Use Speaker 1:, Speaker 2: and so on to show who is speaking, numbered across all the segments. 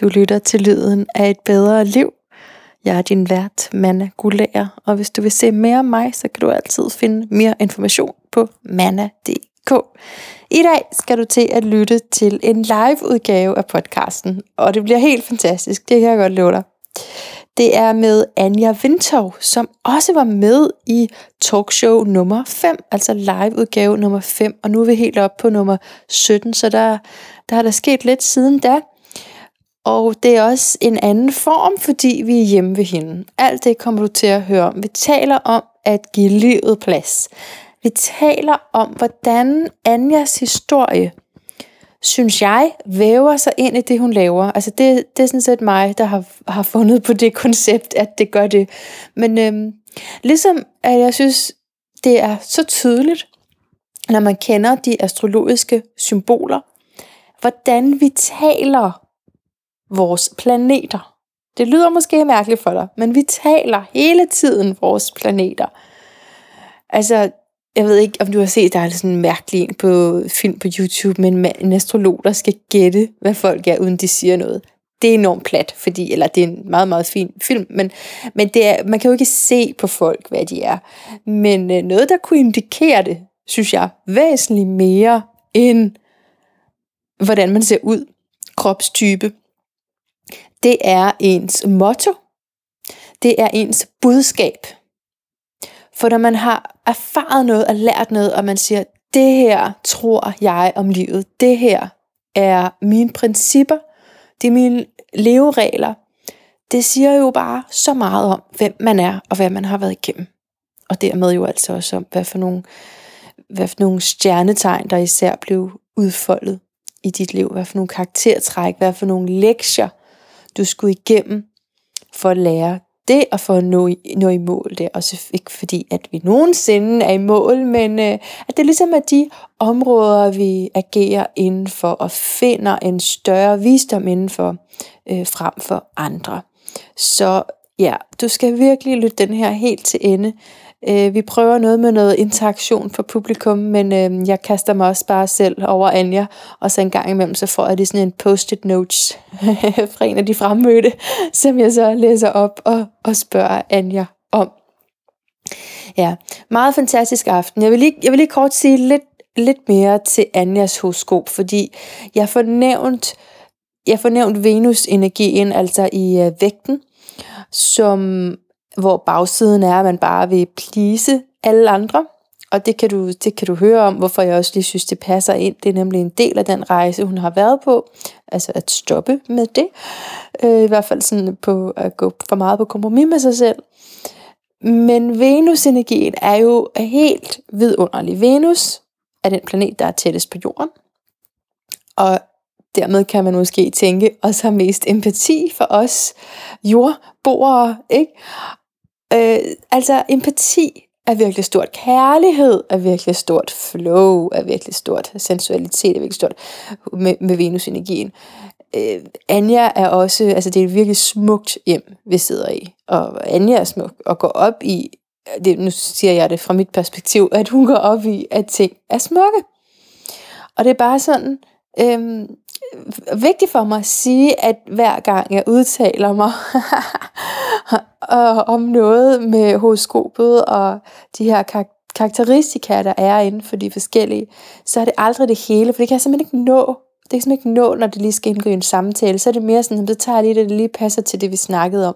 Speaker 1: Du lytter til lyden af et bedre liv. Jeg er din vært, Manna Gulager, og hvis du vil se mere om mig, så kan du altid finde mere information på manna.dk. I dag skal du til at lytte til en live udgave af podcasten, og det bliver helt fantastisk, det kan jeg godt love dig. Det er med Anja Vintov, som også var med i talkshow nummer 5, altså live udgave nummer 5, og nu er vi helt op på nummer 17, så der, der har der sket lidt siden da. Og det er også en anden form, fordi vi er hjemme ved hende. Alt det kommer du til at høre om. Vi taler om at give livet plads. Vi taler om, hvordan Anjas historie, synes jeg, væver sig ind i det, hun laver. Altså det, det er sådan set mig, der har, har fundet på det koncept, at det gør det. Men øhm, ligesom at jeg synes, det er så tydeligt, når man kender de astrologiske symboler, hvordan vi taler vores planeter. Det lyder måske mærkeligt for dig, men vi taler hele tiden vores planeter. Altså, jeg ved ikke, om du har set, der er sådan en mærkelig en på film på YouTube, men en astrolog, der skal gætte, hvad folk er, uden de siger noget. Det er enormt plat, fordi, eller det er en meget, meget fin film, men, men det er, man kan jo ikke se på folk, hvad de er. Men øh, noget, der kunne indikere det, synes jeg, væsentligt mere end hvordan man ser ud, kropstype, det er ens motto. Det er ens budskab. For når man har erfaret noget og lært noget, og man siger, det her tror jeg om livet, det her er mine principper, det er mine leveregler, det siger jo bare så meget om, hvem man er og hvad man har været igennem. Og dermed jo altså også om, hvad for nogle, hvad for nogle stjernetegn, der især blev udfoldet i dit liv. Hvad for nogle karaktertræk, hvad for nogle lektier, du skulle igennem for at lære det og for at nå, nå i mål. Det Og også ikke fordi, at vi nogensinde er i mål, men øh, at det ligesom er de områder, vi agerer indenfor og finder en større visdom indenfor øh, frem for andre. Så ja, du skal virkelig lytte den her helt til ende. Øh, vi prøver noget med noget interaktion for publikum, men øh, jeg kaster mig også bare selv over Anja, og så en gang imellem, så får jeg lige sådan en post-it notes fra en af de fremmødte, som jeg så læser op og, og spørger Anja om. Ja, meget fantastisk aften. Jeg vil lige, jeg vil lige kort sige lidt, lidt mere til Anjas horoskop, fordi jeg får nævnt, jeg får nævnt Venus-energien, altså i øh, vægten, som hvor bagsiden er, at man bare vil plise alle andre. Og det kan, du, det kan du høre om, hvorfor jeg også lige synes, det passer ind. Det er nemlig en del af den rejse, hun har været på. Altså at stoppe med det. Øh, I hvert fald sådan på at gå for meget på kompromis med sig selv. Men Venus-energien er jo helt vidunderlig. Venus er den planet, der er tættest på jorden. Og dermed kan man måske tænke, også har mest empati for os jordboere, ikke? Øh, altså empati er virkelig stort. Kærlighed er virkelig stort. Flow er virkelig stort. Sensualitet er virkelig stort med, med Venus-energien. Øh, Anja er også, altså det er et virkelig smukt hjem, vi sidder i. Og Anja er smuk og går op i, det, nu siger jeg det fra mit perspektiv, at hun går op i, at ting er smukke. Og det er bare sådan, øh, vigtigt for mig at sige, at hver gang jeg udtaler mig om noget med horoskopet og de her karakteristika, der er inden for de forskellige, så er det aldrig det hele, for det kan jeg simpelthen ikke nå. Det kan simpelthen ikke nå, når det lige skal indgå i en samtale. Så er det mere sådan, at tager lige det, det lige passer til det, vi snakkede om.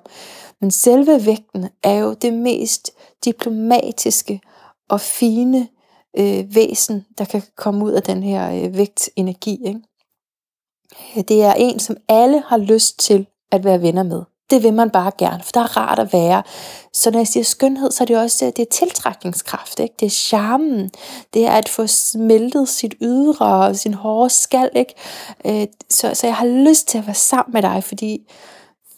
Speaker 1: Men selve vægten er jo det mest diplomatiske og fine øh, væsen, der kan komme ud af den her øh, vægtenergi. Ikke? Det er en, som alle har lyst til at være venner med. Det vil man bare gerne, for der er rart at være. Så når jeg siger skønhed, så er det også det er tiltrækningskraft. Ikke? Det er charmen. Det er at få smeltet sit ydre og sin hårde skal. Ikke? Øh, så, så jeg har lyst til at være sammen med dig, fordi,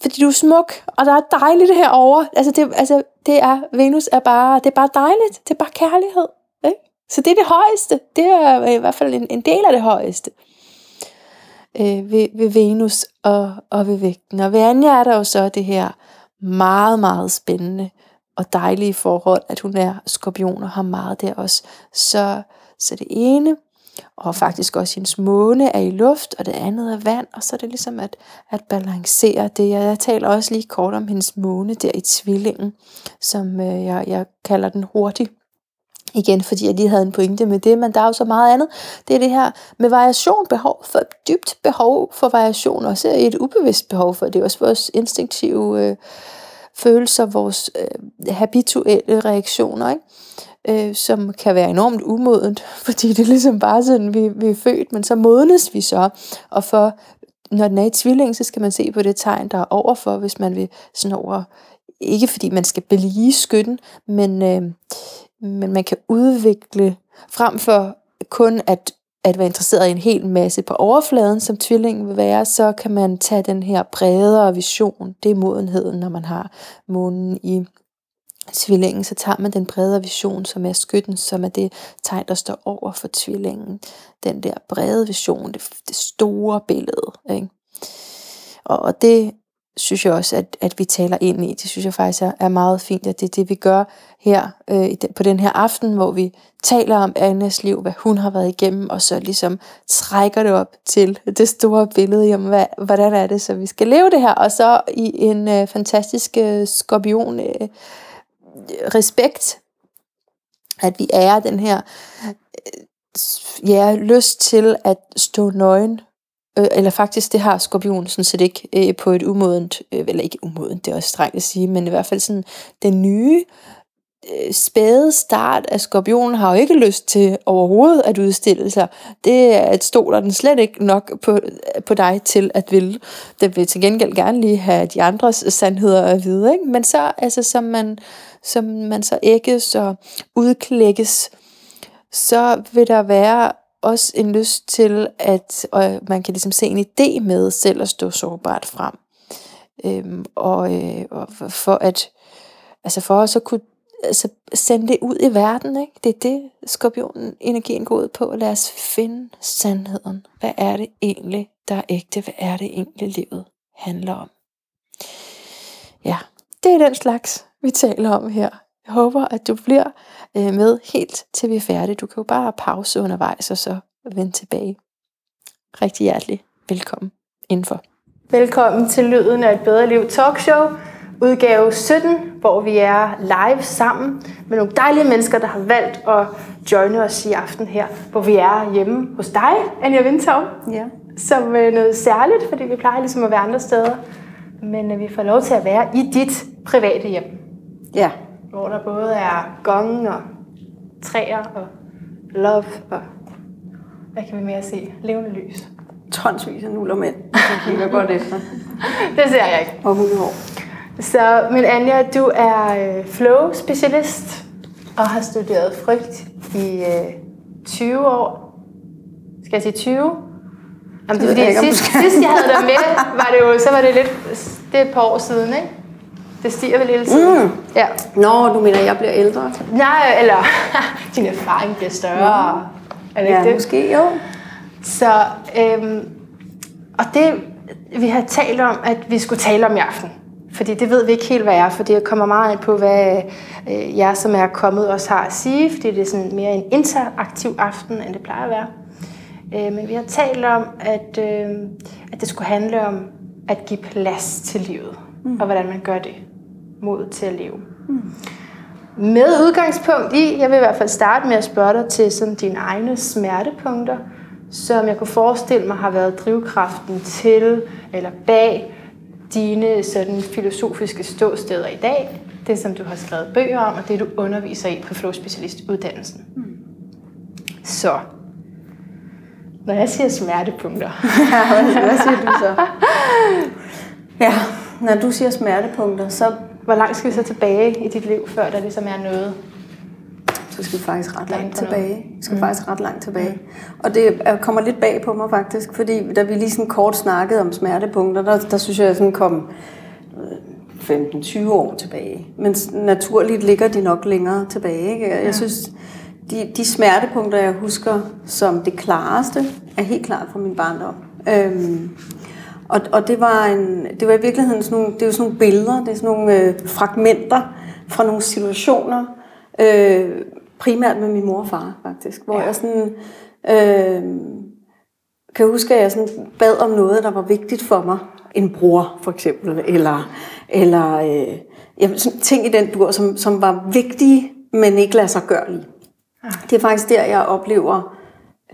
Speaker 1: fordi du er smuk, og der er dejligt herovre. Altså det, altså det er, Venus er bare, det er bare dejligt. Det er bare kærlighed. Ikke? Så det er det højeste. Det er i hvert fald en, en del af det højeste øh, ved, ved Venus og, og ved vægten. Og ved Anja er der jo så det her meget, meget spændende og dejlige forhold, at hun er skorpion og har meget der også. Så, så det ene, og faktisk også hendes måne er i luft, og det andet er vand, og så er det ligesom at, at balancere det. Jeg jeg taler også lige kort om hendes måne der i tvillingen, som øh, jeg, jeg kalder den hurtig. Igen, fordi jeg lige havde en pointe med det, men der er jo så meget andet. Det er det her med variation, behov for dybt behov for variation, også et ubevidst behov for det. er også vores instinktive øh, følelser, vores øh, habituelle reaktioner, ikke? øh, som kan være enormt umodent, fordi det er ligesom bare sådan, vi, vi er født, men så modnes vi så, og for, når den er i tvilling, så skal man se på det tegn, der er overfor, hvis man vil sådan over, ikke fordi man skal belige skytten, men, øh, men man kan udvikle, frem for kun at at være interesseret i en hel masse på overfladen, som tvillingen vil være, så kan man tage den her bredere vision. Det er modenheden, når man har månen i tvillingen, så tager man den bredere vision, som er skytten, som er det tegn, der står over for tvillingen. Den der brede vision, det, det store billede. Ikke? Og, og det synes jeg også, at, at vi taler ind i. Det synes jeg faktisk er, er meget fint, at det er det, vi gør her øh, på den her aften, hvor vi taler om Annas liv, hvad hun har været igennem, og så ligesom trækker det op til det store billede om, hvad, hvordan er det, så vi skal leve det her. Og så i en øh, fantastisk øh, skorpion øh, respekt, at vi er den her øh, ja, lyst til at stå nøgen øh, eller faktisk det har skorpionen sådan set ikke øh, på et umodent, øh, eller ikke umodent, det er også strengt at sige, men i hvert fald sådan den nye øh, spæde start af skorpionen har jo ikke lyst til overhovedet at udstille sig. Det er at stoler den slet ikke nok på, øh, på dig til at ville. Den vil til gengæld gerne lige have de andres sandheder at vide, ikke? men så altså som man, som man så ægges og udklækkes, så vil der være også en lyst til, at og man kan ligesom se en idé med selv at stå sårbart frem. Øhm, og, øh, og for at altså for at at kunne altså, sende det ud i verden, ikke? det er det skorpionen energien går ud på. Lad os finde sandheden. Hvad er det egentlig, der er ægte? Hvad er det egentlig, livet handler om? Ja, det er den slags, vi taler om her. Jeg håber, at du bliver øh, med helt til vi er færdige. Du kan jo bare pause undervejs og så vende tilbage. Rigtig hjertelig velkommen indenfor.
Speaker 2: Velkommen til Lyden af et bedre liv talkshow, udgave 17, hvor vi er live sammen med nogle dejlige mennesker, der har valgt at joine os i aften her, hvor vi er hjemme hos dig, Anja Vindtov. Ja. Som øh, noget særligt, fordi vi plejer ligesom at være andre steder. Men øh, vi får lov til at være i dit private hjem.
Speaker 1: Ja,
Speaker 2: hvor der både er gong og træer og love og hvad kan vi mere se? Levende lys.
Speaker 1: Tonsvis af nuller mænd, som kigger godt efter.
Speaker 2: det ser jeg ikke.
Speaker 1: Og hundehår.
Speaker 2: Så, men Anja, du er øh, flow-specialist og har studeret frygt i øh, 20 år. Skal jeg sige 20? Jamen, det er fordi, sidst, sidst jeg havde dig med, var det jo, så var det lidt, det er et par år siden, ikke? Det stiger vel hele tiden. Mm.
Speaker 1: Ja. Nå, du mener, jeg bliver ældre?
Speaker 2: Nej, eller din erfaring bliver større. Mm.
Speaker 1: Er det ja, ikke det? måske jo.
Speaker 2: Så, øhm, og det vi har talt om, at vi skulle tale om i aften. Fordi det ved vi ikke helt, hvad er, for det kommer meget ind på, hvad øh, jer, som er kommet, også har at sige, fordi det er sådan mere en interaktiv aften, end det plejer at være. Øh, men vi har talt om, at, øh, at det skulle handle om at give plads til livet, mm. og hvordan man gør det mod til at leve. Mm. Med udgangspunkt i, jeg vil i hvert fald starte med at spørge dig til sådan dine egne smertepunkter, som jeg kunne forestille mig har været drivkraften til eller bag dine sådan filosofiske ståsteder i dag, det som du har skrevet bøger om, og det du underviser i på Flow Specialist-uddannelsen. Mm. Så, når jeg siger smertepunkter.
Speaker 1: hvad siger du så? Ja, når du siger smertepunkter, så
Speaker 2: hvor langt skal vi så tilbage i dit liv, før der ligesom er noget?
Speaker 1: Så skal vi faktisk ret langt tilbage. Vi skal mm. faktisk ret langt tilbage. Mm. Og det kommer lidt bag på mig faktisk, fordi da vi lige sådan kort snakkede om smertepunkter, der, der synes jeg, jeg sådan kom 15-20 øh, år tilbage. Men naturligt ligger de nok længere tilbage. Ikke? Jeg ja. synes, de, de smertepunkter, jeg husker som det klareste, er helt klart fra min barndom. Øhm, og, og det, var en, det var i virkeligheden sådan nogle, det er sådan nogle billeder, det er sådan nogle øh, fragmenter fra nogle situationer, øh, primært med min mor og far faktisk, hvor ja. jeg sådan
Speaker 3: Øh, kan huske, at jeg sådan bad om noget, der var vigtigt for mig. En bror, for eksempel. Eller, eller øh, ja, sådan ting i den dur, som, som var vigtige, men ikke lade sig gøre lige. Det er faktisk der, jeg oplever,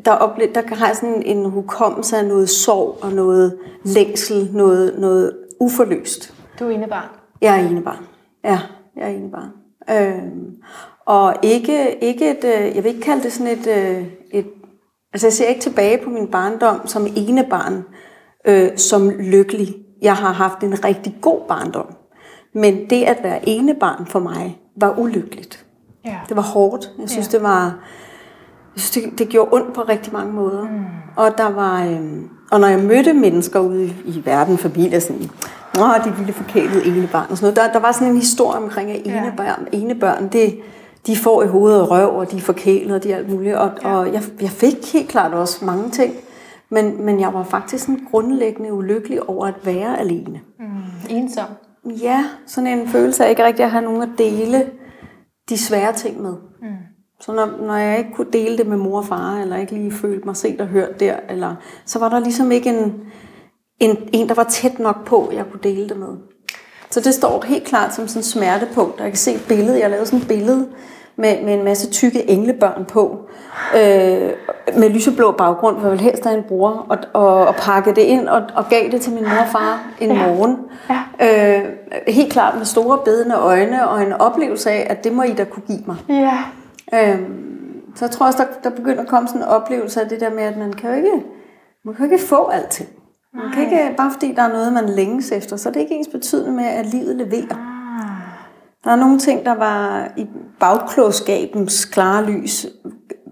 Speaker 3: der, oplever, der har sådan en hukommelse af noget sorg og noget længsel, noget, noget uforløst.
Speaker 2: Du er enebarn.
Speaker 3: Jeg er enebarn. Ja, jeg er enebarn. Øhm, og ikke, ikke et, øh, jeg vil ikke kalde det sådan et, øh, et, altså jeg ser ikke tilbage på min barndom som enebarn, øh, som lykkelig. Jeg har haft en rigtig god barndom. Men det at være enebarn for mig var ulykkeligt.
Speaker 2: Ja.
Speaker 3: Det var hårdt. Jeg synes, ja. det var... Jeg synes, det, det gjorde ondt på rigtig mange måder. Mm. Og der var... Øhm, og når jeg mødte mennesker ude i, i verden, familie, sådan... Åh, de lille forkælede enebarn og sådan noget. Der, der var sådan en historie omkring, at enebørn, ja. enebørn det, de får i hovedet og røv, og de er forkælede, og de er alt muligt. Og, ja. og jeg, jeg fik helt klart også mange ting. Men, men jeg var faktisk sådan grundlæggende ulykkelig over at være alene.
Speaker 2: Mm. Ensom.
Speaker 3: Ja, sådan en følelse af ikke rigtig at have nogen at dele de svære ting med. Mm. Så når, når jeg ikke kunne dele det med mor og far, eller ikke lige følte mig set og hørt der, eller, så var der ligesom ikke en, en, en, der var tæt nok på, jeg kunne dele det med. Så det står helt klart som sådan en smertepunkt. Jeg kan se et billede, jeg lavede sådan et billede med, med en masse tykke englebørn på, øh, med lyseblå baggrund, for jeg ville helst have en bror, og, og, og pakke det ind og, og gav det til min mor og far en ja. morgen. Ja. Øh, helt klart med store bedende øjne og en oplevelse af, at det må I da kunne give mig.
Speaker 2: Ja.
Speaker 3: Øh, så jeg tror også, der, der begynder at komme sådan en oplevelse af det der med, at man kan jo ikke, man kan jo ikke få alting. Man kan ikke, bare fordi der er noget, man længes efter, så er det ikke ens betydende med, at livet leverer. Der er nogle ting, der var i bagklodskabens klare lys,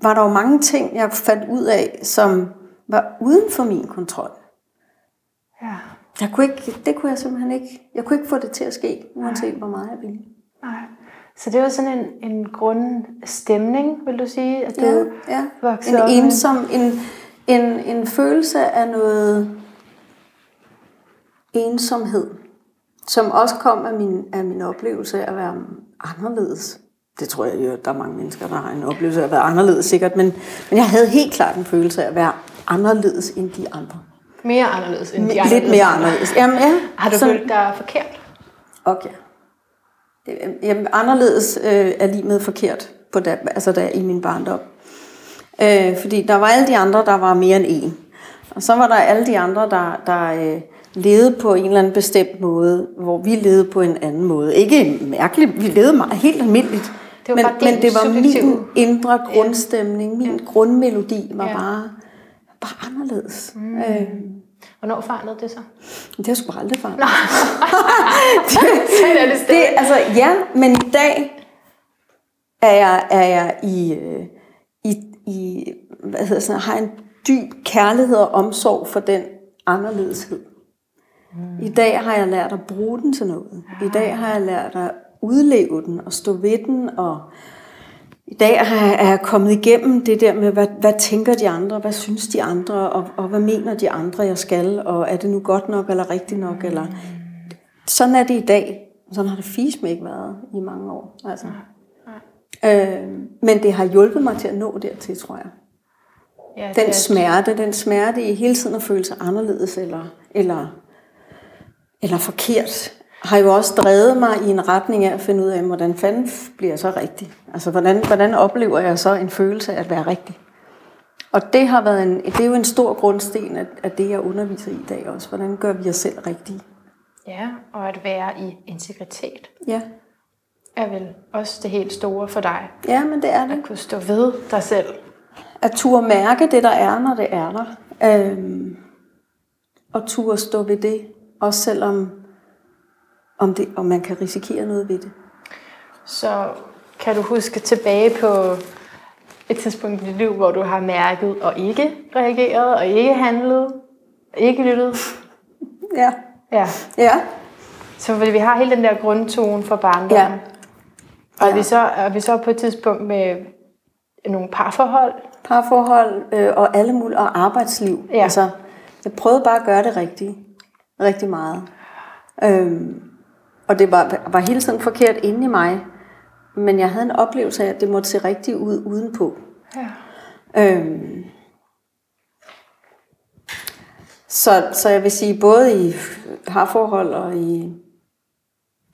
Speaker 3: var der jo mange ting, jeg fandt ud af, som var uden for min kontrol.
Speaker 2: Ja.
Speaker 3: Jeg kunne ikke, det kunne jeg simpelthen ikke. Jeg kunne ikke få det til at ske, uanset hvor meget jeg ville.
Speaker 2: Nej. Så det var sådan en, en grundstemning, vil du sige, at du
Speaker 3: Ja, ja.
Speaker 2: voksede
Speaker 3: En
Speaker 2: op
Speaker 3: ensom, en, en, en følelse af noget ensomhed, som også kom af min, af min oplevelse af at være anderledes. Det tror jeg jo, at der er mange mennesker, der har en oplevelse af at være anderledes sikkert, men, men jeg havde helt klart en følelse af at være anderledes end de andre.
Speaker 2: Mere anderledes end de
Speaker 3: Lidt
Speaker 2: anderledes.
Speaker 3: mere anderledes. Jamen, ja.
Speaker 2: Har du
Speaker 3: Sådan-
Speaker 2: følt dig forkert?
Speaker 3: Okay. Det- Jamen, anderledes øh, er lige med forkert på da, altså der i min barndom. Øh, fordi der var alle de andre, der var mere end en. Og så var der alle de andre, der, der øh, levede på en eller anden bestemt måde, hvor vi levede på en anden måde. Ikke mærkeligt, vi levede meget, helt almindeligt.
Speaker 2: Det var
Speaker 3: men, men det var
Speaker 2: subjektive-
Speaker 3: min indre grundstemning, min grundmelodi var
Speaker 2: Ja.
Speaker 3: bare, bare anderledes. Mm. Øh,
Speaker 2: Hvornår forandrede det sig?
Speaker 3: det har sgu aldrig
Speaker 2: er det
Speaker 3: Det,
Speaker 2: stadig.
Speaker 3: altså, ja, men i dag er jeg, er jeg i, øh, i, i hvad hedder sådan, har en dyb kærlighed og omsorg for den anderledeshed. Mm. I dag har jeg lært at bruge den til noget. I dag har jeg lært at udleve den og stå ved den. Og I dag er jeg, kommet igennem det der med, hvad, hvad tænker de andre, hvad synes de andre, og, og hvad mener de andre, jeg skal, og er det nu godt nok eller rigtigt nok, eller sådan er det i dag. Sådan har det fisme ikke været i mange år. Altså. Øh, men det har hjulpet mig til at nå dertil, tror jeg.
Speaker 2: Ja,
Speaker 3: Den
Speaker 2: er-
Speaker 3: smerte, den smerte i hele tiden at føle sig anderledes eller, eller, eller forkert, har jo også drevet mig i en retning af at finde ud af, hvordan fanden bliver jeg så rigtig? Altså, hvordan, hvordan oplever jeg så en følelse af at være rigtig? Og det har været en, det er jo en stor grundsten af, af det, jeg underviser i i dag også. Hvordan gør vi os selv rigtige?
Speaker 2: Ja, og at være i integritet
Speaker 3: Ja,
Speaker 2: er vel også det helt store for dig.
Speaker 3: ja men det er det.
Speaker 2: At kunne stå ved dig selv.
Speaker 3: at turde mærke det, der er, når det er der. Øhm, og turde stå ved det, også selvom om, det, om man kan risikere noget ved det.
Speaker 2: Så kan du huske tilbage på et tidspunkt i dit liv, hvor du har mærket og ikke reageret, og ikke handlet, ikke lyttet.
Speaker 3: Ja.
Speaker 2: Ja,
Speaker 3: Ja.
Speaker 2: så fordi vi har hele den der grundtone for barndommen.
Speaker 3: Ja.
Speaker 2: Og
Speaker 3: Ja.
Speaker 2: vi så, er vi så på et tidspunkt med nogle parforhold?
Speaker 3: Parforhold øh, og alle mulige, og arbejdsliv.
Speaker 2: Ja.
Speaker 3: Altså, jeg prøvede bare at gøre det rigtige. Rigtig meget. Øhm, og det var, var hele tiden forkert inde i mig. Men jeg havde en oplevelse af, at det måtte se rigtigt ud udenpå.
Speaker 2: Ja.
Speaker 3: Øhm, Så, så jeg vil sige, både i harforhold og i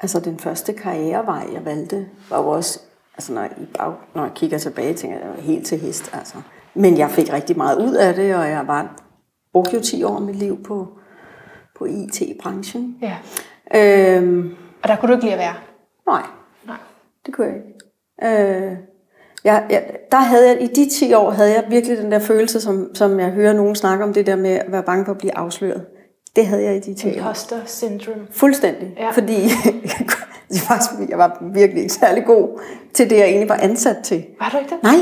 Speaker 3: altså den første karrierevej, jeg valgte, var jo også, altså når jeg, i bag, når jeg kigger tilbage, tænker jeg, jeg var helt til hest. Altså. Men jeg fik rigtig meget ud af det, og jeg var, brugte jo 10 år af mit liv på, på IT-branchen.
Speaker 2: Ja.
Speaker 3: Øhm,
Speaker 2: Og der kunne du ikke lide at være?
Speaker 3: nej,
Speaker 2: Nej.
Speaker 3: det kunne jeg ikke. Øh, jeg, jeg, der havde jeg, I de 10 år havde jeg virkelig den der følelse, som, som jeg hører nogen snakke om, det der med at være bange for at blive afsløret. Det havde jeg i de 10 år.
Speaker 2: Imposter syndrome.
Speaker 3: Fuldstændig.
Speaker 2: Ja.
Speaker 3: Fordi det var, jeg var virkelig ikke særlig god til det, jeg egentlig var ansat til.
Speaker 2: Var du ikke det?
Speaker 3: Nej,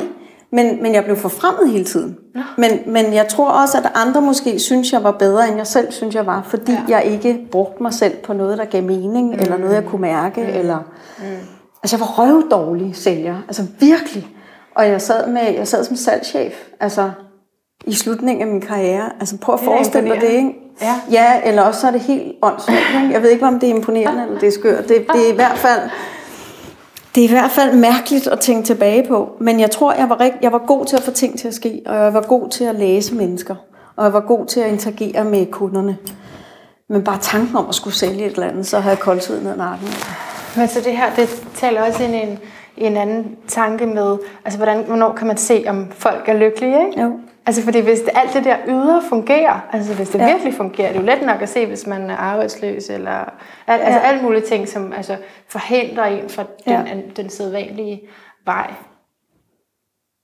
Speaker 3: men, men jeg blev forfremmet hele tiden. Men, men jeg tror også, at andre måske synes, jeg var bedre, end jeg selv synes, jeg var, fordi ja. jeg ikke brugte mig selv på noget, der gav mening, mm. eller noget, jeg kunne mærke. Mm. Eller, mm. Altså, jeg var røvdårlig sælger. Altså, virkelig. Og jeg sad, med, jeg sad som salgschef, altså i slutningen af min karriere. Altså, prøv at forestille dig det, ikke?
Speaker 2: Ja.
Speaker 3: ja, eller også så er det helt åndssvagt. Jeg ved ikke, om det er imponerende, eller det er skørt. Det, det er i hvert fald... Det er i hvert fald mærkeligt at tænke tilbage på, men jeg tror, jeg var, rigt, jeg var god til at få ting til at ske, og jeg var god til at læse mennesker, og jeg var god til at interagere med kunderne. Men bare tanken om at skulle sælge et eller andet, så havde jeg koldt ned nakken.
Speaker 2: Men så det her, det taler også ind i en, i en anden tanke med, altså hvordan, hvornår kan man se, om folk er lykkelige, ikke?
Speaker 3: Jo.
Speaker 2: Altså fordi hvis det, alt det der ydre fungerer, altså hvis det
Speaker 3: Ja.
Speaker 2: virkelig fungerer, det er jo let nok at se, hvis man er arbejdsløs, eller al, altså
Speaker 3: Ja.
Speaker 2: alle mulige ting, som altså, forhindrer en fra den,
Speaker 3: Ja.
Speaker 2: den sædvanlige vej.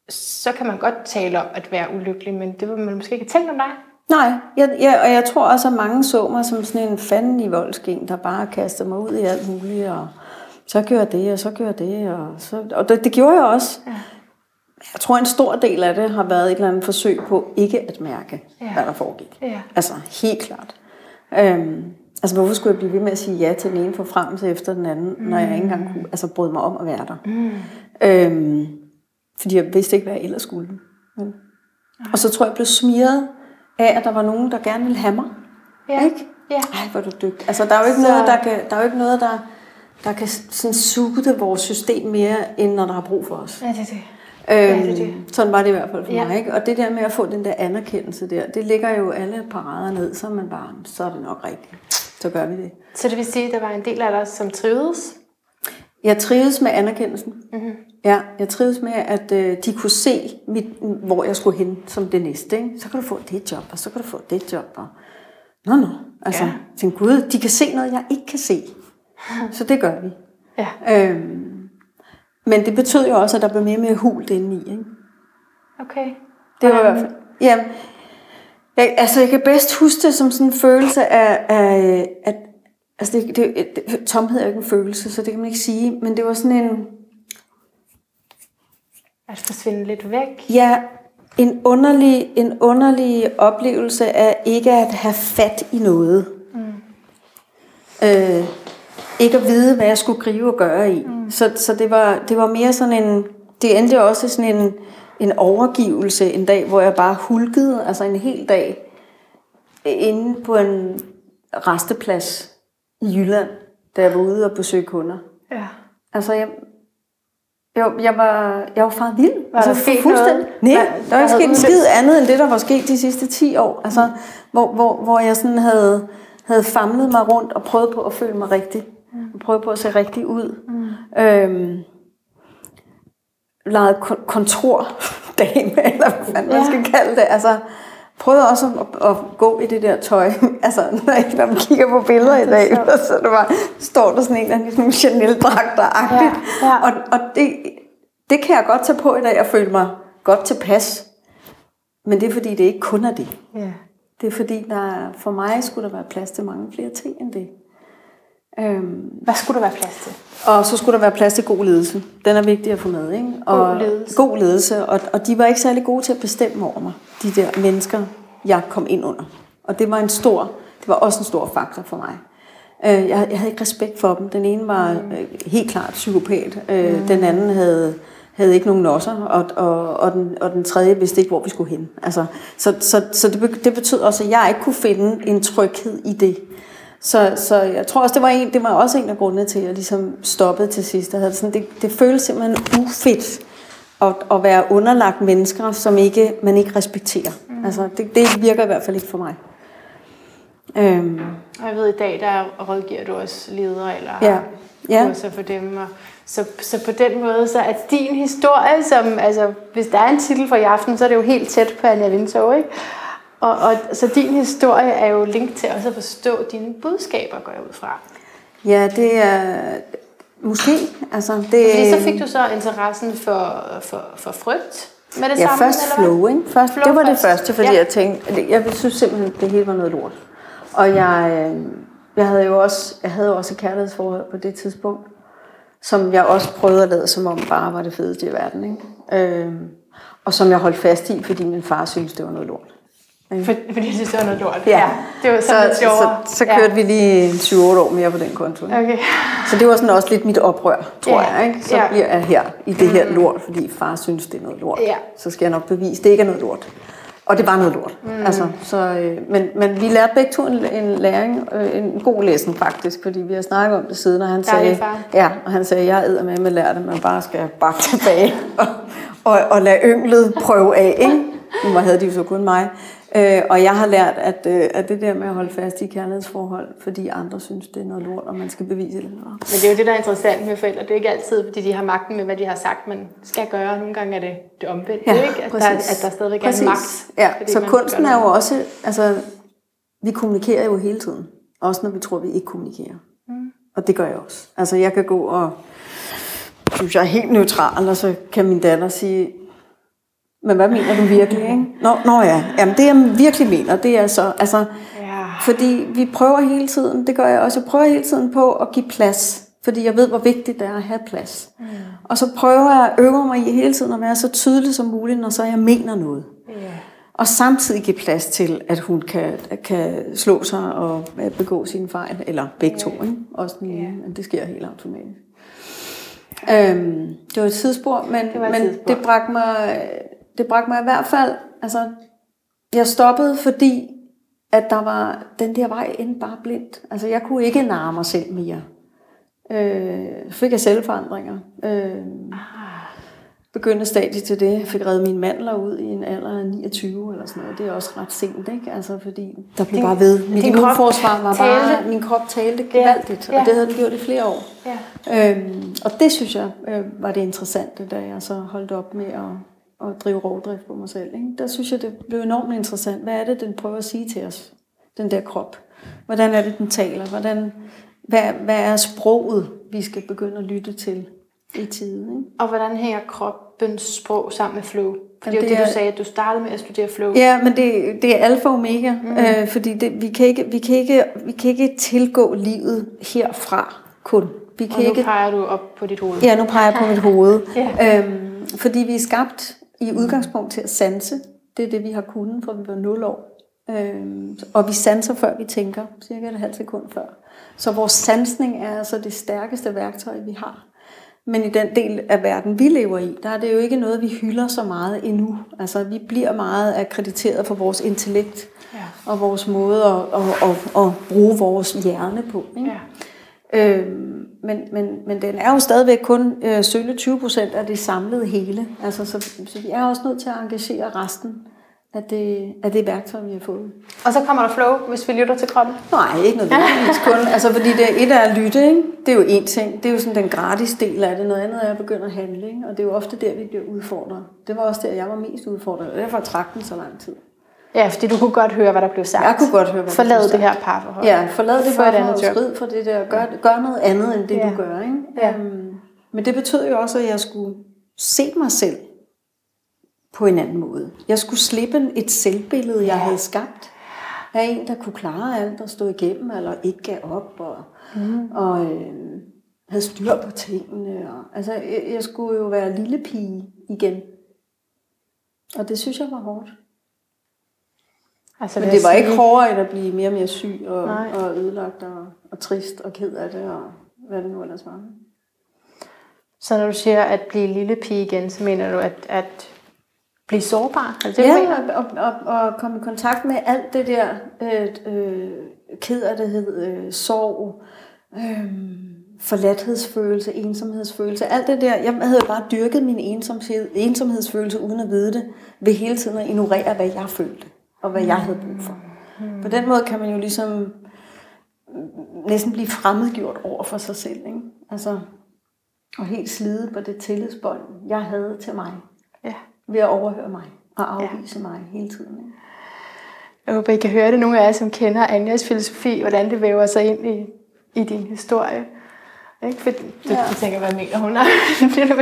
Speaker 2: Så kan man godt tale om at være ulykkelig, men det vil man måske ikke tænkt om dig.
Speaker 3: Nej, jeg, jeg, og jeg tror også, at mange så mig som sådan en fanden i voldskæng, der bare kastede mig ud i alt muligt, og så gør jeg det, og så gør jeg det, og, så, og det, det gjorde jeg også. Ja. Jeg tror, en stor del af det har været et eller andet forsøg på ikke at mærke, ja. Hvad der foregik.
Speaker 2: Ja.
Speaker 3: Altså, helt klart. Øhm, altså, hvorfor skulle jeg blive ved med at sige ja til den ene forfremmelse efter den anden, mm. når jeg ikke engang kunne altså, bryde mig om at være der? Mm. Øhm, fordi jeg vidste ikke, hvad jeg ellers skulle. Men. Og så tror jeg, jeg blev smiret af, at der var nogen, der gerne ville have mig.
Speaker 2: Ja.
Speaker 3: Ikke?
Speaker 2: Ja.
Speaker 3: Ej, hvor du dygtig. Altså, der er jo ikke
Speaker 2: Så-
Speaker 3: noget, der kan, der er jo ikke noget, der, der kan sådan suge det vores system mere, end når der er brug for os.
Speaker 2: Ja, det er det.
Speaker 3: Øhm,
Speaker 2: det er det.
Speaker 3: Sådan var det i hvert fald for
Speaker 2: Ja.
Speaker 3: mig. Ikke? Og det der med at få den der anerkendelse der, det ligger jo alle parader ned, så man bare, så er det nok rigtigt. Så gør vi det.
Speaker 2: Så det vil sige, at der var en del af dig, som trivedes?
Speaker 3: Jeg trives med anerkendelsen.
Speaker 2: Mhm.
Speaker 3: Mm-hmm. Ja, jeg trives med, at øh, de kunne se, mit, hvor jeg skulle hen som det næste. Ikke? Så kan du få det job, og så kan du få det job. Og... Nå, nå. Altså,
Speaker 2: Ja.
Speaker 3: ja. tænk, gud, de kan se noget, jeg ikke kan se. Så det gør vi.
Speaker 2: Ja.
Speaker 3: Øhm, men det betød jo også, at der blev mere mere hult indeni. Ikke?
Speaker 2: Okay.
Speaker 3: Det var i hvert fald... Ja, jeg, altså, jeg kan bedst huske det som sådan en følelse af, af at... Altså, det, det, det, tomhed er jo ikke en følelse, så det kan man ikke sige. Men det var sådan en...
Speaker 2: At forsvinde lidt væk.
Speaker 3: Ja, en underlig, en underlig oplevelse af ikke at have fat i noget. Mm. Øh, ikke at vide, hvad jeg skulle gribe og gøre i. Mm. Så, så det, var, det var mere sådan en... Det endte også sådan en, en overgivelse en dag, hvor jeg bare hulkede, altså en hel dag, inde på en resteplads i Jylland, da jeg var ude og besøge kunder.
Speaker 2: Ja.
Speaker 3: Altså, jeg, jeg, jeg var, jeg var faret vild.
Speaker 2: Var der
Speaker 3: altså,
Speaker 2: sket
Speaker 3: fuldstændig-
Speaker 2: noget?
Speaker 3: Nej,
Speaker 2: Hvad-
Speaker 3: der var ikke sket en skid andet end det, der var sket de sidste 10 år. Altså, hvor, hvor, hvor jeg sådan havde, havde famlet mig rundt og prøvet på at føle mig rigtig. Mm. Prøvet på at se rigtig ud. Mm. Øhm, leget kon- kontordame, eller hvad fanden man
Speaker 2: Ja.
Speaker 3: skal kalde det. Altså, prøvede også at, at, gå i det der tøj. altså, når, jeg, når man kigger på billeder i dag,
Speaker 2: sjovt.
Speaker 3: så det var, står der sådan en eller anden sådan Chanel-dragter-agtigt.
Speaker 2: Ja, ja.
Speaker 3: Og, og det, det kan jeg godt tage på i dag og føle mig godt tilpas. Men det er fordi, det ikke kun er det.
Speaker 2: ja.
Speaker 3: Det er fordi, der, er- for mig skulle der være plads til mange flere ting end det. Øhm,
Speaker 2: Hvad skulle der være plads til?
Speaker 3: og så skulle der være plads til god ledelse. Den er vigtig at få med. Ikke? Og
Speaker 2: God ledelse.
Speaker 3: God ledelse. Og, og de var ikke særlig gode til at bestemme over mig, de der mennesker, jeg kom ind under. Og det var en stor, det var også en stor faktor for mig. Øh, jeg, jeg havde ikke respekt for dem. Den ene var øh, helt klart psykopat. Øh, mm. Den anden havde, havde ikke nogen nosser, og, og, og, den, og den tredje vidste ikke, hvor vi skulle hen. Altså, så så, så det, det betød også, at jeg ikke kunne finde en tryghed i det. Så, så jeg tror også, det var, en, det var også en af grundene til, at jeg ligesom stoppede til sidst. Jeg havde sådan, det, det føles simpelthen ufedt at, at være underlagt mennesker, som ikke, man ikke respekterer. Mm. Altså, det, det virker i hvert fald ikke for mig. Øhm,
Speaker 2: Og jeg ved, i dag der rådgiver du også ledere eller
Speaker 3: Ja. Ja.
Speaker 2: kurser for dem. Og så, så på den måde, så er din historie, som, altså, hvis der er en titel for i aften, så er det jo helt tæt på Anja Vindtog, ikke? Og, og, så din historie er jo link til også at forstå dine budskaber, går jeg ud fra.
Speaker 3: ja, det er måske. Altså, det,
Speaker 2: Fordi så fik du så interessen for, for, for frygt med det
Speaker 3: Ja,
Speaker 2: samme,
Speaker 3: først
Speaker 2: eller
Speaker 3: flow, ikke? Først,
Speaker 2: Flow
Speaker 3: det var det
Speaker 2: først.
Speaker 3: første, fordi
Speaker 2: Ja.
Speaker 3: jeg tænkte, det- jeg synes simpelthen, det hele var noget lort. Og jeg, øh, jeg havde jo også, jeg havde også et kærlighedsforhold på det tidspunkt, som jeg også prøvede at lade som om bare var det fedeste i verden, ikke? Øh, og som jeg holdt fast i, fordi min far syntes, det var noget lort.
Speaker 2: For, fordi det var noget lort.
Speaker 3: Ja,
Speaker 2: det var
Speaker 3: så,
Speaker 2: sådan lidt
Speaker 3: så,
Speaker 2: sjovere.
Speaker 3: så, så kørte vi lige 7-8 år mere på den konto. ikke?
Speaker 2: Okay.
Speaker 3: Så det var sådan også lidt mit oprør, tror
Speaker 2: Ja,
Speaker 3: jeg. Ikke? Så
Speaker 2: ja.
Speaker 3: bliver jeg her i det her lort, fordi far synes, det er noget lort.
Speaker 2: Ja.
Speaker 3: Så skal jeg nok bevise, det ikke er noget lort. Og det var noget lort. Mm. Altså, så, øh, men, men vi lærte begge to en, en læring, øh, en god læsen faktisk, fordi vi har snakket om det siden, og han sagde, ja, og han sagde, jeg æder med med lærte, man bare skal bakke tilbage og, og, og lade ynglet prøve af. Ikke? Nu havde de jo så kun mig. Øh, og jeg har lært, at, øh, at det der med at holde fast i kærlighedsforhold, fordi andre synes, det er noget lort, og man skal bevise det.
Speaker 2: Men det er jo det, der er interessant med forældre. Det er ikke altid, fordi de har magten med, hvad de har sagt, man skal gøre. Nogle gange er det det omvendte,
Speaker 3: Ja,
Speaker 2: ikke? At, der, at der stadigvæk er en magt.
Speaker 3: Ja, så kunsten er jo også, altså, vi kommunikerer jo hele tiden. Også når vi tror, vi ikke kommunikerer. Mm. Og det gør jeg også. Altså, jeg kan gå og synes, jeg er helt neutral, og så kan min datter sige, men hvad mener du virkelig, ikke? Nå, nå ja, Jamen, det jeg virkelig mener, det er så, altså,
Speaker 2: Ja.
Speaker 3: fordi vi prøver hele tiden, det gør jeg også, jeg prøver hele tiden på at give plads, fordi jeg ved, hvor vigtigt det er at have plads. Mm. Og så prøver jeg at øve mig i hele tiden at være så tydelig som muligt, når så jeg mener noget.
Speaker 2: Ja.
Speaker 3: Og samtidig give plads til, at hun kan, kan slå sig og begå sine fejl, eller begge to, ikke? også den ene, men det sker helt automatisk. Øhm, det var et tidsspur, men,
Speaker 2: Det et
Speaker 3: men
Speaker 2: tidsspor.
Speaker 3: det bragte mig, det bragte mig i hvert fald, altså, jeg stoppede, fordi at der var, den der vej endte bare blindt. Altså, jeg kunne ikke narre mig selv mere. Øh, fik jeg selvforandringer. Øh, begyndte stadiet til det. Fik reddet mine mandler ud i en alder af 29 eller sådan noget. Det er også ret sent, ikke? Altså, fordi der blev
Speaker 2: Din-
Speaker 3: bare ved. Mit immunforsvar var bare,
Speaker 2: talte.
Speaker 3: min krop talte gevaldigt,
Speaker 2: ja.
Speaker 3: og det havde den gjort i flere år.
Speaker 2: Ja.
Speaker 3: Øhm, og det synes jeg øh, var det interessante, da jeg så holdt op med at, at drive rovdrift på mig selv. Ikke? Der synes jeg, det blev enormt interessant. Hvad er det, den prøver at sige til os, den der krop? Hvordan er det, den taler? Hvordan, hvad, hvad er sproget, vi skal begynde at lytte til i tide? Ikke?
Speaker 2: Og hvordan hænger kroppens sprog sammen med flow? For det er
Speaker 3: det
Speaker 2: du sagde, at du startede med at studere flow.
Speaker 3: Ja, men det, det er alfa og omega, mm. øh, fordi det, vi, kan ikke, vi, kan ikke, vi kan ikke tilgå livet herfra kun. Vi
Speaker 2: Og
Speaker 3: kan
Speaker 2: nu
Speaker 3: ikke
Speaker 2: peger du op på dit hoved.
Speaker 3: Ja, nu peger jeg på mit hoved.
Speaker 2: Ja.
Speaker 3: øhm, fordi vi er skabt i udgangspunkt til at sanse. Det er det, vi har kunnet, fra vi var 0 år. Øhm, og vi sanser, før vi tænker. Cirka et halvt sekund før. Så vores sansning er altså det stærkeste værktøj, vi har. Men i den del af verden, vi lever i, der er det jo ikke noget, vi hylder så meget endnu. Altså, vi bliver meget akkrediteret for vores intellekt
Speaker 2: Ja.
Speaker 3: og vores måde at, at, at, at bruge vores hjerne på. Ikke?
Speaker 2: Ja.
Speaker 3: Øhm, men, men, men den er jo stadigvæk kun øh, sølle 20 procent af det samlede hele. Altså, så, så vi er også nødt til at engagere resten af det, af det værktøj, vi har fået.
Speaker 2: Og så kommer der flow, hvis vi lytter til kroppen.
Speaker 3: Nej, ikke nødvendigvis kun. Altså, fordi det er et af at lytte, ikke? det er jo en ting. Det er jo sådan den gratis del af det. Noget andet er at begynde at handle. Ikke? Og det er jo ofte der, vi bliver udfordret. Det var også der, jeg var mest udfordret. Og derfor trak den så lang tid.
Speaker 2: Ja, fordi du kunne godt høre, hvad der blev sagt.
Speaker 3: Jeg kunne godt høre, hvad
Speaker 2: Forlad det her parforhold.
Speaker 3: Ja, forlad det
Speaker 2: job.
Speaker 3: skride for det der. Gør, gør noget andet, end det
Speaker 2: Ja.
Speaker 3: du gør. Ikke?
Speaker 2: Ja.
Speaker 3: Øhm, men det betød jo også, at jeg skulle se mig selv på en anden måde. Jeg skulle slippe et selvbillede, jeg
Speaker 2: Ja.
Speaker 3: havde skabt. Af en, der kunne klare alt og stå igennem, eller ikke gav op, og, mm. og øh, havde styr på tingene. Og, altså, jeg, jeg skulle jo være lille pige igen. Og det synes jeg var hårdt.
Speaker 2: Altså,
Speaker 3: Men det var ikke hårdere end at blive mere og mere syg og,
Speaker 2: Nej.
Speaker 3: og ødelagt og, og trist og ked af det og hvad det nu ellers var.
Speaker 2: Så når du siger at blive lille pige igen, så mener du at, at blive sårbar? Er det
Speaker 3: Ja,
Speaker 2: mener?
Speaker 3: og, og, og, og komme i kontakt med alt det der øh, øh, ked af det hed, øh, sorg, øh, forladthedsfølelse, ensomhedsfølelse, alt det der. Jeg havde bare dyrket min ensomhed, ensomhedsfølelse uden at vide det, ved hele tiden at ignorere, hvad jeg følte og hvad jeg havde brug for. Hmm. På den måde kan man jo ligesom næsten blive fremmedgjort over for sig selv. Ikke? Altså, og helt slide på det tillidsbånd, jeg havde til mig.
Speaker 2: Ja.
Speaker 3: Ved at overhøre mig og afvise ja. mig hele tiden. Ikke?
Speaker 2: Jeg håber, I kan høre det, nogle af jer, som kender Anjas filosofi, hvordan det væver sig ind i, i din historie. Ikke? For du, ja. du tænker, hvad mener hun?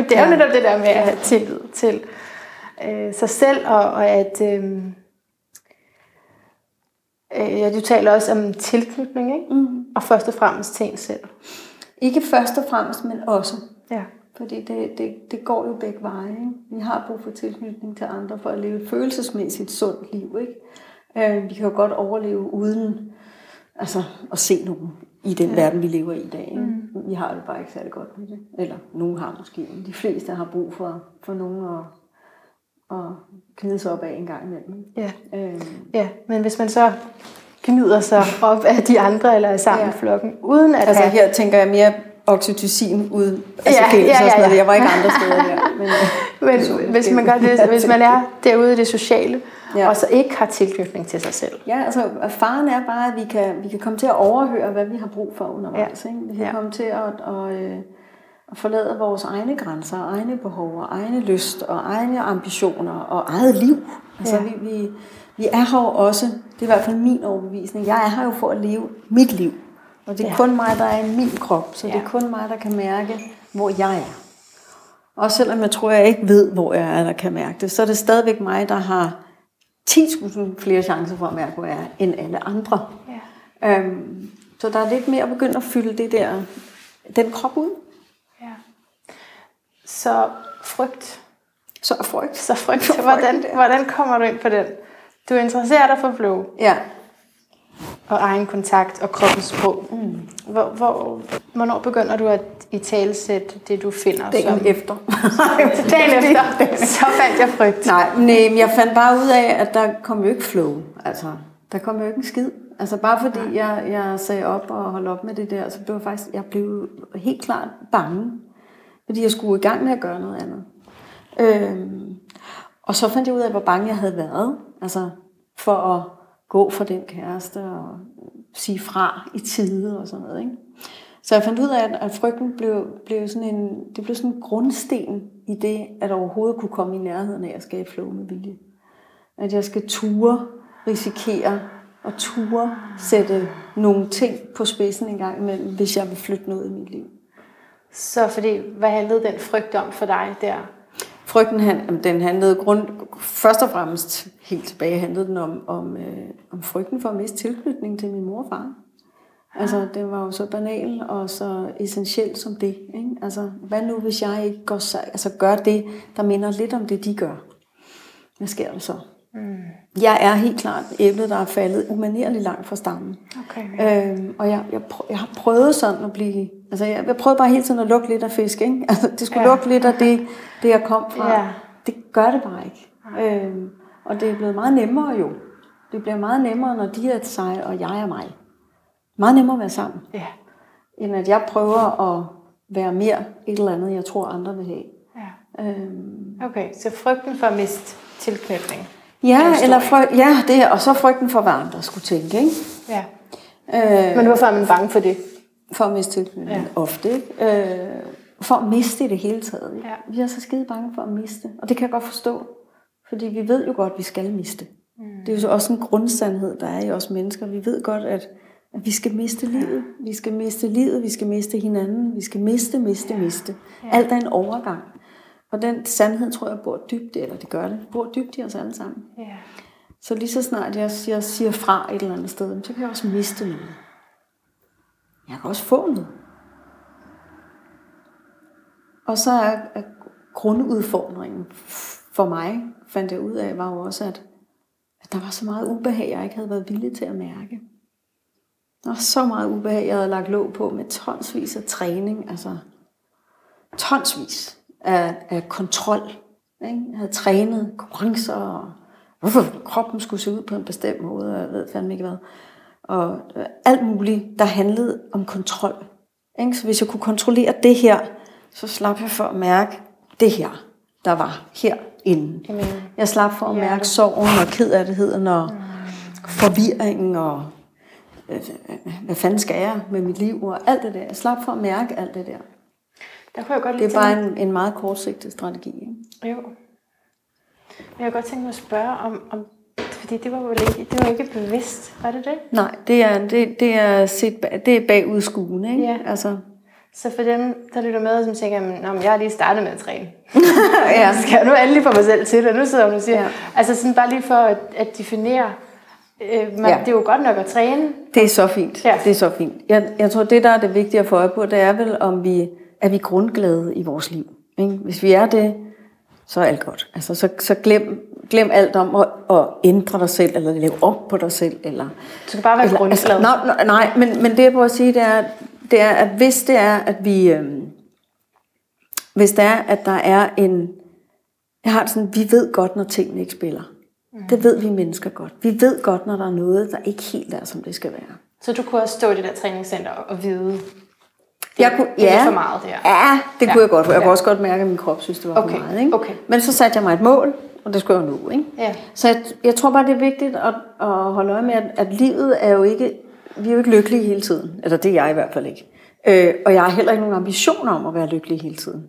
Speaker 2: Det er jo netop det der med at have tillid til øh, sig selv, og, og at... Øh, øh, ja, du taler også om tilknytning, ikke? Mm. og først og fremmest til en selv.
Speaker 3: Ikke først og fremmest, men også.
Speaker 2: Ja.
Speaker 3: Fordi det, det, det går jo begge veje. Ikke? Vi har brug for tilknytning til andre for at leve et følelsesmæssigt sundt liv. Ikke? Øh, vi kan jo godt overleve uden altså, at se nogen i den ja. verden, vi lever i i dag. Ikke? Mm. Vi har det bare ikke særlig godt med det. Eller nogen har måske. Men de fleste har brug for, for nogen at, at gnide sig op af en gang imellem.
Speaker 2: Ja. Øh. ja, men hvis man så gnider sig op af de andre, eller er sammen ja. flokken, uden at
Speaker 3: Altså
Speaker 2: have...
Speaker 3: her tænker jeg mere oxytocin ud altså ja, ja, ja, ja. Jeg var ikke andre steder der. Men,
Speaker 2: men hvis man gør det, hvis man er derude i det sociale, ja. og så ikke har tilknytning til sig selv.
Speaker 3: Ja, altså faren er bare, at vi kan, vi kan komme til at overhøre, hvad vi har brug for undervejs. Ja. Ikke? Vi kan ja. komme til at, at, øh, at forlade vores egne grænser, egne behov, og egne lyst, og egne ambitioner, og eget liv. Altså ja. vi, vi, vi er her jo også, det er i hvert fald min overbevisning, jeg er her jo for at leve mit liv. Og det er ja. kun mig, der er i min krop, så ja. det er kun mig, der kan mærke, hvor jeg er. Og selvom jeg tror, jeg ikke ved, hvor jeg er, der kan mærke det, så er det stadigvæk mig, der har 10.000 flere chancer for at mærke, hvor jeg er, end alle andre. Ja. Øhm, så der er lidt mere at begynde at fylde det der, den krop ud.
Speaker 2: Så frygt.
Speaker 3: Så frygt.
Speaker 2: Så frygt. Så hvordan, hvordan kommer du ind på den? Du interesserer dig for flow.
Speaker 3: Ja.
Speaker 2: Og egen kontakt og kroppens sprog. Mm. Hvor, hvor, hvornår begynder du at i talsætte det, du finder?
Speaker 3: Dagen som... efter.
Speaker 2: Dagen efter. Så fandt jeg frygt.
Speaker 3: Nej, men jeg fandt bare ud af, at der kom jo ikke flow. Altså, der kom jo ikke en skid. Altså bare fordi jeg, jeg sagde op og holdt op med det der, så blev jeg faktisk, jeg blev helt klart bange. Fordi jeg skulle i gang med at gøre noget andet. Øhm, og så fandt jeg ud af, hvor bange jeg havde været. Altså for at gå for den kæreste og sige fra i tide og sådan noget. Ikke? Så jeg fandt ud af, at frygten blev, blev sådan en, det blev sådan en grundsten i det, at overhovedet kunne komme i nærheden af at skabe flow med vilje. At jeg skal ture, risikere og ture sætte nogle ting på spidsen en gang imellem, hvis jeg vil flytte noget i mit liv.
Speaker 2: Så fordi, hvad handlede den frygt om for dig der?
Speaker 3: Frygten, den handlede grund, først og fremmest helt tilbage, handlede den om, om, øh, om frygten for at miste tilknytning til min mor og far. Altså, det var jo så banal og så essentielt som det. Ikke? Altså, hvad nu, hvis jeg ikke går, altså, gør det, der minder lidt om det, de gør? Hvad sker der så? Mm. Jeg er helt klart æblet, der er faldet umanerligt langt fra stammen.
Speaker 2: Okay, øhm,
Speaker 3: og jeg, jeg, prøv, jeg har prøvet sådan at blive... Altså, jeg, jeg prøvede bare hele tiden at lukke lidt af fisk, ikke? Altså, det skulle ja. lukke lidt af det, det, jeg kom fra. Ja. Det gør det bare ikke. Ja. Øhm, og det er blevet meget nemmere jo. Det bliver meget nemmere, når de er sig, og jeg er mig. Meget nemmere at være sammen.
Speaker 2: Ja.
Speaker 3: End at jeg prøver at være mere et eller andet, jeg tror, andre vil have. Ja.
Speaker 2: Øhm. Okay, så frygten for at miste tilknytning.
Speaker 3: Ja, eller fryg, ja det, og så frygten for, hvad andre skulle tænke. Ikke?
Speaker 2: Ja. Øh, Men hvorfor er man bange for det?
Speaker 3: For at miste tilknytning, ja. ofte. Ikke? Øh, for at miste i det hele taget. Ikke? Ja. Vi er så skide bange for at miste. Og det kan jeg godt forstå. Fordi vi ved jo godt, at vi skal miste. Mm. Det er jo så også en grundsandhed, der er i os mennesker. Vi ved godt, at, at vi skal miste livet. Vi skal miste livet, vi skal miste hinanden. Vi skal miste, miste, miste. Ja. Alt er en overgang. Og den sandhed, tror jeg, bor dybt, eller det gør det, bor dybt i os alle sammen. Ja. Så lige så snart jeg, jeg siger fra et eller andet sted, så kan jeg også miste noget. Jeg kan også få noget. Og så er, er grundudfordringen for mig, fandt jeg ud af, var jo også, at, at der var så meget ubehag, jeg ikke havde været villig til at mærke. Der var så meget ubehag, jeg havde lagt låg på med tonsvis af træning, altså tonsvis af, af kontrol. Ikke? Jeg havde trænet konkurrencer, og hvorfor kroppen skulle se ud på en bestemt måde, og jeg ved fandme ikke hvad. Og øh, alt muligt, der handlede om kontrol. Ikke? Så hvis jeg kunne kontrollere det her, så slap jeg for at mærke det her, der var herinde. Amen. Jeg slap for at mærke sorgen og kedattigheden og, forvirringen og øh, hvad fanden skal jeg med mit liv og alt det der. Jeg slap for at mærke alt det der.
Speaker 2: Der kunne jeg godt
Speaker 3: Det er bare en, en meget kortsigtet strategi. Ikke?
Speaker 2: Jo. Men jeg kunne godt tænke mig at spørge om, om fordi det var jo ikke, det var ikke bevidst, var det det?
Speaker 3: Nej, det er, det, det er, set, det er bagudskuende. Ikke?
Speaker 2: Ja.
Speaker 3: Altså,
Speaker 2: Så for dem, der lytter med, som tænker, "Nå, men jeg har lige startet med at træne.
Speaker 3: ja.
Speaker 2: Så skal jeg nu endelig få mig selv til det. Nu sidder hun og siger,
Speaker 3: Ja.
Speaker 2: altså sådan bare lige for at, at definere, øh, man,
Speaker 3: ja.
Speaker 2: det er jo godt nok at træne.
Speaker 3: Det er så fint.
Speaker 2: Ja.
Speaker 3: Det er så fint. Jeg, jeg tror, det der er det vigtige at få øje på, det er vel, om vi er vi grundglade i vores liv. Ikke? Hvis vi er det, så er alt godt. Altså, så, så glem, glem alt om at, at ændre dig selv, eller lave om på dig selv. Eller,
Speaker 2: Du skal bare være
Speaker 3: eller,
Speaker 2: grundglad.
Speaker 3: nej, nej, nej men, men det jeg prøver at sige, det er, det er, at hvis det er, at vi... Øhm, hvis det er, at der er en... Jeg har det sådan, vi ved godt, når tingene ikke spiller. Mm. Det ved vi mennesker godt. Vi ved godt, når der er noget, der ikke helt er, som det skal være.
Speaker 2: Så du kunne også stå i det der træningscenter og vide,
Speaker 3: Jeg kunne,
Speaker 2: det
Speaker 3: ja,
Speaker 2: er for meget det her.
Speaker 3: Ja, det
Speaker 2: Ja.
Speaker 3: kunne jeg godt. Jeg kunne også godt mærke, at min krop synes, det var
Speaker 2: Okay,
Speaker 3: for meget. Ikke?
Speaker 2: okay.
Speaker 3: Men så satte jeg mig et mål, og det skulle jeg jo nå. Ikke?
Speaker 2: Ja.
Speaker 3: Så jeg, jeg tror bare, det er vigtigt at, at holde øje med, at, at livet er jo ikke... Vi er jo ikke lykkelige hele tiden. Eller det er jeg i hvert fald ikke. Øh, og jeg har heller ikke nogen ambitioner om at være lykkelig hele tiden.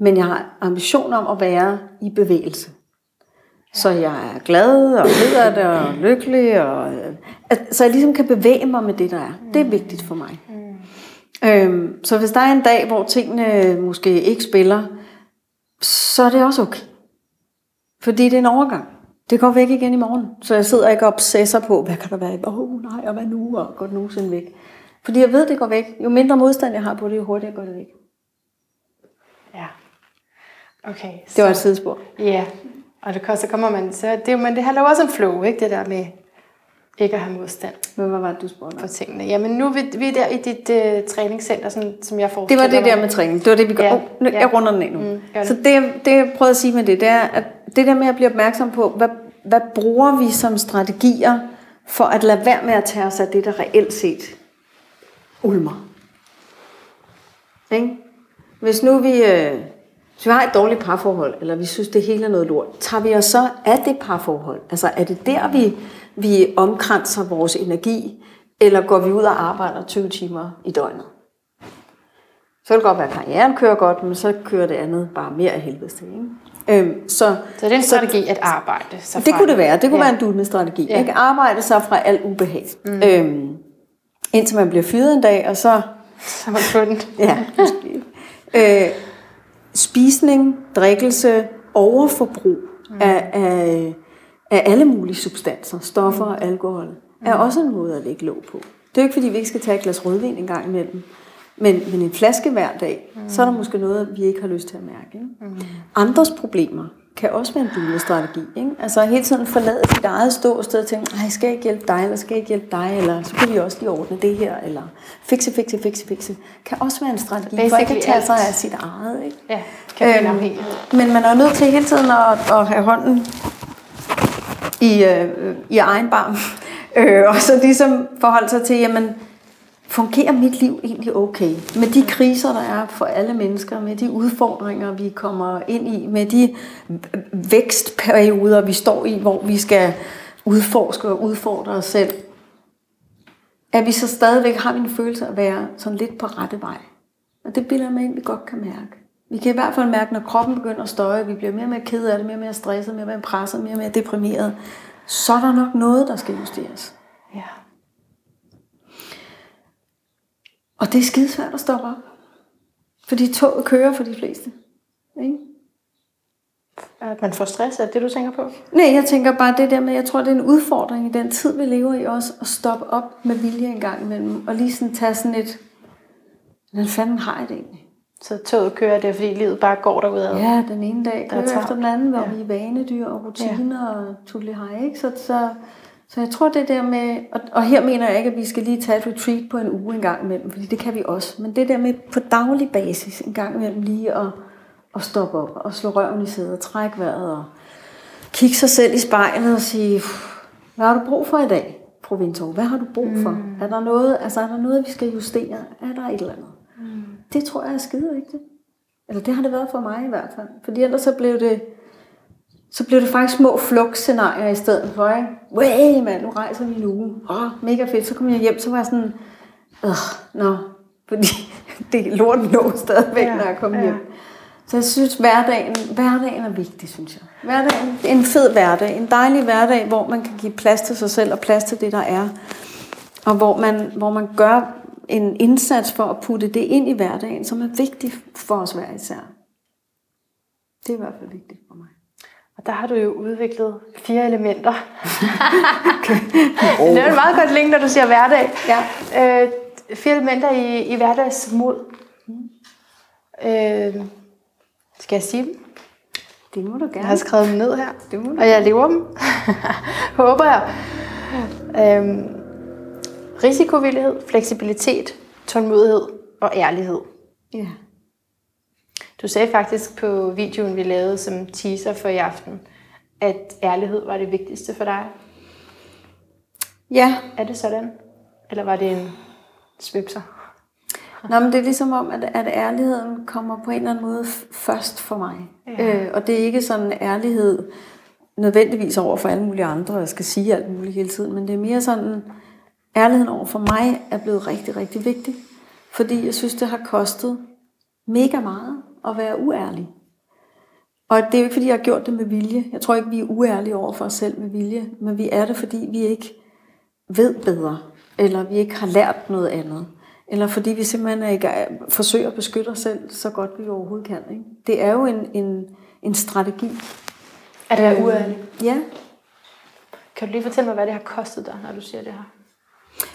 Speaker 3: Men jeg har ambitioner om at være i bevægelse. Så jeg er glad og ked af det og lykkelig. Og, øh, at, så jeg ligesom kan bevæge mig med det, der er. Det er vigtigt for mig. Øhm, så hvis der er en dag, hvor tingene måske ikke spiller, så er det også okay. Fordi det er en overgang. Det går væk igen i morgen. Så jeg sidder ikke og obsesser på, hvad kan der være? Åh oh, nej, og hvad nu? Og går det nogensinde væk? Fordi jeg ved, det går væk. Jo mindre modstand jeg har på det, jo hurtigere går det væk.
Speaker 2: Ja. Okay.
Speaker 3: Det var et sidespor.
Speaker 2: Ja, og det, så kommer man, så det, men det handler jo også om flow, ikke? Det der med ikke at have modstand
Speaker 3: Men hvad var det, du spurgte
Speaker 2: på
Speaker 3: om?
Speaker 2: tingene. Jamen nu er vi, vi er der i dit øh, træningscenter, sådan, som jeg
Speaker 3: Det
Speaker 2: forestiller
Speaker 3: var det der med træning. Det var det, vi gør.
Speaker 2: Ja.
Speaker 3: Oh, nu,
Speaker 2: ja.
Speaker 3: jeg runder den af nu.
Speaker 2: Mm, det.
Speaker 3: så det, det, jeg prøvede at sige med det, det er, at det der med at blive opmærksom på, hvad, hvad bruger vi som strategier for at lade være med at tage os af det, der reelt set ulmer. Ikke? Hvis nu vi, øh, hvis vi har et dårligt parforhold, eller vi synes, det hele er noget lort, tager vi os så af det parforhold? Altså er det der, vi, vi omkranser vores energi, eller går vi ud og arbejder 20 timer i døgnet? Så kan det godt være, at karrieren kører godt, men så kører det andet bare mere af helvede til. Ikke? Øhm, så,
Speaker 2: Så det er en strategi at arbejde sig
Speaker 3: det
Speaker 2: frem.
Speaker 3: kunne det være. Det kunne
Speaker 2: ja.
Speaker 3: være en dulende strategi.
Speaker 2: Ja.
Speaker 3: Ikke arbejde sig fra alt ubehag. Mm. Øhm, indtil man bliver fyret en dag, og så
Speaker 2: Så man på den.
Speaker 3: Ja, måske. øh, spisning, drikkelse, overforbrug mm. af, af, af alle mulige substanser, stoffer og alkohol, er også en måde at lægge låg på. Det er jo ikke, fordi vi ikke skal tage et glas rødvin en gang imellem. Men, men en flaske hver dag, mm. så er der måske noget, vi ikke har lyst til at mærke. Ikke? Mm. Andres problemer kan også være en dumme strategi. Ikke? Altså hele tiden forlade sit eget ståsted og tænke, "Ej, skal jeg ikke hjælpe dig, eller skal jeg ikke hjælpe dig, eller så kan vi også lige ordne det her, eller fikse, fikse, fikse, fikse. Kan også være en strategi for ikke
Speaker 2: Basically
Speaker 3: at tage sig af sit eget. Ikke?
Speaker 2: Ja, kan
Speaker 3: Øhm,
Speaker 2: afhængighed.
Speaker 3: Men man er nødt til hele tiden at, at have hånden i, øh, i egen barm. Øh, og så ligesom forholde sig til, jamen, fungerer mit liv egentlig okay? Med de kriser, der er for alle mennesker, med de udfordringer, vi kommer ind i, med de vækstperioder, vi står i, hvor vi skal udforske og udfordre os selv, at vi så stadigvæk har vi en følelse af at være sådan lidt på rette vej. Og det bilder jeg mig ind, vi godt kan mærke. Vi kan i hvert fald mærke, når kroppen begynder at støje, vi bliver mere og mere ked af det, mere og mere stresset, mere og mere presset, mere og mere deprimeret, så er der nok noget, der skal justeres.
Speaker 2: Ja.
Speaker 3: Og det er skidesvært at stoppe op. Fordi toget kører for de fleste. Ikke?
Speaker 2: At man får stress, er det du tænker på?
Speaker 3: Nej, jeg tænker bare det der med, jeg tror, det er en udfordring i den tid, vi lever i også, at stoppe op med vilje en gang imellem, og lige sådan tage sådan et, hvordan fanden har jeg det egentlig?
Speaker 2: Så toget kører, det er fordi livet bare går derudad.
Speaker 3: Ja, den ene dag
Speaker 2: er
Speaker 3: kører
Speaker 2: travlt.
Speaker 3: efter den anden, hvor
Speaker 2: Ja.
Speaker 3: vi er vanedyr og rutiner ja. og tulli hej, ikke? Så, så, så jeg tror det der med, og, og her mener jeg ikke, at vi skal lige tage et retreat på en uge en gang imellem, fordi det kan vi også, men det der med på daglig basis en gang imellem lige at, at stoppe op og slå røven i sædet og trække vejret og kigge sig selv i spejlet og sige, "Uff, hvad har du brug for i dag, Provinto? Hvad har du brug for? Mm. Er, der noget, altså, er der noget, vi skal justere? Er der et eller andet? Det tror jeg er skide vigtigt. Eller det har det været for mig i hvert fald. Fordi ellers så blev det så bliver det faktisk små flugtscenarier i stedet for, ikke? Way, mand, nu rejser vi nu. Åh, oh, mega fedt. Så kom jeg hjem, så var jeg sådan, øh, nå, fordi det lorten lå stadigvæk, ja, når jeg kom ja. hjem. Så jeg synes, hverdagen, hverdagen er vigtig, synes jeg. Hverdagen, en fed hverdag, en dejlig hverdag, hvor man kan give plads til sig selv og plads til det, der er. Og hvor man, hvor man gør en indsats for at putte det ind i hverdagen, som er vigtigt for os hver især. Det er i hvert fald vigtigt for mig.
Speaker 2: Og der har du jo udviklet fire elementer. okay. oh. Det er en meget godt link, når du siger hverdag. Ja. Øh, fire elementer i, i hverdagsmod. Mm. Øh, skal jeg sige dem?
Speaker 3: Det må du gerne. Jeg
Speaker 2: har skrevet dem ned her,
Speaker 3: det må du
Speaker 2: og jeg lever dem. Håber jeg. Øhm, risikovillighed, fleksibilitet, tålmodighed og ærlighed. Ja. Du sagde faktisk på videoen, vi lavede som teaser for i aften, at ærlighed var det vigtigste for dig.
Speaker 3: Ja.
Speaker 2: Er det sådan? Eller var det en svipser?
Speaker 3: Nå, men det er ligesom om, at, at ærligheden kommer på en eller anden måde først for mig. Ja. Øh, og det er ikke sådan ærlighed nødvendigvis over for alle mulige andre, og skal sige alt muligt hele tiden, men det er mere sådan, ærligheden over for mig er blevet rigtig, rigtig vigtig. Fordi jeg synes, det har kostet mega meget at være uærlig. Og det er jo ikke, fordi jeg har gjort det med vilje. Jeg tror ikke, vi er uærlige over for os selv med vilje, men vi er det, fordi vi ikke ved bedre, eller vi ikke har lært noget andet, eller fordi vi simpelthen i gang, forsøger at beskytte os selv så godt vi overhovedet kan. Ikke? Det er jo en, en, en strategi.
Speaker 2: At være uærlig?
Speaker 3: Ja.
Speaker 2: Kan du lige fortælle mig, hvad det har kostet dig, når du siger det her?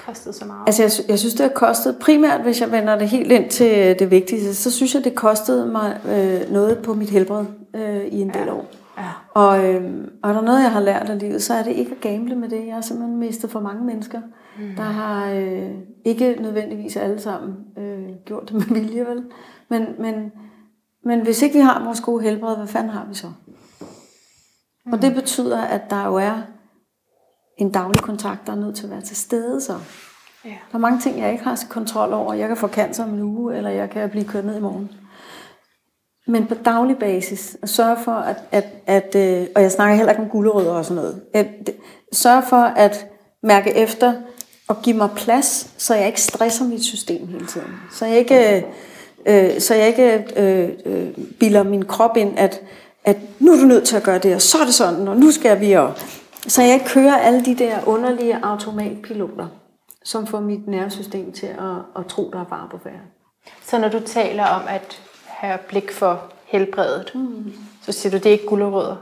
Speaker 2: Kostet så meget?
Speaker 3: Altså, jeg, jeg synes, det har kostet, primært hvis jeg vender det helt ind til det vigtigste, så synes jeg, det kostede mig øh, noget på mit helbred øh, i en del ja. år. Ja. Og, øh, og er der noget, jeg har lært af livet, så er det ikke at gamble med det. Jeg har simpelthen mistet for mange mennesker, mm. der har øh, ikke nødvendigvis alle sammen øh, gjort det med vilje, vel? Men, men, men hvis ikke vi har vores gode helbred, hvad fanden har vi så? Mm. Og det betyder, at der jo er en daglig kontakt, der er nødt til at være til stede så. Ja. Der er mange ting, jeg ikke har kontrol over. Jeg kan få cancer om en uge, eller jeg kan blive kørt ned i morgen. Men på daglig basis, at sørge for, at, at, at øh, og jeg snakker heller ikke om gulerødder og sådan noget, at, sørge for at mærke efter og give mig plads, så jeg ikke stresser mit system hele tiden. Så jeg ikke, øh, så jeg ikke øh, øh, bilder min krop ind, at, at nu er du nødt til at gøre det, og så er det sådan, og nu skal vi, og så jeg kører alle de der underlige automatpiloter, som får mit nervesystem til at, at tro, der er far på færre.
Speaker 2: Så når du taler om at have blik for helbredet, mm. så siger du, det er ikke gulerødder?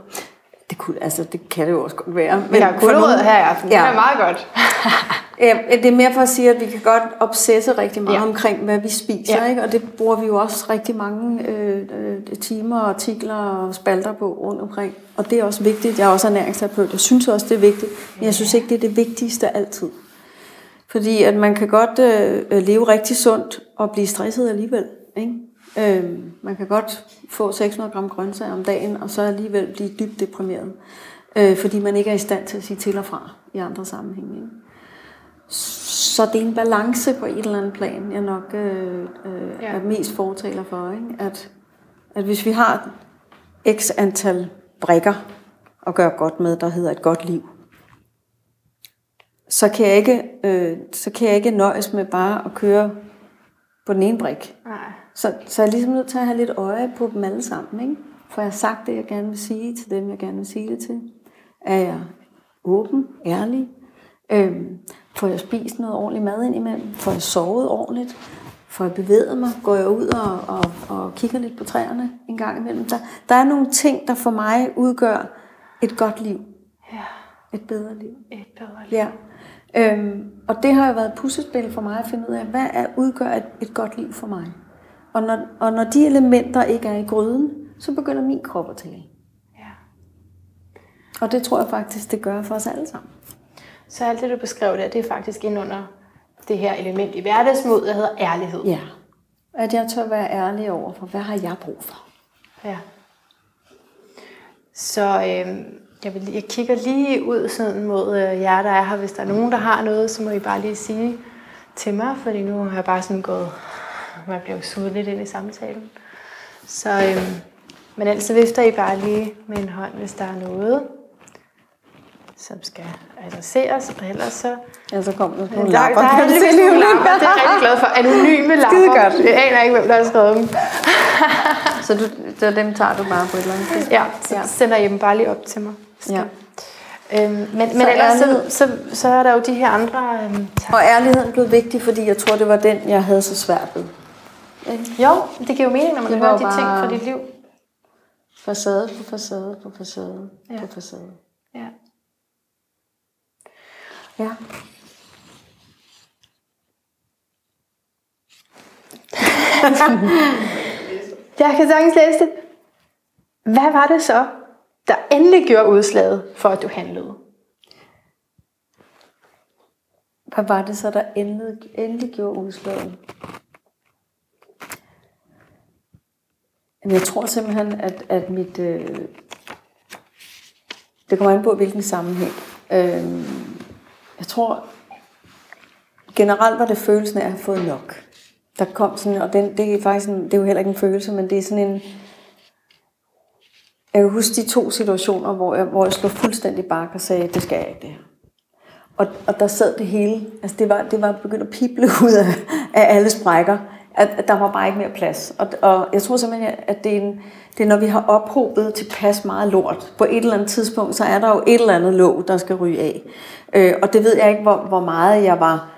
Speaker 3: Det, kunne, altså, det kan det jo også godt være.
Speaker 2: Men Vi har gulerødder her i aften, ja. det er meget godt.
Speaker 3: Ja, det er mere for at sige, at vi kan godt obsesse rigtig meget ja. omkring, hvad vi spiser, ja. ikke? og det bruger vi jo også rigtig mange øh, øh, timer, artikler og spalter på rundt omkring. Og det er også vigtigt. Jeg er også ernæringsterapeut, jeg synes også, det er vigtigt, men jeg synes ikke, det er det vigtigste altid. Fordi at man kan godt øh, leve rigtig sundt og blive stresset alligevel. Ikke? Øh, man kan godt få 600 gram grøntsager om dagen, og så alligevel blive dybt deprimeret. Øh, fordi man ikke er i stand til at sige til og fra i andre sammenhænge. Ikke? Så det er en balance på et eller andet plan, jeg nok øh, øh, ja. er mest fortaler for. Ikke? At, at hvis vi har x antal brækker at gøre godt med, der hedder et godt liv, så kan jeg ikke, øh, så kan jeg ikke nøjes med bare at køre på den ene brik. Nej. Så, så jeg er ligesom nødt til at have lidt øje på dem alle sammen. Ikke? For jeg har sagt det, jeg gerne vil sige til dem, jeg gerne vil sige det til. Er jeg åben, ærlig, Øhm, får jeg spist noget ordentligt mad ind imellem? Får jeg sovet ordentligt? Får jeg bevæget mig? Går jeg ud og, og, og kigger lidt på træerne en gang imellem? Der, der er nogle ting, der for mig udgør et godt liv. Ja. Et bedre liv.
Speaker 2: Et bedre liv.
Speaker 3: Ja. Øhm, og det har jo været et puslespil for mig at finde ud af, hvad er, udgør et, et godt liv for mig? Og når, og når de elementer ikke er i gryden, så begynder min krop at tale. Ja. Og det tror jeg faktisk, det gør for os alle sammen.
Speaker 2: Så alt det, du beskrev der, det er faktisk ind under det her element i hverdagsmod, der hedder ærlighed.
Speaker 3: Ja. At jeg tør være ærlig over for, hvad har jeg brug for? Ja.
Speaker 2: Så øh, jeg, vil, jeg kigger lige ud sådan mod øh, jer, der er her. Hvis der er nogen, der har noget, så må I bare lige sige til mig, fordi nu har jeg bare sådan gået, man bliver jo suget lidt ind i samtalen. Så øh, Men ellers så vifter I bare lige med en hånd, hvis der er noget, som skal adresseres, og ellers så...
Speaker 3: Ja, så kommer der
Speaker 2: Der,
Speaker 3: nogle
Speaker 2: der,
Speaker 3: lapper.
Speaker 2: der er
Speaker 3: se
Speaker 2: heldigvis
Speaker 3: lige
Speaker 2: nogle lapper, det er jeg rigtig glad for. Anonyme lapper.
Speaker 3: Skide godt.
Speaker 2: Jeg aner ikke, hvem der har skrevet dem.
Speaker 3: Så du, så dem tager du bare på et eller andet tidspunkt?
Speaker 2: Ja, så
Speaker 3: Ja.
Speaker 2: sender I dem bare lige op til mig.
Speaker 3: ja.
Speaker 2: Øhm, men men
Speaker 3: Så
Speaker 2: ellers så, så, så er der jo de her andre... Øhm, tak.
Speaker 3: Og ærligheden blev vigtig, fordi jeg tror, det var den, jeg havde så svært ved.
Speaker 2: Jo, det giver jo mening, når man hører de ting fra dit liv.
Speaker 3: Facade på facade på facade
Speaker 2: Ja.
Speaker 3: på facade.
Speaker 2: Ja. Jeg kan sagtens læse det. Hvad var det så, der endelig gjorde udslaget for, at du handlede?
Speaker 3: Hvad var det så, der endelig, endelig gjorde udslaget? Jeg tror simpelthen, at, at mit... Øh, det kommer an på, hvilken sammenhæng. Øh, jeg tror, generelt var det følelsen af at have fået nok. Der kom sådan, og den, det er faktisk en, det er jo heller ikke en følelse, men det er sådan en... Jeg kan huske de to situationer, hvor jeg, hvor jeg slog fuldstændig bak og sagde, det skal jeg ikke det her. Og, og der sad det hele, altså det var, det var begyndt at pible ud af, af alle sprækker, at, at der var bare ikke mere plads. Og, og jeg tror simpelthen, at det er, en, det er, når vi har ophobet tilpas meget lort, på et eller andet tidspunkt, så er der jo et eller andet låg, der skal ryge af. Øh, og det ved jeg ikke, hvor, hvor meget jeg var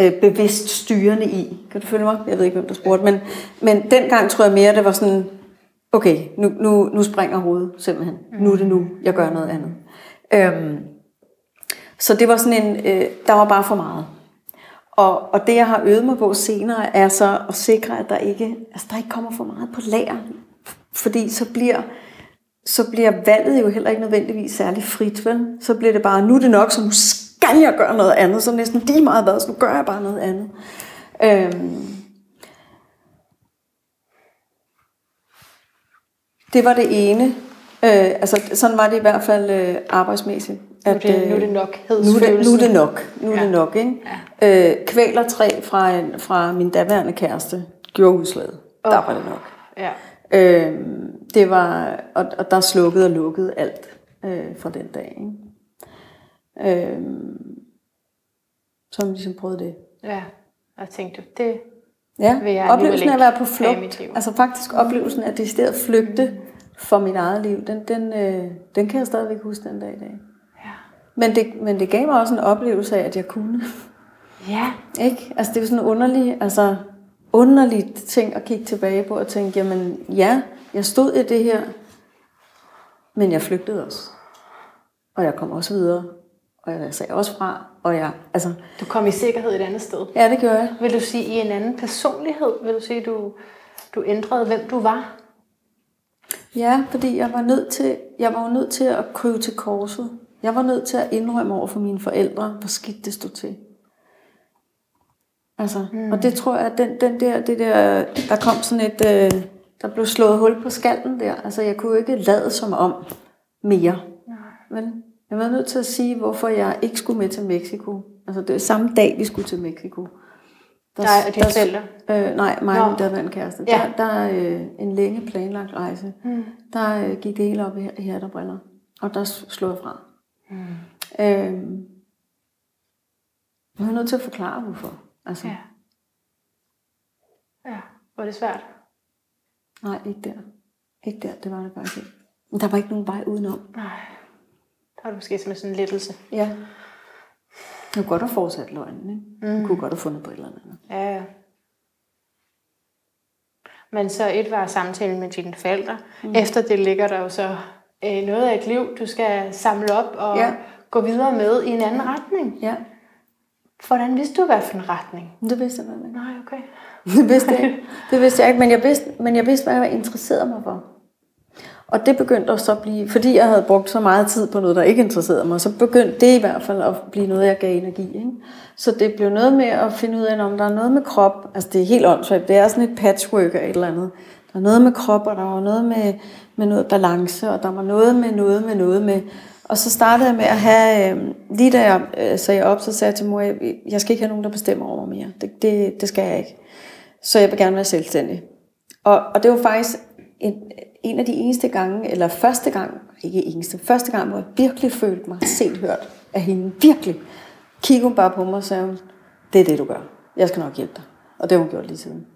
Speaker 3: øh, bevidst styrende i. Kan du følge mig? Jeg ved ikke, hvem der spurgte, men, men dengang tror jeg mere, det var sådan, okay, nu, nu, nu springer hovedet simpelthen. Nu er det nu, jeg gør noget andet. Øhm, så det var sådan en, øh, der var bare for meget. Og, og det, jeg har øvet mig på senere, er så at sikre, at der ikke, altså, der ikke kommer for meget på lager. Fordi så bliver, så bliver valget jo heller ikke nødvendigvis særlig frit, vel? Så bliver det bare, nu er det nok, så nu skal jeg gøre noget andet. Så næsten lige meget hvad, så nu gør jeg bare noget andet. Øhm, det var det ene. Øh, altså, sådan var det i hvert fald øh, arbejdsmæssigt.
Speaker 2: Nu er det, nu er det
Speaker 3: øh,
Speaker 2: nok
Speaker 3: nu er det, nu er det nok. Nu er
Speaker 2: Ja.
Speaker 3: det nok, ikke? Ja. Øh, kvælertræ fra, en, fra min daværende kæreste gjorde udslaget. Oh. Der var det nok.
Speaker 2: Ja.
Speaker 3: Øh, det var, og, og der slukkede og lukkede alt øh, fra den dag. Ikke? Øh, som ligesom prøvede det.
Speaker 2: ja. Og tænkte det...
Speaker 3: Ja,
Speaker 2: Vil jeg
Speaker 3: oplevelsen af at være på flugt,
Speaker 2: liv.
Speaker 3: altså faktisk oplevelsen af at decideret at flygte for mit eget liv, den, den, øh, den kan jeg stadigvæk huske den dag i dag. Men det, men det gav mig også en oplevelse af, at jeg kunne.
Speaker 2: Ja.
Speaker 3: Ikke? Altså det er jo sådan en underlig, altså underligt ting at kigge tilbage på og tænke, jamen ja, jeg stod i det her, men jeg flygtede også. Og jeg kom også videre, og jeg sagde også fra, og jeg, altså,
Speaker 2: Du kom i sikkerhed et andet sted.
Speaker 3: ja, det gjorde jeg.
Speaker 2: Vil du sige i en anden personlighed? Vil du sige, du, du ændrede, hvem du var?
Speaker 3: Ja, fordi jeg var nødt til, jeg var nødt til at krybe til korset. Jeg var nødt til at indrømme over for mine forældre, hvor skidt det stod til. Altså, mm. og det tror jeg, at den, den der, det der, der kom sådan et, øh, der blev slået hul på skallen der. Altså, jeg kunne jo ikke lade som om mere. Men jeg var nødt til at sige, hvorfor jeg ikke skulle med til Mexico. Altså, det var samme dag, vi skulle til Mexico. Der,
Speaker 2: Dig og dine forældre?
Speaker 3: Øh, nej, mig og min daværende kæreste.
Speaker 2: Ja.
Speaker 3: Der, der er øh, en længe planlagt rejse. Mm. Der øh, gik det hele op i, i hat og der slog jeg fra. Mm. Øh, jeg var nødt til at forklare, hvorfor. Altså,
Speaker 2: Ja. Ja, var det svært?
Speaker 3: Nej, ikke der. Ikke der, det var det faktisk ikke. Men der var ikke nogen vej udenom.
Speaker 2: Nej. Der var det måske som sådan en lettelse.
Speaker 3: Ja. Jeg kunne godt have fortsat løgnen, ikke? Mm. Jeg kunne godt have fundet på et eller andet.
Speaker 2: Ja, ja. Men så et var samtalen med dine forældre. Mm. Efter det ligger der jo så øh, noget af et liv, du skal samle op og
Speaker 3: Ja.
Speaker 2: gå videre med i en anden retning.
Speaker 3: Ja,
Speaker 2: Hvordan vidste du, hvad for en retning?
Speaker 3: det vidste jeg ikke.
Speaker 2: Nej, okay.
Speaker 3: Det vidste jeg ikke. Det vidste jeg ikke, men jeg vidste, men jeg vidste, hvad jeg interesserede mig for. Og det begyndte at så blive, fordi jeg havde brugt så meget tid på noget, der ikke interesserede mig, så begyndte det i hvert fald at blive noget, jeg gav energi. Ikke? Så det blev noget med at finde ud af, om der er noget med krop. Altså det er helt åndssvagt. Det er sådan et patchwork af et eller andet. Der er noget med krop, og der var noget med, med noget balance, og der var noget med noget med noget med. Og så startede jeg med at have, øh, lige da jeg øh, sagde op, så sagde jeg til mor, jeg, jeg skal ikke have nogen, der bestemmer over mig mere. Det, det, det skal jeg ikke. Så jeg vil gerne være selvstændig. Og, og det var faktisk en, en af de eneste gange, eller første gang, ikke eneste, første gang, hvor jeg virkelig følte mig set hørt af hende, virkelig, kiggede hun bare på mig og sagde, det er det, du gør. Jeg skal nok hjælpe dig. Og det har hun gjort lige siden.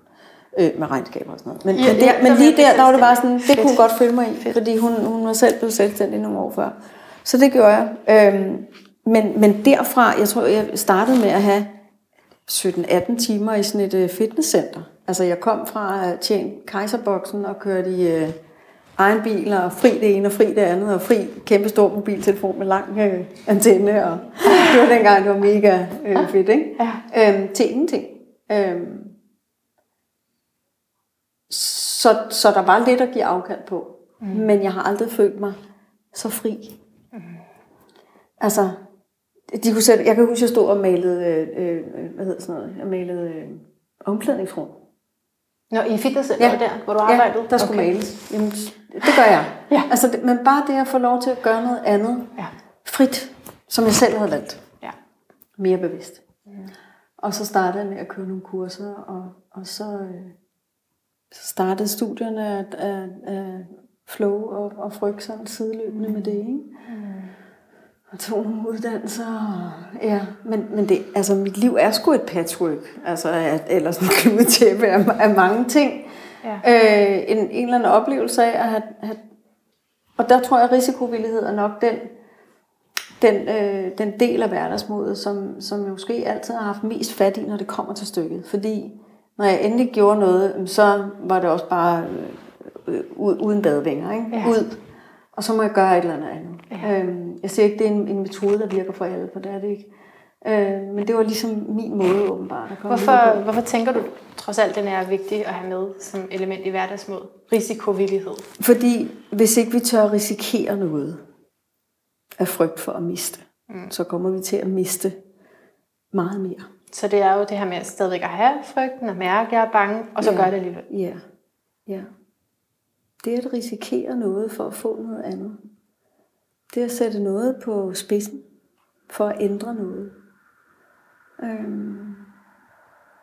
Speaker 3: Øh, med regnskaber og sådan noget. Men,
Speaker 2: Ja,
Speaker 3: men, der, men lige der, der var det bare sådan, det kunne hun
Speaker 2: Fedt.
Speaker 3: godt følge mig i, fordi hun, hun var selv blevet selvstændig nogle år før. Så det gjorde jeg. Øhm, men, men derfra, jeg tror, jeg startede med at have 17-18 timer i sådan et øh, fitnesscenter. Altså jeg kom fra at tjene kejserboksen og kørte i øh, egen bil og fri det ene og fri det andet og fri kæmpe stor mobiltelefon med lang øh, antenne og det var dengang, det var mega øh, fedt, ikke?
Speaker 2: Ja.
Speaker 3: Øhm, til ingenting. Øhm, så, så der var lidt at give afkald på. Mm. Men jeg har aldrig følt mig så fri. Mm. Altså, de kunne sætte, jeg kan huske, at jeg stod og malede, øh, øh, hvad hedder sådan noget, jeg malede øh, omklædningsrum.
Speaker 2: Nå, i fitnesscenteret der, hvor du arbejdede?
Speaker 3: Ja, der skulle okay. males. Jamen, det gør jeg.
Speaker 2: Ja.
Speaker 3: Altså, det, men bare det at få lov til at gøre noget andet,
Speaker 2: Ja.
Speaker 3: frit, som jeg selv havde valgt.
Speaker 2: Ja.
Speaker 3: Mere bevidst. Mm. Og så startede jeg med at køre nogle kurser, og, og så, øh, så startede studierne af, af, af flow og, og frygt sådan sideløbende mm. med det, ikke? Mm. Og tog nogle uddannelser, og, ja, men, men det, altså mit liv er sgu et patchwork, altså at, eller sådan en klimatæppe af, af mange ting.
Speaker 2: Ja.
Speaker 3: Øh, en, en eller anden oplevelse af at have, have og der tror jeg, at risikovillighed er nok den, den, øh, den del af hverdagsmodet, som, som jeg måske altid har haft mest fat i, når det kommer til stykket. Fordi når jeg endelig gjorde noget, så var det også bare øh, ud, uden badevinger. Ikke?
Speaker 2: Ja.
Speaker 3: Ud. Og så må jeg gøre et eller andet andet. Ja. Øhm, jeg siger ikke, det er en, en metode, der virker for alle, for det er det ikke. Øh, men det var ligesom min måde åbenbart at komme
Speaker 2: Hvorfor, hvorfor tænker du trods alt, den er vigtig at have med som element i hverdagsmod? Risikovillighed.
Speaker 3: Fordi hvis ikke vi tør risikere noget af frygt for at miste, mm. så kommer vi til at miste meget mere.
Speaker 2: Så det er jo det her med at stadigvæk at have frygten og mærke, at jeg er bange, og så
Speaker 3: Ja.
Speaker 2: gør det alligevel.
Speaker 3: Ja, ja. Det at risikere noget for at få noget andet. Det at sætte noget på spidsen for at ændre noget. Øhm,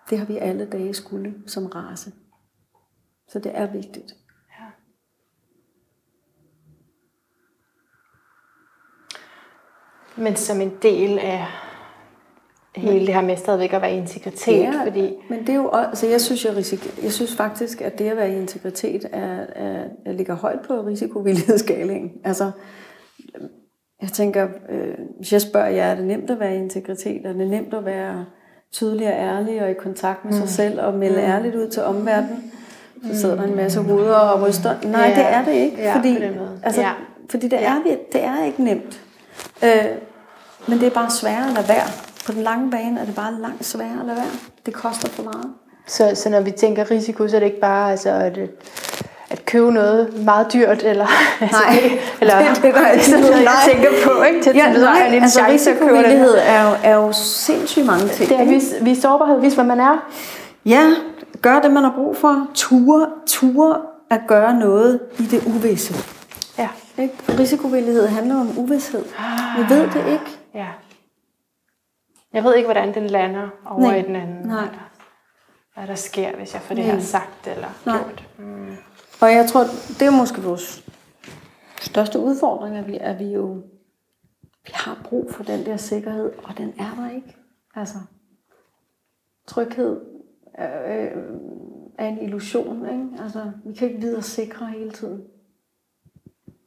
Speaker 3: det har vi alle dage skulle som race. Så det er vigtigt.
Speaker 2: Men som en del af hele det her med stadigvæk at være i integritet,
Speaker 3: Ja,
Speaker 2: fordi
Speaker 3: men det er jo også, altså jeg synes, jeg, risik, jeg synes faktisk, at det at være i integritet er, er, er ligger højt på risikovillighedsskalaen. Altså, jeg tænker, øh, hvis jeg spørger jer, er det nemt at være i integritet? Er det nemt at være tydelig og ærlig og i kontakt med sig selv og melde ærligt ud til omverdenen? Så sidder der en masse hoveder og ryster. Nej,
Speaker 2: Ja.
Speaker 3: det er det ikke.
Speaker 2: Ja,
Speaker 3: fordi, altså,
Speaker 2: Ja.
Speaker 3: fordi det, er, det er ikke nemt. Øh, men det er bare sværere at lade være. På den lange bane er det bare langt sværere at lade være. Det koster for meget.
Speaker 2: så, så når vi tænker risiko, så er det ikke bare altså, at, at købe noget meget dyrt, eller, altså,
Speaker 3: Nej,
Speaker 2: eller
Speaker 3: det er det, der er
Speaker 2: det sådan noget, jeg
Speaker 3: Nej.
Speaker 2: tænker på. Ikke? Til,
Speaker 3: Ja, nej,
Speaker 2: en
Speaker 3: altså risikovillighed er jo, er jo sindssygt mange ting.
Speaker 2: Det er vise, vise sårbarhed, vise, hvad man er.
Speaker 3: Ja, gør det, man har brug for. Ture, ture at gøre noget i det uvisse.
Speaker 2: Ja.
Speaker 3: Ikke? Risikovillighed handler om uvidshed. Vi ved det ikke.
Speaker 2: ja. Jeg ved ikke, hvordan den lander over
Speaker 3: Nej.
Speaker 2: i den anden.
Speaker 3: Nej.
Speaker 2: Eller Hvad der sker, hvis jeg får det
Speaker 3: Nej.
Speaker 2: her sagt eller
Speaker 3: Nej.
Speaker 2: gjort. Mm.
Speaker 3: Og jeg tror, det er måske vores største udfordring, at vi, at vi jo vi har brug for den der sikkerhed, og den er der ikke. Altså, tryghed er, øh, er en illusion, ikke? Altså, vi kan ikke vide os sikre hele tiden.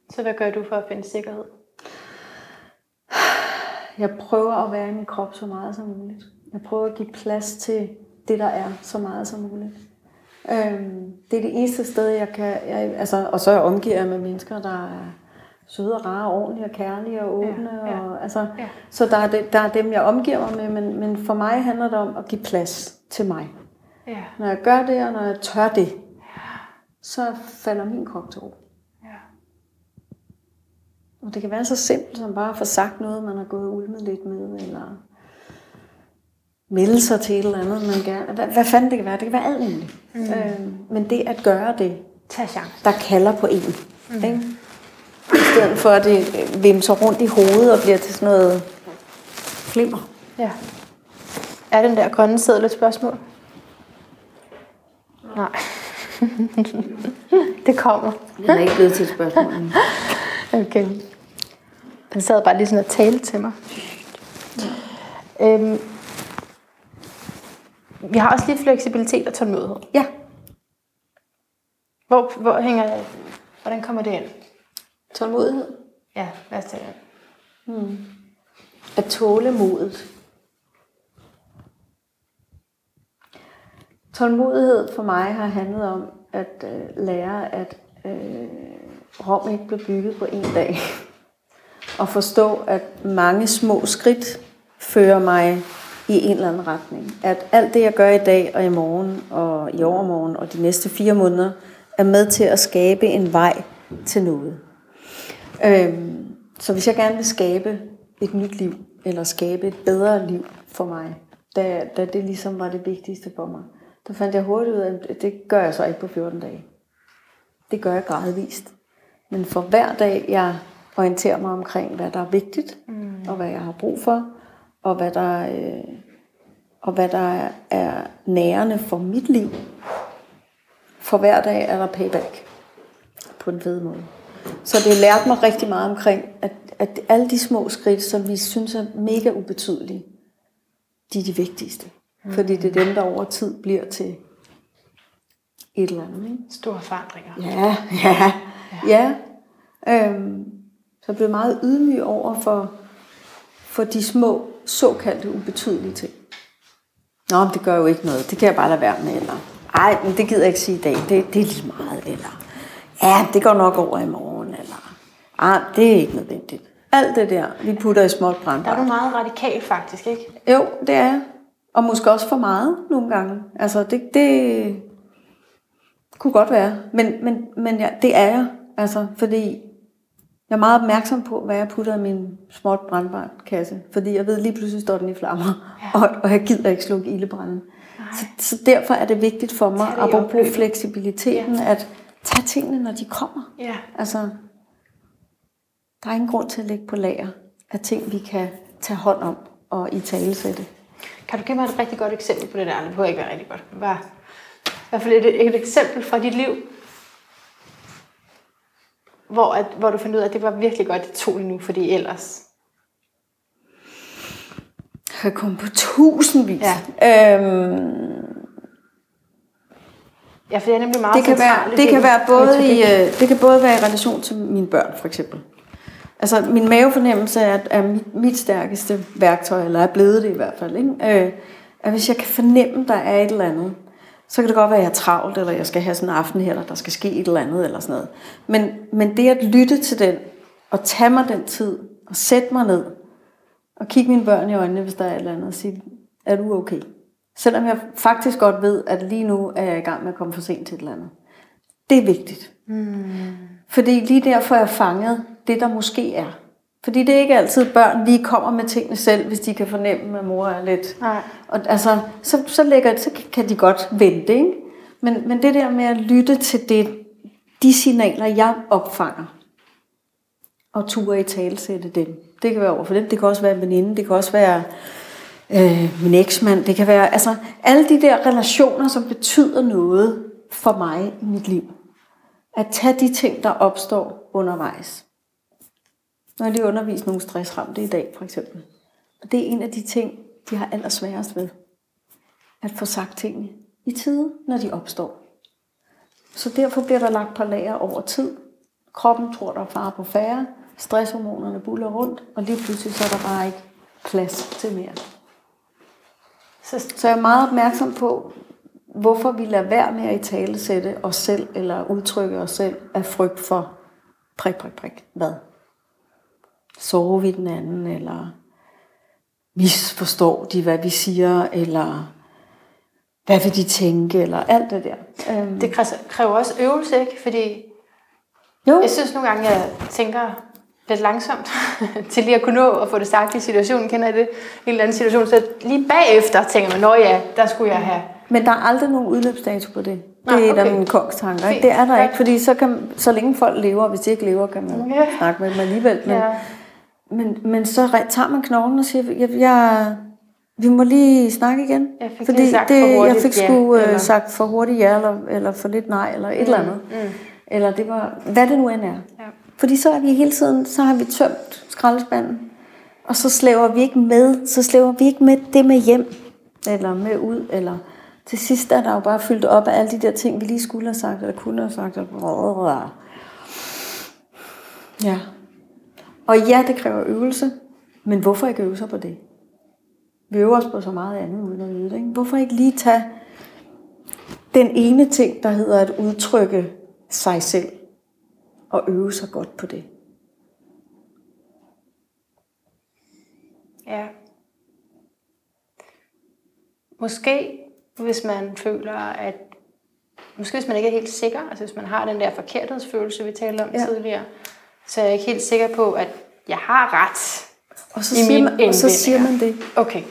Speaker 2: Så hvad gør du for at finde sikkerhed?
Speaker 3: Jeg prøver at være i min krop så meget som muligt. Jeg prøver at give plads til det, der er, så meget som muligt. Øhm, det er det eneste sted, jeg kan... Jeg, altså, og så omgiver jeg med mennesker, der er søde og rare, ordentlige og kærlige og åbne.
Speaker 2: Ja, ja.
Speaker 3: Og, altså,
Speaker 2: Ja.
Speaker 3: Så der er, det, der er dem, jeg omgiver mig med, men, men for mig handler det om at give plads til mig.
Speaker 2: Ja.
Speaker 3: Når jeg gør det, og når jeg tør det, så falder min krop til ro. Og det kan være så simpelt som bare at få sagt noget, man har gået ulmet lidt med, eller melde sig til et eller andet, man gerne... Hvad, hvad fanden det kan være? Det kan være alt muligt. Mm. Øhm, men det at gøre det,
Speaker 2: Tag chance.
Speaker 3: der kalder på en. Mm. Ikke? I stedet for at det øh, vimser rundt i hovedet og bliver til sådan noget flimmer.
Speaker 2: Ja. Er den der grønne seddel et spørgsmål? Nej. Det kommer.
Speaker 3: Det er ikke blevet til et spørgsmål.
Speaker 2: Okay. Han sad bare lige sådan og talte til mig. Øhm, vi har også lige fleksibilitet og tålmodighed.
Speaker 3: Ja,
Speaker 2: Hvor, hvor hænger Hvordan kommer det ind?
Speaker 3: tålmodighed.
Speaker 2: Ja, lad os tage det.
Speaker 3: At tåle modet. Tålmodighed for mig har handlet om at øh, lære, at øh, Rom ikke blev bygget på en dag. Og forstå, at mange små skridt fører mig i en eller anden retning. At alt det, jeg gør i dag og i morgen og i overmorgen og de næste fire måneder, er med til at skabe en vej til noget. Øhm, så hvis jeg gerne vil skabe et nyt liv, eller skabe et bedre liv for mig, da, da det ligesom var det vigtigste for mig, der fandt jeg hurtigt ud af, at det gør jeg så ikke på 14 dage. Det gør jeg gradvist. Men for hver dag, jeg orienterer mig omkring, hvad der er vigtigt, mm. og hvad jeg har brug for, og hvad der, øh, og hvad der er, nærende for mit liv, for hver dag er der payback på en fed måde. Så det lærte mig rigtig meget omkring, at, at alle de små skridt, som vi synes er mega ubetydelige, de er de vigtigste. Fordi det er dem, der over tid bliver til et eller andet. Ikke?
Speaker 2: Store forandringer.
Speaker 3: Ja, ja, ja. Øhm, så jeg blev meget ydmyg over for, for de små, såkaldte ubetydelige ting. Nå, men det gør jo ikke noget. Det kan jeg bare lade være med. Eller, ej, men det gider jeg ikke sige i dag. Det, det er lige meget. Eller, ja, det går nok over i morgen. Eller, ah, det er ikke nødvendigt. Alt det der, vi putter i småt
Speaker 2: Der er du meget radikal faktisk, ikke?
Speaker 3: Jo, det er jeg. Og måske også for meget nogle gange. Altså, det, det kunne godt være. Men, men, men ja, det er jeg. Altså, fordi jeg er meget opmærksom på, hvad jeg putter i min småt brandbarnkasse. Fordi jeg ved, lige pludselig står den i flammer. Ja. Og, og jeg gider ikke slukke ildebranden. Så, så derfor er det vigtigt for mig,
Speaker 2: i
Speaker 3: apropos fleksibiliteten, ja. at tage tingene, når de kommer.
Speaker 2: Ja.
Speaker 3: Altså, der er ingen grund til at lægge på lager af ting, vi kan tage hånd om og i talesætte.
Speaker 2: Kan du give mig et rigtig godt eksempel på det der? Det behøver ikke være rigtig godt. Bare, I hvert fald et, et eksempel fra dit liv, hvor, at, hvor du fandt ud af, at det var virkelig godt, det tog det nu, fordi ellers...
Speaker 3: Jeg kan komme på tusindvis. Ja. Øhm,
Speaker 2: Ja, for det er nemlig meget
Speaker 3: det kan være, det kan være både i, øh, det kan både være i relation til mine børn, for eksempel. Altså, min mavefornemmelse er, er mit, mit stærkeste værktøj, eller er blevet det i hvert fald. Ikke? Øh, at hvis jeg kan fornemme, der er et eller andet, så kan det godt være, at jeg er travlt, eller jeg skal have sådan en aften her, eller der skal ske et eller andet, eller sådan noget. Men, men det at lytte til den, og tage mig den tid, og sætte mig ned, og kigge mine børn i øjnene, hvis der er et eller andet, og sige, er du okay? Selvom jeg faktisk godt ved, at lige nu er jeg i gang med at komme for sent til et eller andet. Det er vigtigt. Mm. Fordi lige der får jeg fanget det, der måske er. Fordi det er ikke altid børn lige kommer med tingene selv, hvis de kan fornemme, at mor er lidt...
Speaker 2: Nej.
Speaker 3: Og altså, så, så, lægger, så kan de godt vente, ikke? Men, men det der med at lytte til det, de signaler, jeg opfanger, og ture i talesætte dem. Det kan være over for dem, det kan også være en veninde, det kan også være øh, min eksmand, det kan være, altså alle de der relationer, som betyder noget for mig i mit liv. At tage de ting, der opstår undervejs. Når jeg lige undervist nogle stressramte i dag, for eksempel. Og det er en af de ting, de har allersværest ved. At få sagt tingene i tide, når de opstår. Så derfor bliver der lagt på lager over tid. Kroppen tror, der er fare på færre. Stresshormonerne buller rundt, og lige pludselig så er der bare ikke plads til mere.
Speaker 2: Så,
Speaker 3: Så jeg er meget opmærksom på, hvorfor vi lader være med at i tale sætte os selv, eller udtrykke os selv af frygt for prik, prik, prik. Hvad? Sover vi den anden, eller misforstår de, hvad vi siger, eller hvad vil de tænke, eller alt det der. Øhm,
Speaker 2: det kræver, også øvelse, ikke? Fordi
Speaker 3: jo,
Speaker 2: jeg synes nogle gange, jeg tænker lidt langsomt til lige at kunne nå at få det sagt i situationen. Kender I det? En eller anden situation. Så lige bagefter tænker man, nå ja, der skulle jeg have.
Speaker 3: men der er aldrig nogen udløbsdato på det. Det er et af
Speaker 2: okay.
Speaker 3: mine kongstanker. Ikke? Det er der ikke, fordi så, kan, så længe folk lever, og hvis de ikke lever, kan man
Speaker 2: Ja.
Speaker 3: snakke med dem alligevel. Men,
Speaker 2: Ja.
Speaker 3: Men, men så tager man knoglen og siger, jeg, jeg, Vi må lige snakke igen.
Speaker 2: Jeg fik
Speaker 3: fordi
Speaker 2: lige sagt
Speaker 3: det,
Speaker 2: for
Speaker 3: jeg
Speaker 2: hurtigt
Speaker 3: fik
Speaker 2: ja,
Speaker 3: sgu
Speaker 2: eller-
Speaker 3: øh, sagt for hurtigt ja, eller, eller for lidt nej, eller et mm, eller andet. Mm. Eller det var, hvad det nu end er.
Speaker 2: Ja.
Speaker 3: Fordi så er vi hele tiden, så har vi tømt skraldespanden, og så slæver vi ikke med, så slæver vi ikke med det med hjem, eller med ud, eller til sidst er der jo bare fyldt op af alle de der ting, vi lige skulle have sagt, eller kunne have sagt. Og... Ja. Og ja, det kræver øvelse, men hvorfor ikke øve sig på det? Vi øver os på så meget andet uden at vide det. Ikke? Hvorfor ikke lige tage den ene ting, der hedder at udtrykke sig selv, og øve sig godt på det?
Speaker 2: Ja. Måske, hvis man føler, at... Måske hvis man ikke er helt sikker, altså hvis man har den der forkerthedsfølelse, vi talte om
Speaker 3: Ja.
Speaker 2: tidligere, så er jeg ikke helt sikker på, at jeg har ret
Speaker 3: Og så,
Speaker 2: i
Speaker 3: siger
Speaker 2: mine
Speaker 3: man, og så siger man det.
Speaker 2: Okay.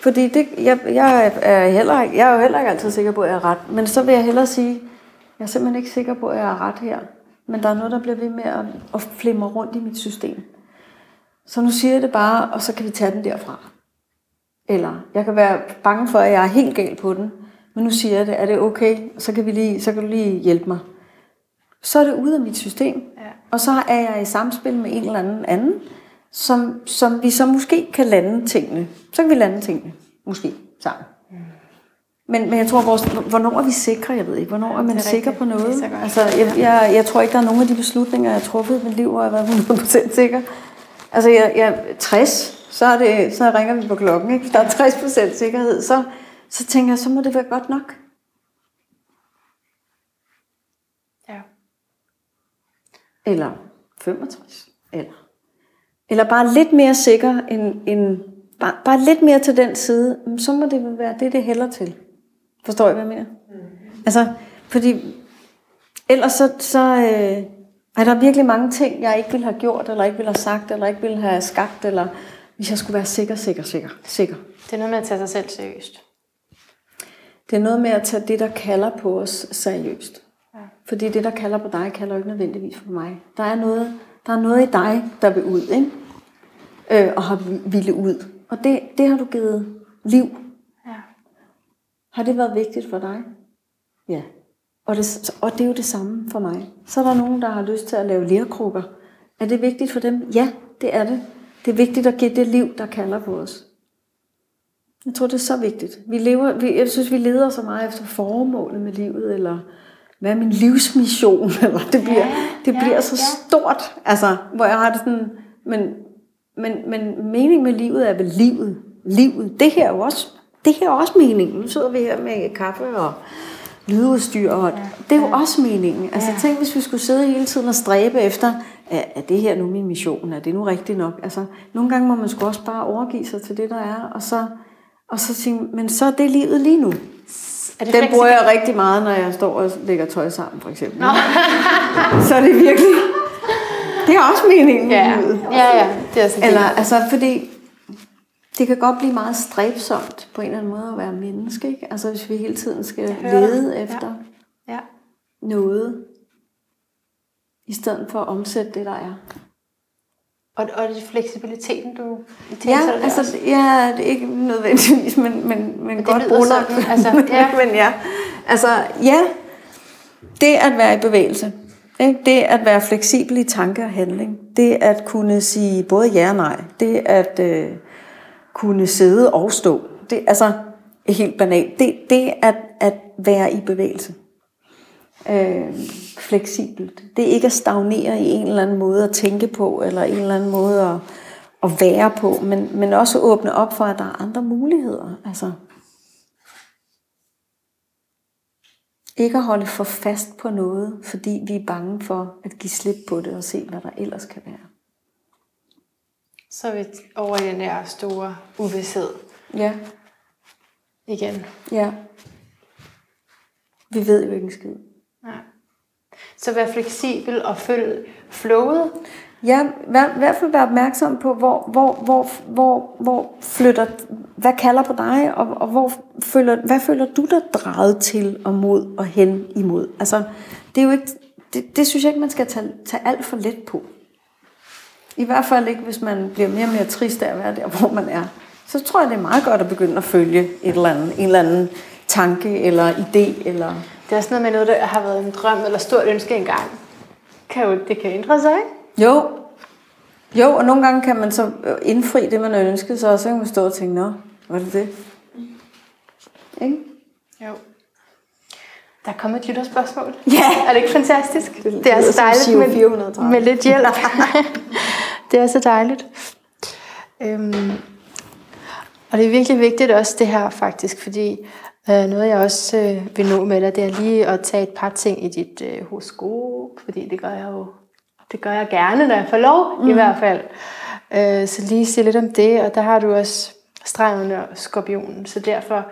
Speaker 3: Fordi det, jeg, jeg, er heller, jeg er jo heller ikke altid sikker på, at jeg er ret. Men så vil jeg hellere sige, jeg er simpelthen ikke sikker på, at jeg er ret her. Men der er noget, der bliver ved med at, at flimre rundt i mit system. Så nu siger jeg det bare, og så kan vi tage den derfra. Eller jeg kan være bange for, at jeg er helt gal på den. Men nu siger jeg det, er det okay? Så kan, vi lige, så kan du lige hjælpe mig. Så er det ude af mit system.
Speaker 2: Ja.
Speaker 3: Og så er jeg i samspil med en eller anden anden, som, som vi så måske kan lande tingene. Så kan vi lande tingene, måske, sammen. Men, men jeg tror, vores, hvornår er vi sikre? Jeg ved ikke. Hvornår er man
Speaker 2: er
Speaker 3: sikker på noget? Altså, jeg, jeg, jeg tror ikke, der er nogen af de beslutninger, jeg har truffet i mit liv, hvor jeg har været 100% sikker. Altså, jeg, jeg 60, så, er det, så ringer vi på klokken. Ikke? Der er 60% sikkerhed, så, så tænker jeg, så må det være godt nok. Eller 65. Eller, eller bare lidt mere sikker end, end bare, bare lidt mere til den side, så må det være det, det hælder til. Forstår I, hvad jeg mener? Mm. Altså, fordi ellers så, så øh, er der virkelig mange ting, jeg ikke ville have gjort, eller ikke ville have sagt, eller ikke ville have skabt, eller hvis jeg skulle være sikker, sikker, sikker, sikker.
Speaker 2: Det er noget med at tage sig selv seriøst.
Speaker 3: Det er noget med at tage det, der kalder på os, seriøst. Fordi det, der kalder på dig, kalder ikke nødvendigvis på mig. Der er noget, der er noget i dig, der vil ud, ikke? Øh, og har ville ud. Og det, det har du givet liv.
Speaker 2: Ja.
Speaker 3: Har det været vigtigt for dig? Ja. Og det, og det er jo det samme for mig. Så er der nogen, der har lyst til at lave lerkrukker. Er det vigtigt for dem? Ja, det er det. Det er vigtigt at give det liv, der kalder på os. Jeg tror, det er så vigtigt. Vi lever, vi, jeg synes, vi leder så meget efter formålet med livet, eller hvad er min livsmission, eller det bliver,
Speaker 2: Ja,
Speaker 3: det
Speaker 2: ja,
Speaker 3: bliver så
Speaker 2: ja.
Speaker 3: stort, altså, hvor jeg har det sådan, men, men, men meningen med livet er vel livet. Livet, det her er også, det her er også meningen. Nu sidder vi her med kaffe og lydudstyr, og det er jo også meningen. Altså tænk, hvis vi skulle sidde hele tiden og stræbe efter, er, er det her nu min mission? Er det nu rigtigt nok? Altså, nogle gange må man sgu også bare overgive sig til det, der er, og så, og så sige, men så er det livet lige nu.
Speaker 2: Er det
Speaker 3: Den bruger jeg rigtig meget, når jeg står og lægger tøj sammen, for eksempel. så er det virkelig... Det er også meningen med
Speaker 2: Ja,
Speaker 3: livet.
Speaker 2: ja, ja. Det er sådan
Speaker 3: Eller, altså, fordi det kan godt blive meget stræbsomt på en eller anden måde at være menneske, ikke? Altså, hvis vi hele tiden skal
Speaker 2: hører dig.
Speaker 3: lede
Speaker 2: Ja.
Speaker 3: efter
Speaker 2: Ja.
Speaker 3: noget, i stedet for at omsætte det, der er.
Speaker 2: Og, og det er fleksibiliteten, du
Speaker 3: Ja,
Speaker 2: tænker dig
Speaker 3: altså,
Speaker 2: også.
Speaker 3: ja, det er ikke nødvendigvis, men, men, men godt
Speaker 2: lyder
Speaker 3: brolagt.
Speaker 2: sådan, altså, ja.
Speaker 3: men ja, altså, ja, det at være i bevægelse, ikke? det at være fleksibel i tanke og handling, det at kunne sige både ja og nej, det at øh, kunne sidde og stå, det altså helt banalt, det, det at, at være i bevægelse. Øh, fleksibelt. Det er ikke at stagnere i en eller anden måde at tænke på, eller en eller anden måde at, at være på, men, men også åbne op for, at der er andre muligheder. Altså, ikke at holde for fast på noget, fordi vi er bange for at give slip på det og se, hvad der ellers kan være.
Speaker 2: Så er vi over i den der store uvidshed
Speaker 3: Ja,
Speaker 2: igen.
Speaker 3: ja. Vi ved jo ikke en skid.
Speaker 2: Så vær fleksibel og følg flowet.
Speaker 3: Ja, vær, i hvert fald vær opmærksom på, hvor, hvor, hvor, hvor, hvor flytter, hvad kalder på dig, og, og hvor føler, hvad føler du dig drejet til og mod og hen imod? Altså, det er jo ikke, det, det synes jeg ikke, man skal tage, tage alt for let på. I hvert fald ikke, hvis man bliver mere og mere trist af at være der, hvor man er. så tror jeg, det er meget godt at begynde at følge et eller andet, en eller anden tanke eller idé. Eller...
Speaker 2: Det er også noget med noget, der har været en drøm eller stort ønske engang. Kan jo, det kan ændre sig, ikke?
Speaker 3: Jo. Jo, og nogle gange kan man så indfri det, man har ønsket sig, og så kan man stå og tænke, nå, var det det? Ikke?
Speaker 2: Jo. Der er kommet et lytterspørgsmål.
Speaker 3: Ja.
Speaker 2: Er det ikke fantastisk?
Speaker 3: Det
Speaker 2: det er
Speaker 3: lyder
Speaker 2: så dejligt med,
Speaker 3: 430.
Speaker 2: med lidt hjælp. det er så dejligt. Øhm, og det er virkelig vigtigt også det her faktisk, fordi øh, noget jeg også øh, vil nå med dig, det er lige at tage et par ting i dit øh, horoskop, fordi det gør jeg jo det gør jeg gerne, når jeg får lov mm. i hvert fald. Øh, så lige sige lidt om det, og der har du også stregen og skorpionen, så derfor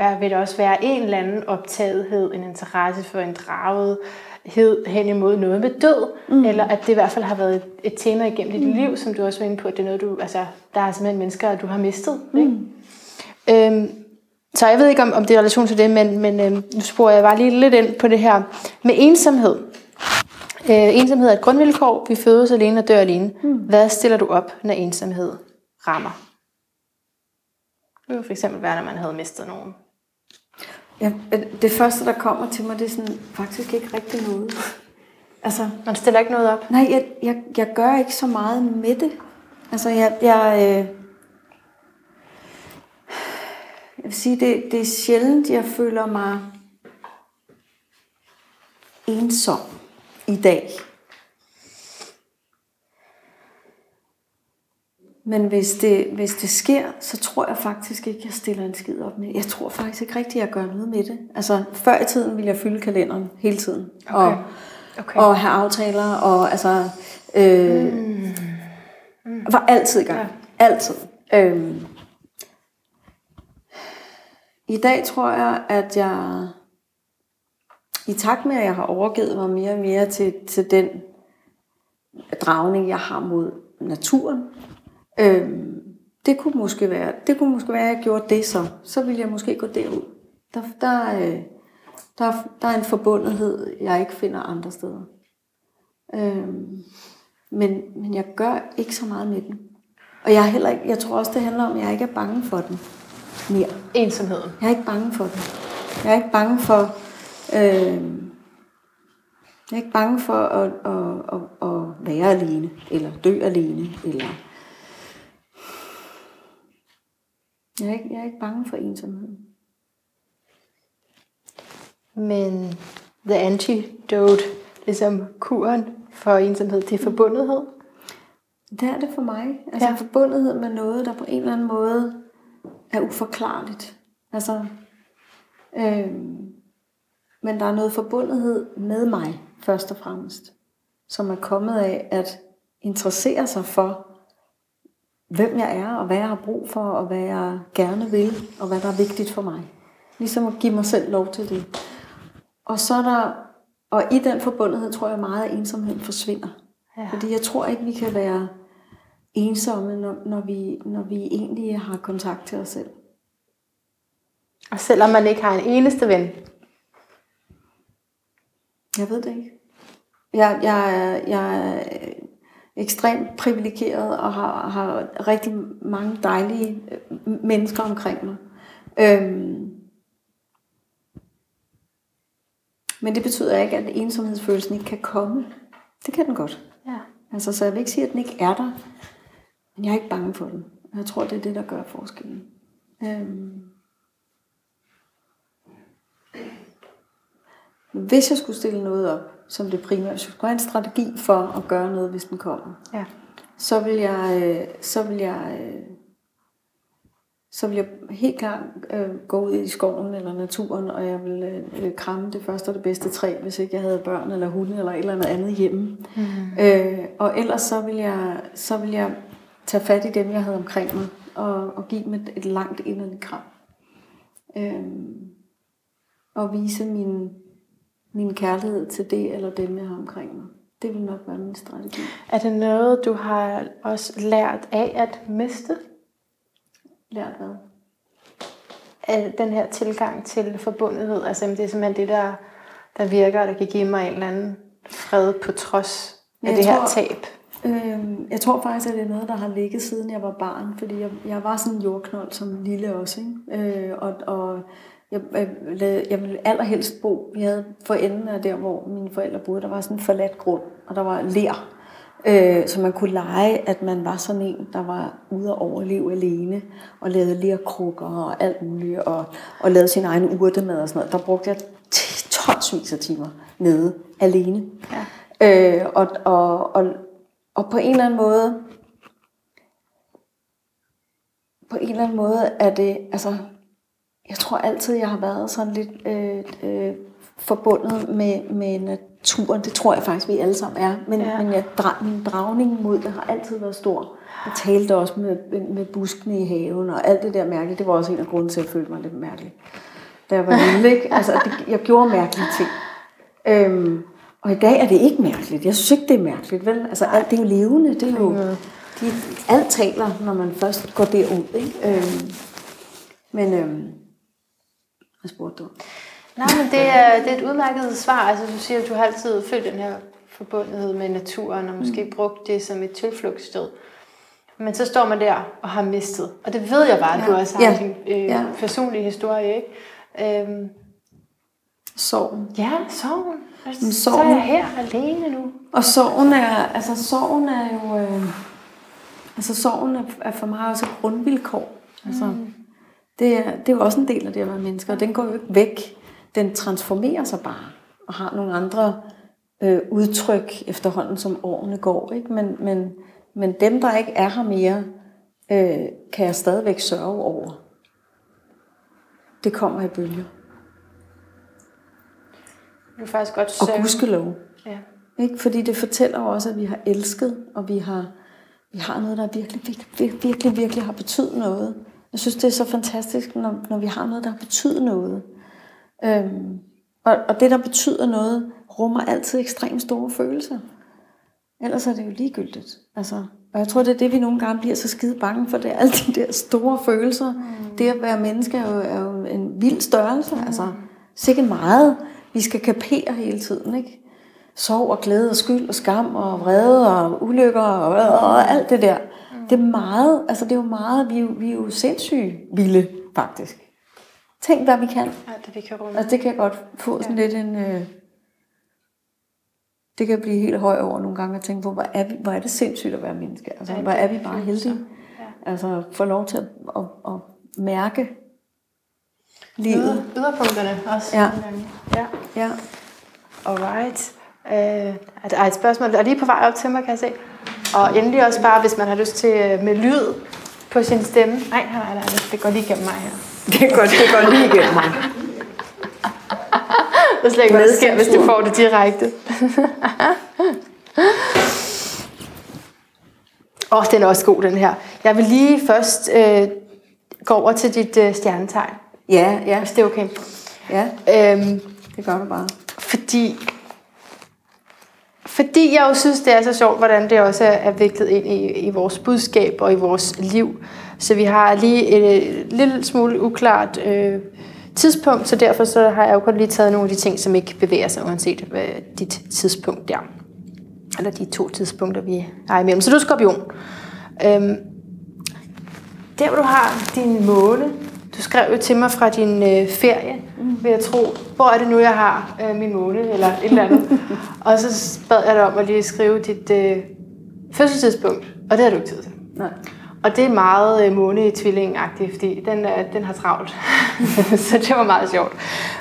Speaker 2: øh, vil der også være en eller anden optagethed, en interesse for en dragethed hen imod noget med død, mm. eller at det i hvert fald har været et, et tema igennem dit mm. liv, som du også var inde på, at det er noget, du, altså, der er simpelthen mennesker, du har mistet. Mm. Ikke? Øhm, så jeg ved ikke, om, om det er relation til det, men, men øhm, nu sporer jeg bare lige lidt ind på det her med ensomhed. Øh, ensomhed er et grundvilkår. Vi fødes alene og dør alene. Mm. Hvad stiller du op, når ensomhed rammer? Det kunne for eksempel være, når man havde mistet nogen.
Speaker 3: Ja, det første, der kommer til mig, det er sådan, faktisk ikke rigtig noget. Altså,
Speaker 2: man stiller ikke noget op?
Speaker 3: Nej, jeg, jeg, jeg gør ikke så meget med det. Altså, jeg, jeg, øh, jeg vil sige, det, det er sjældent, jeg føler mig ensom i dag. Men hvis det, hvis det sker, så tror jeg faktisk ikke, jeg stiller en skid op med. Jeg tror faktisk ikke rigtigt, jeg gør noget med det. Altså, før i tiden ville jeg fylde kalenderen hele tiden.
Speaker 2: Okay.
Speaker 3: Og,
Speaker 2: okay.
Speaker 3: og have aftaler, og altså... Øh, mm. Mm. var altid i gang. Ja. Altid. Øh, i dag tror jeg, at jeg i takt med, at jeg har overgivet mig mere og mere til, til den dragning, jeg har mod naturen, øhm, det kunne måske være, det kunne måske være, at jeg gjorde det så. Så ville jeg måske gå derud. Der, der, øh, der, der er en forbundethed, jeg ikke finder andre steder. Øhm, men, men jeg gør ikke så meget med den. Og jeg, er heller ikke, jeg tror også, det handler om, at jeg ikke er bange for den mere.
Speaker 2: Ensomheden.
Speaker 3: Jeg er ikke bange for den. Jeg er ikke bange for... Øh, jeg er ikke bange for at, at, at, at være alene, eller dø alene, eller... Jeg er ikke, jeg er ikke bange for ensomhed.
Speaker 2: Men the antidote, ligesom kuren for ensomhed, det er forbundethed?
Speaker 3: Det er det for mig. Altså ja. forbundethed med noget, der på en eller anden måde er uforklarligt. Altså, øh, men der er noget forbundethed med mig, først og fremmest, som er kommet af at interessere sig for, hvem jeg er, og hvad jeg har brug for, og hvad jeg gerne vil, og hvad der er vigtigt for mig. Ligesom at give mig selv lov til det. Og så er der, og i den forbundethed tror jeg meget, at ensomheden forsvinder. Ja. Fordi jeg tror ikke, vi kan være ensomme, når, når, vi, når vi egentlig har kontakt til os selv.
Speaker 2: Og selvom man ikke har en eneste ven?
Speaker 3: Jeg ved det ikke. Jeg, jeg, jeg er ekstremt privilegeret og har, har rigtig mange dejlige øh, mennesker omkring mig. Øhm, men det betyder ikke, at ensomhedsfølelsen ikke kan komme. Det kan den godt.
Speaker 2: Ja.
Speaker 3: Altså, så jeg vil ikke sige, at den ikke er der, men jeg er ikke bange for den. Jeg tror, det er det, der gør forskellen. Øhm. Hvis jeg skulle stille noget op, som det primære, hvis jeg skulle have en strategi for at gøre noget, hvis den kommer,
Speaker 2: ja.
Speaker 3: så vil jeg, øh, så vil jeg, øh, så vil jeg helt klart øh, gå ud i skoven eller naturen, og jeg vil øh, kramme det første og det bedste træ, hvis ikke jeg havde børn eller hunde eller et eller andet hjemme. Mm. Øh, og ellers så vil, jeg, så vil jeg tage fat i dem, jeg havde omkring mig, og, og give dem et, et langt inderligt kram. Øh, og vise min, min kærlighed til det eller dem, jeg har omkring mig. Det vil nok være min strategi.
Speaker 2: Er det noget, du har også lært af at miste?
Speaker 3: Lært hvad?
Speaker 2: Af den her tilgang til forbundethed. Altså det er simpelthen det, der, der virker, der kan give mig en eller anden fred på trods af det
Speaker 3: tror,
Speaker 2: her tab.
Speaker 3: Øhm, jeg tror faktisk, at det er noget, der har ligget siden jeg var barn, fordi jeg, jeg var sådan en jordknold som lille også. Ikke? Øh, og, og jeg, jeg, lavede, jeg ville allerhelst bo, jeg havde for enden af der, hvor mine forældre boede, der var sådan en forladt grund, og der var ler. Øh, så man kunne lege, at man var sådan en, der var ude at overleve alene, og lavede lerkrukker og alt muligt, og, og lavede sin egen urtemad og sådan noget. Der brugte jeg tonsvis af timer nede alene. Ja. Øh, og, og, og, og på en eller anden måde, på en eller anden måde er det, altså, jeg tror altid, jeg har været sådan lidt øh, øh, forbundet med, med naturen. Det tror jeg faktisk, vi alle sammen er. Men, ja. men jeg, min dragning mod det har altid været stor. Jeg talte også med, med, med buskene i haven, og alt det der mærkeligt. Det var også en af grunden til, at jeg følte mig lidt mærkelig. Da jeg var lille, ikke? Altså, det, jeg gjorde mærkelige ting. Øhm, og i dag er det ikke mærkeligt. Jeg synes ikke, det er mærkeligt, vel? Altså, alt det er jo levende. Det er jo, de, alt taler, når man først går derud, ikke? Øhm, men, øhm, hvad spurgte du?
Speaker 2: Nej, men det er, det er et udmærket svar. Altså, du siger, at du har altid følt den her forbundethed med naturen, og måske mm. brugt det som et tilflugtssted. Men så står man der og har mistet. Og det ved jeg bare, at ja. du også har ja. din øh, ja. personlige historie, ikke? Øhm,
Speaker 3: sorgen.
Speaker 2: Ja, sorgen.
Speaker 3: Men
Speaker 2: Så er jeg her alene nu.
Speaker 3: Og sorgen er, altså sorgen er jo, øh, altså sorgen er, er for mig også et grundvilkår. Altså, mm. det, er, det er jo også en del af det at være menneske, og den går jo ikke væk. Den transformerer sig bare, og har nogle andre øh, udtryk efterhånden, som årene går. Ikke? Men, men, men dem, der ikke er her mere, øh, kan jeg stadigvæk sørge over. Det kommer i bølger.
Speaker 2: Du er faktisk godt
Speaker 3: Og gudskelov.
Speaker 2: Ja.
Speaker 3: Ikke? Fordi det fortæller også, at vi har elsket, og vi har, vi har noget, der virkelig, virkelig, virkelig, virkelig har betydet noget. Jeg synes, det er så fantastisk, når, når vi har noget, der har betydet noget. Øhm, og, og det, der betyder noget, rummer altid ekstremt store følelser. Ellers er det jo ligegyldigt. Altså, og jeg tror, det er det, vi nogle gange bliver så skide bange for. Det er alle de der store følelser. Mm. Det at være menneske er jo, er jo en vild størrelse. Mm. Altså, sikkert meget, vi skal kapere hele tiden. Ikke? Sorg og glæde og skyld og skam og vrede og ulykker og, og alt det der. Mm. Det er meget, altså det er jo meget, vi er jo, vi er jo sindssygt vilde, faktisk. Tænk, hvad vi kan.
Speaker 2: Ja, det vi kan rumme.
Speaker 3: Altså, det kan jeg godt få sådan ja. lidt en... Øh, det kan blive helt høj over nogle gange at tænke på, hvor er, vi, hvor er det sindssygt at være menneske. Altså, ja, hvor er vi bare heldige. Ja. Altså, få lov til at, at, at mærke livet.
Speaker 2: Yderpunkterne også.
Speaker 3: Ja.
Speaker 2: Ja.
Speaker 3: Ja.
Speaker 2: Alright. Øh, er der et spørgsmål, der er lige på vej op til mig, kan jeg se. Og endelig også bare, hvis man har lyst til øh, med lyd på sin stemme. Nej, nej, nej, det går lige igennem mig her.
Speaker 3: Det går, det går lige igennem mig.
Speaker 2: Det er slet ikke, hvad der sker, hvis du får det direkte. Åh, oh, den er også god, den her. Jeg vil lige først øh, gå over til dit øh, stjernetegn.
Speaker 3: Ja, ja.
Speaker 2: Hvis det er okay.
Speaker 3: Ja,
Speaker 2: Øhm,
Speaker 3: det gør du bare.
Speaker 2: fordi, fordi jeg jo synes, det er så sjovt, hvordan det også er, viklet ind i, i vores budskab og i vores liv. Så vi har lige et, et lille smule uklart øh, tidspunkt, så derfor så har jeg jo kun lige taget nogle af de ting, som ikke bevæger sig, uanset hvad dit tidspunkt der. Eller de to tidspunkter, vi er imellem. Så du er skorpion. Øhm, der, hvor du har din måne, du skrev jo til mig fra din øh, ferie, mm. vil jeg tro, hvor er det nu, jeg har øh, min måne, eller et eller andet. og så bad jeg dig om at lige skrive dit øh, fødselstidspunkt, og det har du ikke tid til.
Speaker 3: Nej.
Speaker 2: Og det er meget øh, måne i tvilling fordi den, er, den har travlt. så det var meget sjovt.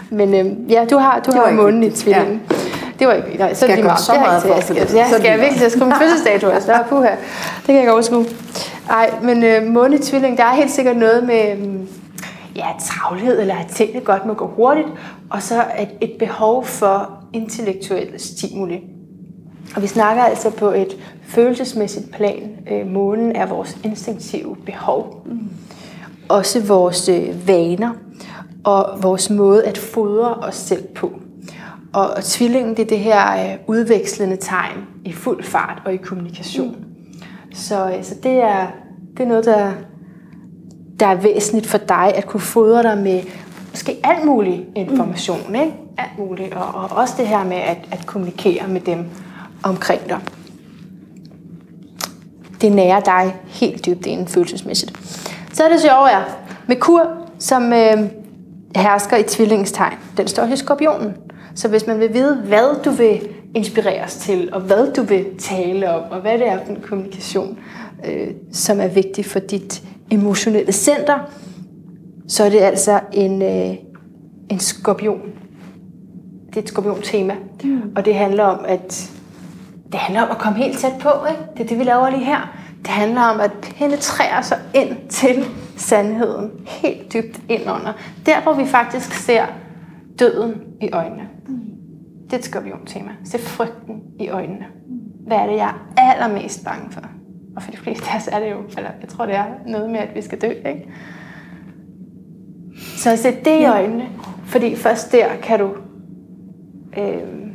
Speaker 2: Men øh, ja, du har, du har månen i tvilling. Ja. Det var ikke, nej, så
Speaker 3: Skal
Speaker 2: det meget.
Speaker 3: så meget for det?
Speaker 2: ja, skal jeg virkelig til at skrive min fødselsdato? Altså, der er puha. Det kan jeg ikke overskue. Ej, men øh, måne i tvilling, der er helt sikkert noget med mm, ja, travlhed, eller at tingene godt må gå hurtigt, og så et, et behov for intellektuel stimuli. Og vi snakker altså på et følelsesmæssigt plan. Øh, månen er vores instinktive behov. Mm. Også vores øh, vaner og vores måde at fodre os selv på. Og, og tvillingen, det er det her øh, udvekslende tegn i fuld fart og i kommunikation. Mm. Så, øh, så det, er, det er noget, der, der er væsentligt for dig at kunne fodre dig med måske alt mulig information. Mm. Ikke? Alt muligt. Og, og også det her med at, at kommunikere med dem omkring dig. det nærer dig helt dybt inden følelsesmæssigt. Så er det sjovt, er, Merkur, som øh, hersker i tvillingstegn, den står i skorpionen. Så hvis man vil vide, hvad du vil inspireres til, og hvad du vil tale om, og hvad det er for en kommunikation, øh, som er vigtig for dit emotionelle center, så er det altså en, øh, en skorpion. Det er et skorpion-tema. Mm. Og det handler om, at det handler om at komme helt tæt på. Ikke? Det er det, vi laver lige her. Det handler om at penetrere sig ind til sandheden. Helt dybt ind under. Der, hvor vi faktisk ser døden i øjnene. Det er et skorpion-tema. Se frygten i øjnene. Hvad er det, jeg er allermest bange for? Og for de fleste af os er det jo, eller jeg tror, det er noget med, at vi skal dø, ikke? Så sæt det i øjnene, fordi først der kan du øh,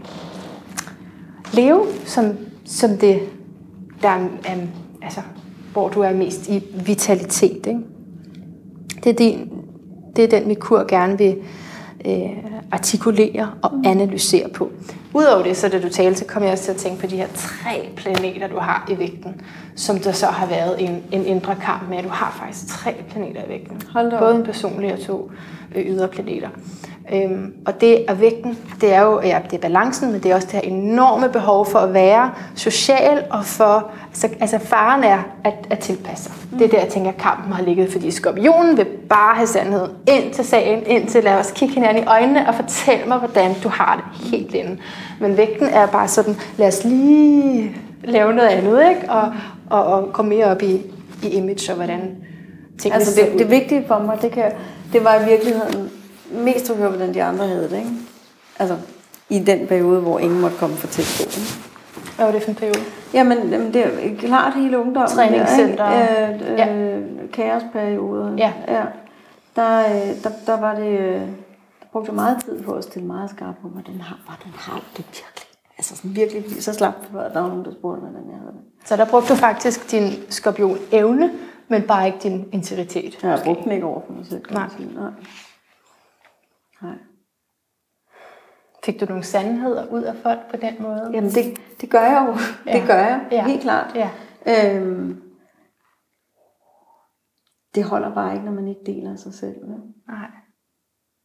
Speaker 2: leve som, som det, der er, um, altså, hvor du er mest i vitalitet. Ikke? Det, er din, det er den, vi kur gerne vil øh, artikulere og analysere på. Udover det, så da du talte, så kom jeg også til at tænke på de her tre planeter, du har i vægten, som der så har været en, en indre kamp med, at du har faktisk tre planeter i vægten. Både en personlig og to øh, ydre planeter. Øhm, og det er vægten, det er jo ja, det er balancen, men det er også det her enorme behov for at være social, og for, altså, altså faren er at, at tilpasse sig. Mm. Det er der, jeg tænker, kampen har ligget, fordi skorpionen vil bare have sandheden ind til sagen, ind til lad os kigge hinanden i øjnene og fortælle mig, hvordan du har det helt inde. Men vægten er bare sådan, lad os lige lave noget andet, ikke? Og, og, og komme mere op i, i image og hvordan tingene
Speaker 3: Altså
Speaker 2: ser
Speaker 3: det,
Speaker 2: ud.
Speaker 3: det vigtige for mig, det, kan, det var i virkeligheden mest at høre, hvordan de andre havde det, ikke? Altså, i den periode, hvor ingen måtte komme for tæt på. Ikke?
Speaker 2: Hvad var det for en periode?
Speaker 3: Jamen, jamen, det er klart hele ungdommen.
Speaker 2: Træningscenter.
Speaker 3: Der, ikke? Øh,
Speaker 2: Ja.
Speaker 3: øh, Kaosperioden.
Speaker 2: Ja.
Speaker 3: ja. Der, øh, der, der var det... øh, Der brugte jeg meget tid på at stille meget skarp på, hvordan har, hvordan har jeg det virkelig? Altså sådan virkelig, så slap jeg, at der var nogen, der spurgte, hvordan jeg havde det.
Speaker 2: Så der brugte du faktisk din skorpion evne, men bare ikke din integritet.
Speaker 3: Jeg har brugt den ikke over for mig selv,
Speaker 2: Nej.
Speaker 3: sige. Nej. Nej.
Speaker 2: Fik du nogle sandheder ud af folk på den måde?
Speaker 3: Jamen det, det gør jeg jo.
Speaker 2: Ja.
Speaker 3: Det gør jeg,
Speaker 2: Ja.
Speaker 3: helt klart.
Speaker 2: Ja.
Speaker 3: Øhm, det holder bare ikke, når man ikke deler sig selv. Vel?
Speaker 2: Nej.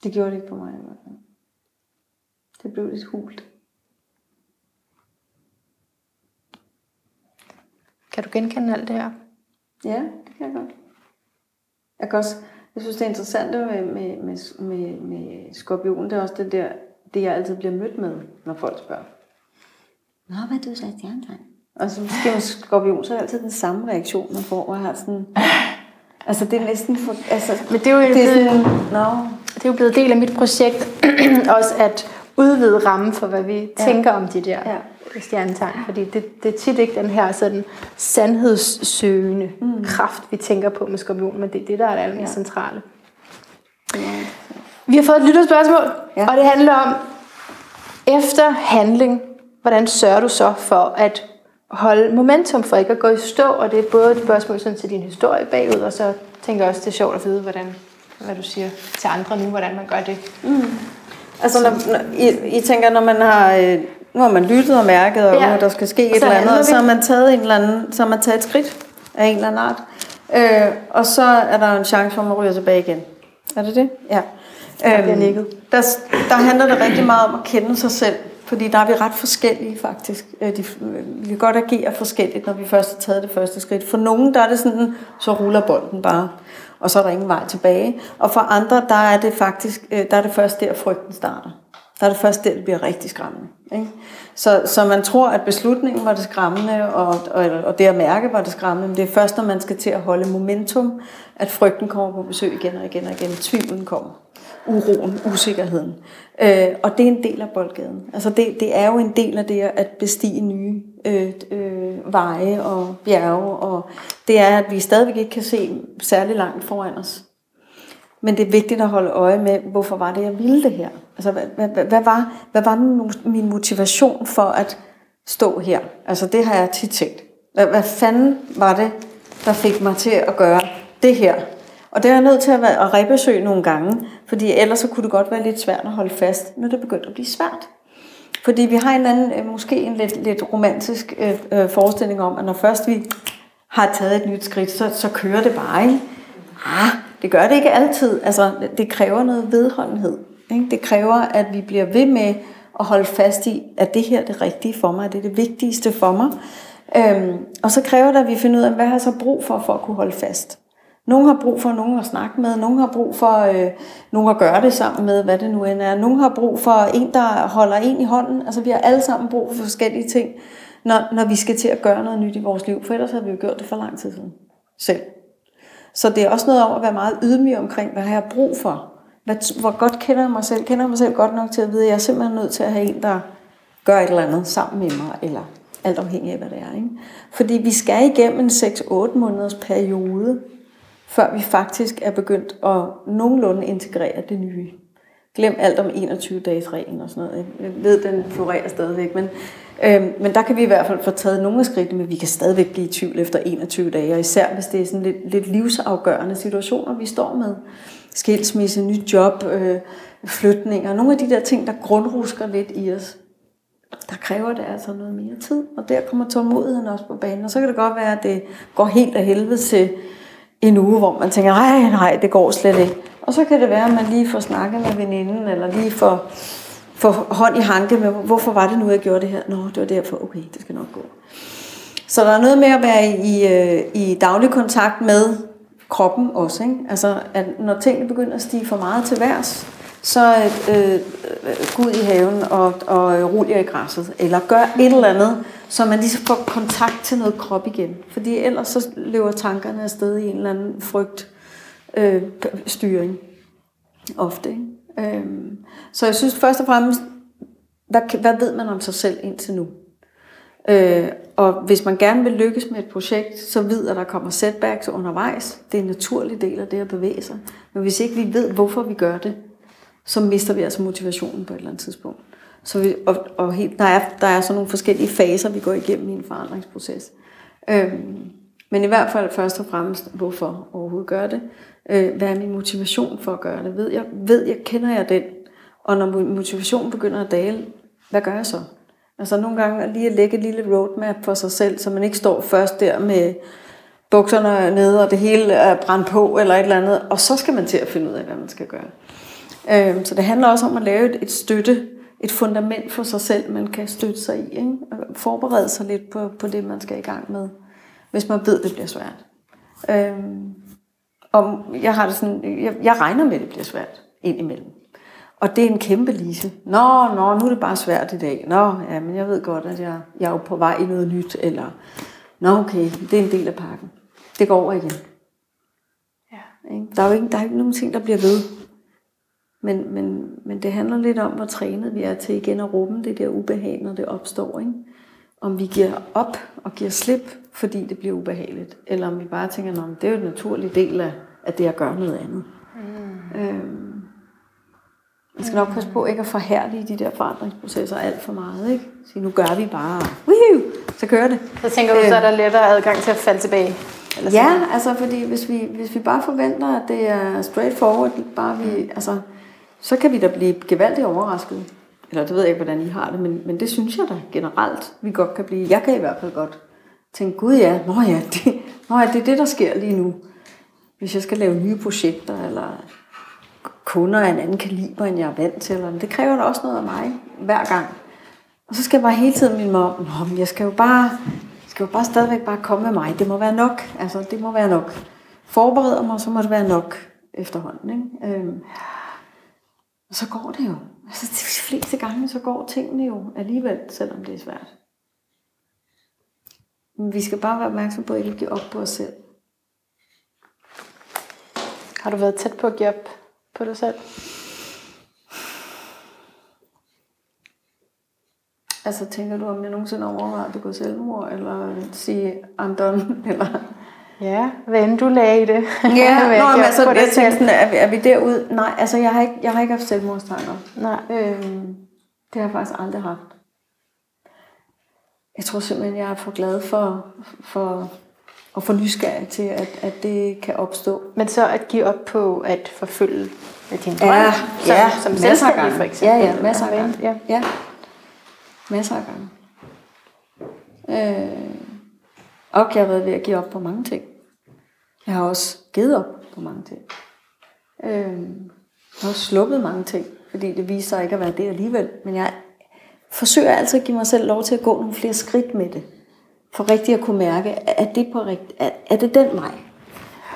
Speaker 3: Det gjorde det ikke for mig i hvert fald. Det blev lidt hult.
Speaker 2: Kan du genkende alt det her?
Speaker 3: Ja, det kan jeg godt. Jeg kan også, jeg synes, det er interessant med, med, med, med, med skorpion, det er også det der, det jeg altid bliver mødt med, når folk spørger. Nå, hvad er du så stjernetegn? Og så måske med skorpion, så er det altid den samme reaktion, man får, og jeg har sådan... Altså, det er næsten for... Altså,
Speaker 2: Men det er jo,
Speaker 3: det er
Speaker 2: blevet,
Speaker 3: sådan... Nå,
Speaker 2: det er jo blevet del af mit projekt, også at udvide rammen for, hvad vi ja. tænker om de der
Speaker 3: Ja.
Speaker 2: Ja. stjernetegn. Fordi det, det er tit ikke den her sådan sandhedssøgende mm. kraft, vi tænker på med skorpion, men det er det, der er det allermest ja. centrale. Vi har fået et lytterspørgsmål,
Speaker 3: Ja.
Speaker 2: og det handler om, efter handling, hvordan sørger du så for at holde momentum for ikke at gå i stå, og det er både et spørgsmål sådan til din historie bagud, og så tænker jeg også, det er sjovt at vide, hvordan, hvad du siger til andre nu, hvordan man gør det.
Speaker 3: Altså, når, når, I, I tænker, når man har, øh, nu har man lyttet og mærket, og
Speaker 2: Ja.
Speaker 3: ja. der skal ske et
Speaker 2: så
Speaker 3: eller andet, og så har man taget en eller anden, så har man taget et skridt af en eller anden art. Øh, og så er der en chance for, at man ryger tilbage igen. Er det det? Ja. Øhm,
Speaker 2: nikket.
Speaker 3: Der, der handler det rigtig meget om at kende sig selv, fordi der er vi ret forskellige faktisk. Øh, De, vi kan godt agere forskelligt, når vi først har taget det første skridt. For nogen, der er det sådan, så ruller bolden bare, og så er der ingen vej tilbage. Og for andre, der er det faktisk, øh, der er det først der, frygten starter. Der er det først der, det bliver rigtig skræmmende. Ikke? Så, så man tror, at beslutningen var det skræmmende, og, og, og det at mærke var det skræmmende, men det er først, når man skal til at holde momentum, at frygten kommer på besøg igen og igen og igen. Tvivlen kommer. Uroen, usikkerheden. Øh, og det er en del af boldgaden. Altså det, det er jo en del af det at bestige nye øh, øh, veje og bjerge, og det er, at vi stadigvæk ikke kan se særlig langt foran os. Men det er vigtigt at holde øje med, hvorfor var det, jeg ville det her? Altså, hvad, hvad, hvad, hvad, var, hvad var min, motivation for at stå her? Altså, det har jeg tit tænkt. Hvad, hvad fanden var det, der fik mig til at gøre det her? Og det er jeg nødt til at, være, at rebesøge nogle gange, fordi ellers så kunne det godt være lidt svært at holde fast, når det begyndte at blive svært. Fordi vi har en anden, øh, måske en lidt, lidt romantisk øh, øh, forestilling om, at når først vi har taget et nyt skridt, så, så kører det bare, ikke? Ah, det gør det ikke altid. Altså, det kræver noget vedholdenhed. Ikke? Det kræver, at vi bliver ved med at holde fast i, at det her er det rigtige for mig, det er det vigtigste for mig. Øhm, og så kræver det, at vi finder ud af, hvad har så brug for, for at kunne holde fast. Nogle har brug for nogen at snakke med, nogle har brug for øh, nogen at gøre det sammen med, hvad det nu end er. Nogle har brug for en, der holder en i hånden. Altså vi har alle sammen brug for forskellige ting, når, når vi skal til at gøre noget nyt i vores liv, for ellers har vi jo gjort det for lang tid siden selv. Så det er også noget over at være meget ydmyg omkring, hvad har jeg brug for? Hvad, hvor godt kender jeg mig selv? Kender jeg mig selv godt nok til at vide, at jeg er simpelthen nødt til at have en, der gør et eller andet sammen med mig, eller alt afhængig af, hvad det er. Ikke? Fordi vi skal igennem en 6-8 måneders periode, før vi faktisk er begyndt at nogenlunde integrere det nye. Glem alt om 21 dages reglen og sådan noget. Jeg ved, den florerer stadigvæk, men, øhm, men der kan vi i hvert fald få taget nogle af skridtene, men vi kan stadigvæk blive i tvivl efter 21 dage, og især hvis det er sådan lidt, lidt livsafgørende situationer, vi står med. Skilsmisse, nyt job, øh, flytninger, nogle af de der ting, der grundrusker lidt i os. Der kræver det altså noget mere tid, og der kommer tålmodigheden også på banen. Og så kan det godt være, at det går helt af helvede til en uge, hvor man tænker, nej, nej, det går slet ikke. Og så kan det være, at man lige får snakket med veninden, eller lige får, får hånd i hanke med, hvorfor var det nu, jeg gjorde det her? Nå, det var derfor, okay, det skal nok gå. Så der er noget med at være i, i øh, daglig kontakt med kroppen også. Ikke? Altså, at når tingene begynder at stige for meget til værs, så øh, øh gå ud i haven og, og øh, rul jer i græsset, eller gør et eller andet, så man lige får kontakt til noget krop igen. Fordi ellers så løber tankerne afsted i en eller anden frygt øh, styring. Ofte. Ikke? Øhm, så jeg synes først og fremmest, hvad, hvad ved man om sig selv indtil nu? Øh, og hvis man gerne vil lykkes med et projekt, så ved at der kommer setbacks undervejs. Det er en naturlig del af det at bevæge sig. Men hvis ikke vi ved, hvorfor vi gør det, så mister vi altså motivationen på et eller andet tidspunkt. Så vi, og, og helt, der, er, der er sådan nogle forskellige faser, vi går igennem i en forandringsproces. Øhm, men i hvert fald først og fremmest, hvorfor overhovedet gøre det. Øh, hvad er min motivation for at gøre det? Ved jeg, ved jeg, kender jeg den? Og når motivationen begynder at dale, hvad gør jeg så? Altså nogle gange lige at lægge et lille roadmap for sig selv, så man ikke står først der med bukserne nede, og det hele er brændt på, eller et eller andet, og så skal man til at finde ud af, hvad man skal gøre. Øh, så det handler også om at lave et støtte, et fundament for sig selv, man kan støtte sig i, ikke? og forberede sig lidt på, på det, man skal i gang med, hvis man ved, det bliver svært. Øhm, og jeg har det sådan, jeg, jeg regner med, at det bliver svært indimellem. Og det er en kæmpe lise. Nå, nå, nu er det bare svært i dag. Nå, ja, men jeg ved godt, at jeg, jeg er jo på vej i noget nyt. Eller, nå okay, det er en del af pakken. Det går over igen. Ja. Der er jo ikke, der er ikke nogen ting, der bliver ved. Men, men, men det handler lidt om, hvor trænet vi er til igen at rumme det der ubehag, når det opstår. Ikke? Om vi giver op og giver slip, fordi det bliver ubehageligt. Eller om vi bare tænker, at det er jo en naturlig del af, af det at gøre noget andet. Mm. Øhm, man skal nok passe på ikke at forhærlige de der forandringsprocesser alt for meget. Ikke? Så nu gør vi bare, Woohoo! så kører det.
Speaker 2: Så tænker du, så er der øh. lettere adgang til at falde tilbage?
Speaker 3: Eller ja, sådan. altså fordi hvis vi, hvis vi bare forventer, at det er straightforward, bare vi, mm. altså, så kan vi da blive gevaldigt overrasket. Eller det ved jeg ikke, hvordan I har det, men, men det synes jeg da generelt, vi godt kan blive. Jeg kan i hvert fald godt tænke, gud ja, nå ja, det, nå ja, det er det, der sker lige nu. Hvis jeg skal lave nye projekter, eller kunder af en anden kaliber, end jeg er vant til. Eller, det kræver da også noget af mig hver gang. Og så skal jeg bare hele tiden minde mig om, men jeg skal jo bare, jeg skal jo bare stadigvæk bare komme med mig. Det må være nok. Altså, det må være nok. Forbereder mig, så må det være nok efterhånden. Ikke? Øhm, og så går det jo. Altså, de fleste gange, så går tingene jo alligevel, selvom det er svært. Men vi skal bare være opmærksom på, at ikke give op på os selv.
Speaker 2: Har du været tæt på at give op på dig selv?
Speaker 3: Altså tænker du, om jeg nogensinde overvejer at begå selvmord, eller sige, I'm done, eller...
Speaker 2: Ja, hvad end du lagde i det.
Speaker 3: Ja, Nå, men altså, jeg tænkte sådan, er vi, er vi derude? Nej, altså jeg har ikke, jeg har ikke haft selvmordstanker.
Speaker 2: Nej.
Speaker 3: Øhm, det har jeg faktisk aldrig haft. Jeg tror simpelthen, jeg er for glad for, for og for nysgerrig til, at, at det kan opstå.
Speaker 2: Men så at give op på at forfølge din drøm,
Speaker 3: ja,
Speaker 2: som,
Speaker 3: ja,
Speaker 2: som selvstændig for eksempel?
Speaker 3: Ja, ja, masser af gange. Ja. ja. Masser af gange. Øh, Og jeg har været ved at give op på mange ting. Jeg har også givet op på mange ting. Øhm, jeg har også sluppet mange ting, fordi det viser sig ikke at være det alligevel. Men jeg forsøger altid at give mig selv lov til at gå nogle flere skridt med det. For rigtig at kunne mærke, er det, på rigt, er, er det den vej?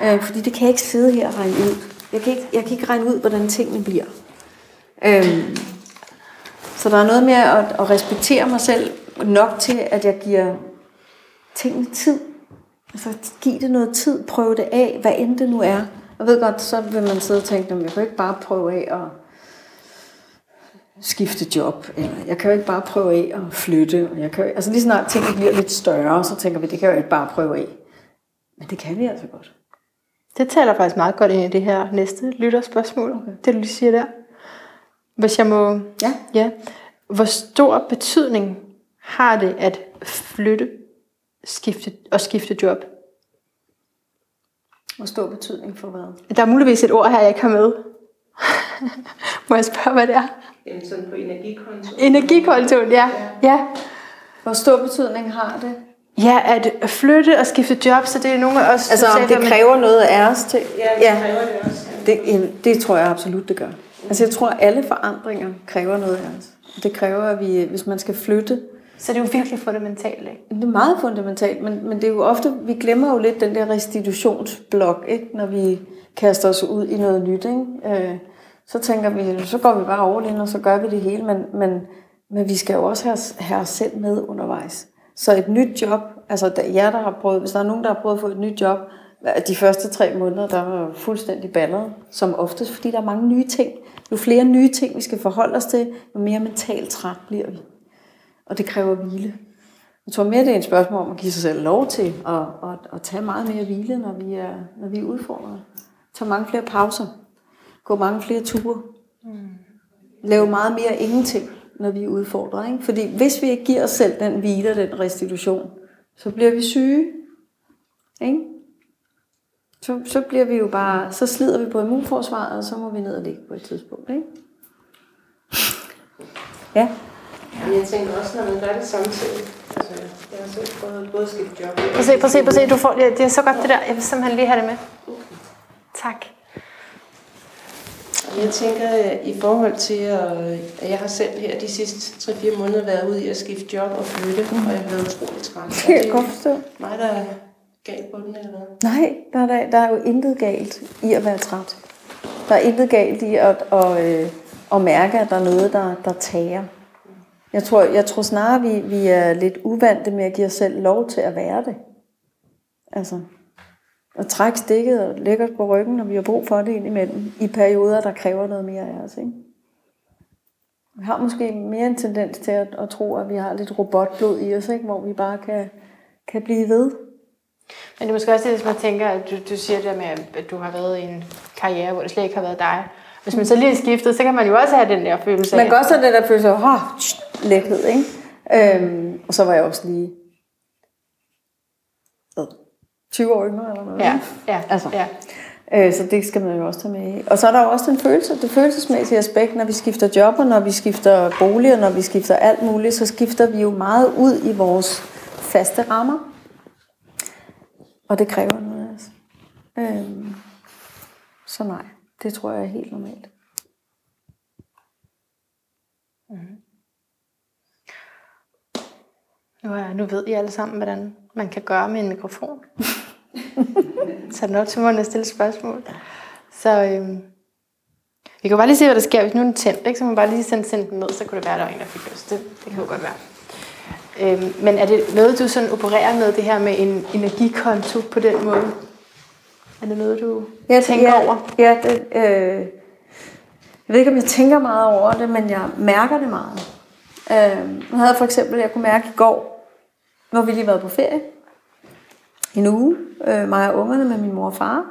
Speaker 3: Øh, fordi det kan jeg ikke sidde her og regne ud. Jeg kan ikke, jeg kan ikke regne ud, hvordan tingene bliver. Øh, så der er noget med at, at respektere mig selv nok til, at jeg giver tingene tid. Altså giv det noget tid, prøv det af, hvad end det nu er. Jeg ved godt, så vil man sidde og tænke, at jeg kan ikke bare prøve af at skifte job, eller jeg kan jo ikke bare prøve af at flytte. Og jeg kan jo, altså lige snart tingene bliver lidt større, så tænker vi, det kan jeg jo ikke bare prøve af. Men det kan vi altså godt.
Speaker 2: Det taler faktisk meget godt ind i det her næste lytterspørgsmål, okay. det du lige siger der. Hvis jeg må...
Speaker 3: Ja.
Speaker 2: ja. Hvor stor betydning har det at flytte skifte, og skifte job?
Speaker 3: Hvor stor betydning for hvad?
Speaker 2: Der er muligvis et ord her, jeg ikke har med. Må jeg spørge, hvad det er?
Speaker 4: Jamen sådan på energikonto.
Speaker 2: Energikontoen, ja. ja.
Speaker 3: Hvor stor betydning har det?
Speaker 2: Ja, at flytte og skifte job, så det er nogle af os...
Speaker 3: Altså om det kræver noget af os til?
Speaker 4: Ja, det ja. kræver det også. Ja.
Speaker 3: Det, det tror jeg absolut, det gør. Altså jeg tror, at alle forandringer kræver noget af os. Det kræver, at vi, hvis man skal flytte,
Speaker 2: Så det er jo virkelig fundamentalt, ikke?
Speaker 3: Det er meget fundamentalt, men, men det er jo ofte, vi glemmer jo lidt den der restitutionsblok, ikke? når vi kaster os ud i noget nyt. Ikke? Øh, så tænker vi, så går vi bare over ind, og så gør vi det hele, men, men, men vi skal jo også have, have os selv med undervejs. Så et nyt job, altså der, jer, der har prøvet, hvis der er nogen, der har prøvet at få et nyt job, de første tre måneder, der var fuldstændig ballet, som oftest, fordi der er mange nye ting. Jo flere nye ting, vi skal forholde os til, jo mere mentalt træt bliver vi. Og det kræver hvile. Jeg tror mere, det er et spørgsmål om at give sig selv lov til at, at, at tage meget mere hvile, når vi er, når vi er udfordret. Tag mange flere pauser. Gå mange flere ture. Lave meget mere ingenting, når vi er udfordret. Ikke? Fordi hvis vi ikke giver os selv den hvile og den restitution, så bliver vi syge. Ikke? Så, så bliver vi jo bare, så slider vi på immunforsvaret, og så må vi ned og ligge på et tidspunkt. Ikke? Ja.
Speaker 4: Men jeg tænker også, når man gør det samtidig. Altså, jeg har selv prøvet både at skifte job.
Speaker 2: Prøv at se, prøv at se, prøv at se. Du får, det er så godt det der. Jeg vil simpelthen lige have det med. Tak.
Speaker 4: Jeg tænker, at i forhold til, at at jeg har selv her de sidste 3-4 måneder været ude i at skifte job og flytte, og jeg har været utrolig træt.
Speaker 3: Det kan jeg godt forstå.
Speaker 4: mig, der er galt på den, eller hvad?
Speaker 3: Nej, der er, der, der er jo intet galt i at være træt. Der er intet galt i at, at, øh, at mærke, at der er noget, der, der tager. Jeg tror, jeg tror snarere, vi, vi er lidt uvante med at give os selv lov til at være det. Altså, at trække stikket og lægge os på ryggen, når vi har brug for det indimellem, i perioder, der kræver noget mere af os. Ikke? Vi har måske mere en tendens til at, at tro, at vi har lidt robotblod i os, ikke? hvor vi bare kan, kan blive ved.
Speaker 2: Men det er måske også det, hvis man tænker, at du, du siger det med, at du har været i en karriere, hvor det slet ikke har været dig. Hvis man så lige skiftet, så kan man jo også have den der følelse
Speaker 3: Man kan også have den der følelse af, oh, lækhed, ikke? Øhm, og så var jeg også lige 20 år yngre eller noget.
Speaker 2: Ja, ja,
Speaker 3: Altså.
Speaker 2: ja.
Speaker 3: Øh, så det skal man jo også tage med i. Og så er der jo også den følelse, det følelsesmæssige aspekt, når vi skifter job, og når vi skifter bolig, og når vi skifter alt muligt, så skifter vi jo meget ud i vores faste rammer. Og det kræver noget af os. Øhm, så nej, det tror jeg er helt normalt.
Speaker 2: Nu, er, nu ved I alle sammen, hvordan man kan gøre med en mikrofon. så den op til munden og stille spørgsmål. Så øhm, vi kan jo bare lige se, hvad der sker. Hvis nu er den tændt, ikke? så man bare lige sende, sende den ned, så kunne det være, at der var en, der fik lyst. Det, det kan jo godt være. Øhm, men er det noget, du sådan opererer med, det her med en energikonto på den måde? Er det noget, du
Speaker 3: Jeg
Speaker 2: tænker
Speaker 3: ja,
Speaker 2: over?
Speaker 3: Ja, det, øh, jeg ved ikke, om jeg tænker meget over det, men jeg mærker det meget. Øh, nu havde jeg for eksempel, jeg kunne mærke i går, hvor vi lige været på ferie. En uge, øh, mig og ungerne med min mor og far,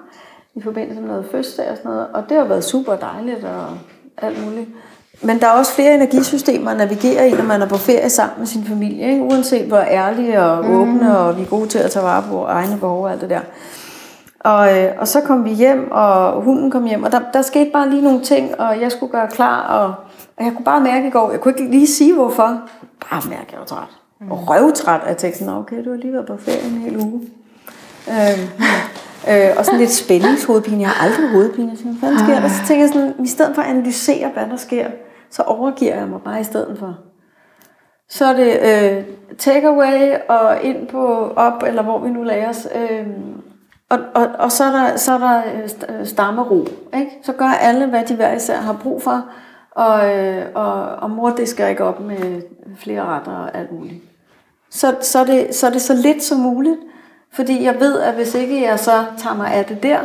Speaker 3: i forbindelse med noget fødselsdag og sådan noget. Og det har været super dejligt og alt muligt. Men der er også flere energisystemer at navigere i, når man er på ferie sammen med sin familie. Ikke? Uanset hvor ærlige og åbne, og vi er gode til at tage vare på egne behov og alt det der. Og, øh, og så kom vi hjem, og hunden kom hjem, og der, der skete bare lige nogle ting, og jeg skulle gøre klar, og, og jeg kunne bare mærke i går, jeg kunne ikke lige sige hvorfor, bare mærke, jeg var træt mm. røvtræt. af teksten. okay, du har lige været på ferie en hel uge. Øh, øh, og sådan lidt spændingshovedpine. Jeg har aldrig hovedpine. Jeg tænker, hvad sker der? Så tænker jeg sådan, i stedet for at analysere, hvad der sker, så overgiver jeg mig bare i stedet for. Så er det øh, takeaway og ind på op, eller hvor vi nu lader os. Øh, og, og, og så er der, så er der øh, øh stammero. Ikke? Så gør alle, hvad de hver især har brug for. Og, øh, og, og mor det skal ikke op med flere retter og alt muligt. Så, så, er det, så er det så lidt som muligt. Fordi jeg ved, at hvis ikke jeg så tager mig af det der,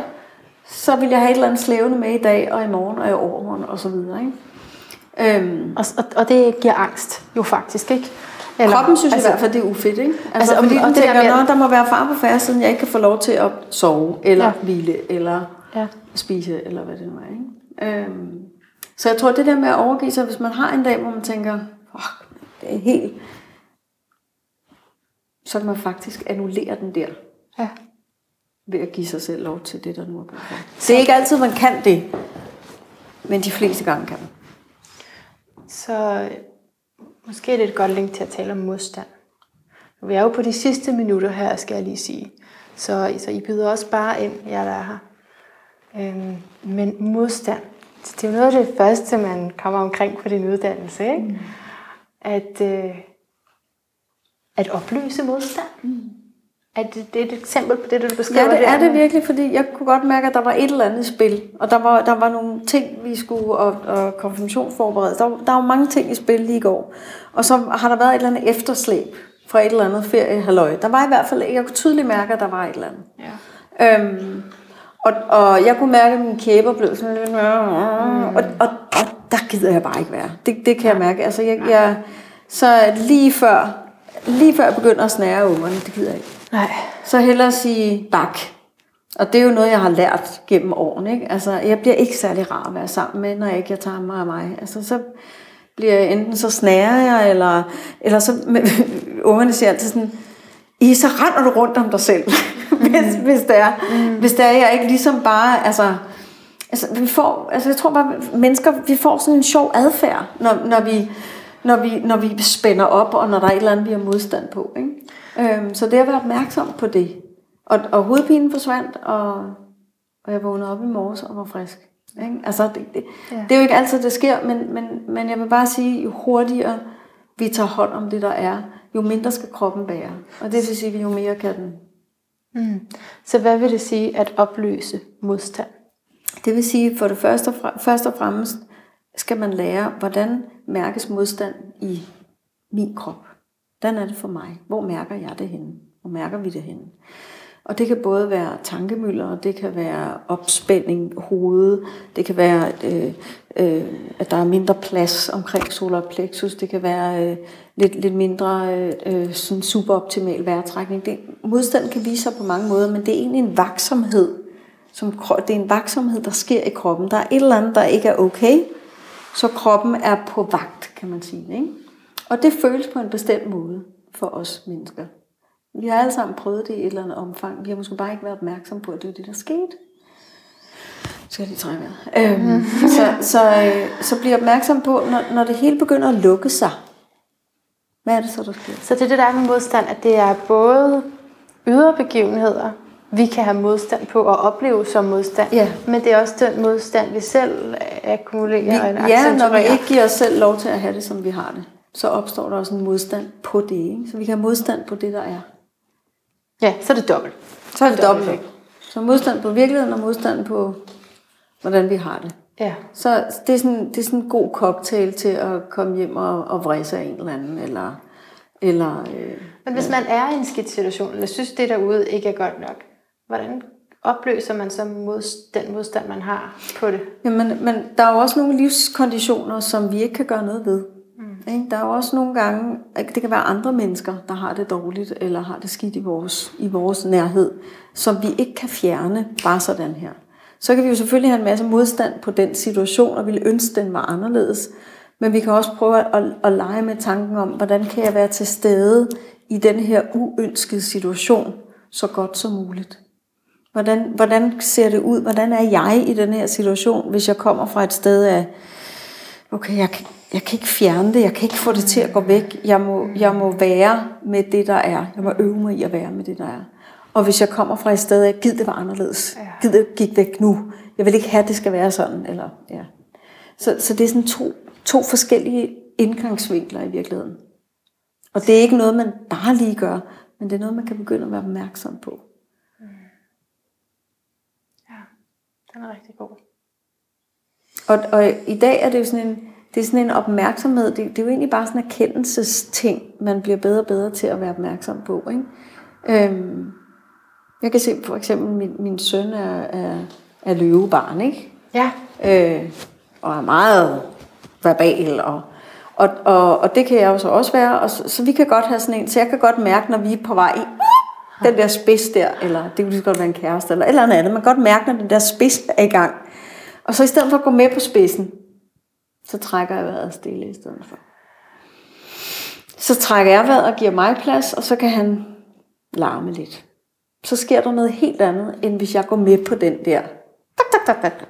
Speaker 3: så vil jeg have et eller andet slævende med i dag, og i morgen, og i overmorgen, og så videre. Ikke?
Speaker 2: Øhm. Og, og, og det giver angst, jo faktisk, ikke?
Speaker 3: Eller, Kroppen synes altså, i hvert fald, det er ufedt, ikke? Altså, altså fordi og den tænker, der, med, der må være far på færre, siden jeg ikke kan få lov til at sove, eller ja. hvile, eller ja. spise, eller hvad det nu er, ikke? Øhm, så jeg tror, det der med at overgive sig, hvis man har en dag, hvor man tænker, oh, det er helt, så kan man faktisk annullere den der. Ja. Ved at give sig selv lov til det, der nu er brug for. Det er ikke altid, man kan det, men de fleste gange kan man.
Speaker 2: Så måske er det et godt link til at tale om modstand. Vi er jo på de sidste minutter her, skal jeg lige sige. Så, så I byder også bare ind, jer der er her. Øhm, men modstand, det er jo noget af det første, man kommer omkring på din uddannelse. Ikke? Mm. At, øh, at opløse modstand. Mm. Er det, det er et eksempel på det, du beskriver?
Speaker 3: Ja, det er det virkelig, fordi jeg kunne godt mærke, at der var et eller andet spil, og der var, der var nogle ting, vi skulle og, og konfirmationsforberede. Der, der var mange ting i spil lige i går, og så har der været et eller andet efterslæb fra et eller andet feriehalløj. Der var i hvert fald, jeg kunne tydeligt mærke, at der var et eller andet. Ja. Øhm, og, og jeg kunne mærke, at mine kæber blev sådan lidt... Mm. Og, og, og der gider jeg bare ikke være. Det, det kan jeg mærke. Altså, jeg, jeg, så lige før, lige før jeg begynder at snære ungerne, det gider jeg ikke. Nej. Så hellere sige bak. Og det er jo noget, jeg har lært gennem årene. Ikke? Altså, jeg bliver ikke særlig rar at være sammen med, når jeg ikke jeg tager mig af mig. Altså, så bliver jeg enten så snærer jeg, eller, eller så... Ungerne siger altid sådan, i så render du rundt om dig selv, hvis, mm. hvis det er. Mm. Hvis det er, jeg ikke ligesom bare, altså, altså, vi får, altså jeg tror bare, mennesker, vi får sådan en sjov adfærd, når, når vi, når vi, når vi spænder op, og når der er et eller andet, vi har modstand på. Ikke? Øhm, så det at være opmærksom på det. Og, og hovedpinen forsvandt, og, og jeg vågnede op i morges og var frisk. Ikke? Altså, det, det, ja. det er jo ikke altid, det sker, men, men, men jeg vil bare sige, jo hurtigere vi tager hånd om det, der er, jo mindre skal kroppen bære. Og det vil sige, jo mere kan den.
Speaker 2: Mm. Så hvad vil det sige at opløse modstand?
Speaker 3: Det vil sige, for det første og, først og fremmest skal man lære, hvordan mærkes modstand i min krop. Hvordan er det for mig? Hvor mærker jeg det henne? Hvor mærker vi det henne? Og det kan både være tankemøller, det kan være opspænding hovedet, det kan være, øh, øh, at der er mindre plads omkring solar plexus, det kan være øh, lidt, lidt mindre øh, øh sådan superoptimal vejrtrækning. Det, modstand kan vise sig på mange måder, men det er egentlig en vaksomhed. Som, det er en vaksomhed, der sker i kroppen. Der er et eller andet, der ikke er okay, så kroppen er på vagt, kan man sige. Ikke? Og det føles på en bestemt måde for os mennesker. Vi har alle sammen prøvet det i et eller andet omfang. Vi har måske bare ikke været opmærksom på, at det er det, der skete. Skal jeg lige trække med. Øhm, så, så, øh, så bliv opmærksom på, når, når det hele begynder at lukke sig. Hvad er det så, der sker?
Speaker 2: Så det er det, der er med modstand, at det er både ydre begivenheder, vi kan have modstand på og opleve som modstand. Ja. Men det er også den modstand, vi selv akkumulerer
Speaker 3: vi, og Ja, når vi ikke giver os selv lov til at have det, som vi har det, så opstår der også en modstand på det. Ikke? Så vi kan have modstand på det, der er.
Speaker 2: Ja, så er det dobbelt.
Speaker 3: Så er det dobbelt. Så modstand på virkeligheden og modstand på, hvordan vi har det. Ja. Så det er, sådan, det er sådan en god cocktail til at komme hjem og, og vrisse af en eller anden, eller... eller øh,
Speaker 2: Men hvis man er i en skidt situation, eller synes det derude ikke er godt nok, hvordan opløser man så mod, den modstand, man har på det?
Speaker 3: Jamen, men der er jo også nogle livskonditioner, som vi ikke kan gøre noget ved. Mm. Ikke? Der er jo også nogle gange, det kan være andre mennesker, der har det dårligt, eller har det skidt i vores, i vores nærhed, som vi ikke kan fjerne bare sådan her. Så kan vi jo selvfølgelig have en masse modstand på den situation, og ville ønske, den var anderledes. Men vi kan også prøve at, at, at lege med tanken om, hvordan kan jeg være til stede i den her uønskede situation så godt som muligt. Hvordan, hvordan ser det ud? Hvordan er jeg i den her situation, hvis jeg kommer fra et sted af, okay, jeg, jeg kan ikke fjerne det, jeg kan ikke få det til at gå væk. Jeg må, jeg må være med det, der er. Jeg må øve mig i at være med det, der er. Og hvis jeg kommer fra et sted af, giv det var anderledes. Giv det gik væk nu. Jeg vil ikke have, at det skal være sådan. Eller, ja. så, så det er sådan to, to forskellige indgangsvinkler i virkeligheden. Og det er ikke noget, man bare lige gør, men det er noget, man kan begynde at være opmærksom på.
Speaker 2: Ja, den er rigtig god.
Speaker 3: Og, og i dag er det jo sådan en, det er sådan en opmærksomhed, det, det er jo egentlig bare sådan en erkendelsesting, man bliver bedre og bedre til at være opmærksom på. Ikke? Øhm, jeg kan se for eksempel, min, min søn er, er, er løvebarn, ikke?
Speaker 2: Ja,
Speaker 3: øh, og er meget verbal, og, og, og, og det kan jeg jo så også være, og så, så vi kan godt have sådan en, så jeg kan godt mærke, når vi er på vej i den der spids der, eller det kunne lige så godt være en kæreste, eller et eller andet, man kan godt mærke, når den der spids er i gang. Og så i stedet for at gå med på spidsen, så trækker jeg vejret stille i stedet for. Så trækker jeg vejret og giver mig plads, og så kan han larme lidt. Så sker der noget helt andet, end hvis jeg går med på den der. Tak, tak, tak, tak.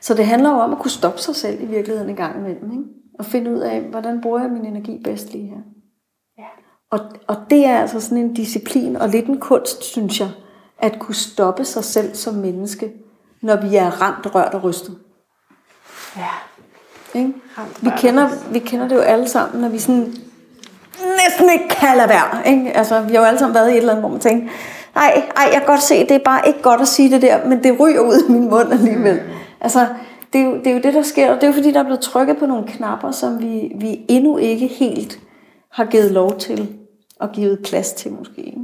Speaker 3: Så det handler jo om at kunne stoppe sig selv i virkeligheden en gang imellem. Ikke? Og finde ud af, hvordan bruger jeg min energi bedst lige her. Og, og det er altså sådan en disciplin og lidt en kunst, synes jeg, at kunne stoppe sig selv som menneske, når vi er ramt, rørt og rystet.
Speaker 2: ja.
Speaker 3: Ikke?
Speaker 2: Ramt,
Speaker 3: Vi, kender, vi kender det jo alle sammen, når vi sådan næsten ikke kan lade være. Ikke? Altså, vi har jo alle sammen været i et eller andet, hvor man tænker, nej, ej, jeg kan godt se, det er bare ikke godt at sige det der, men det ryger ud af min mund alligevel. Altså, det er, jo, det er jo det, der sker, og det er jo fordi, der er blevet trykket på nogle knapper, som vi, vi endnu ikke helt har givet lov til, og givet plads til måske. Ikke?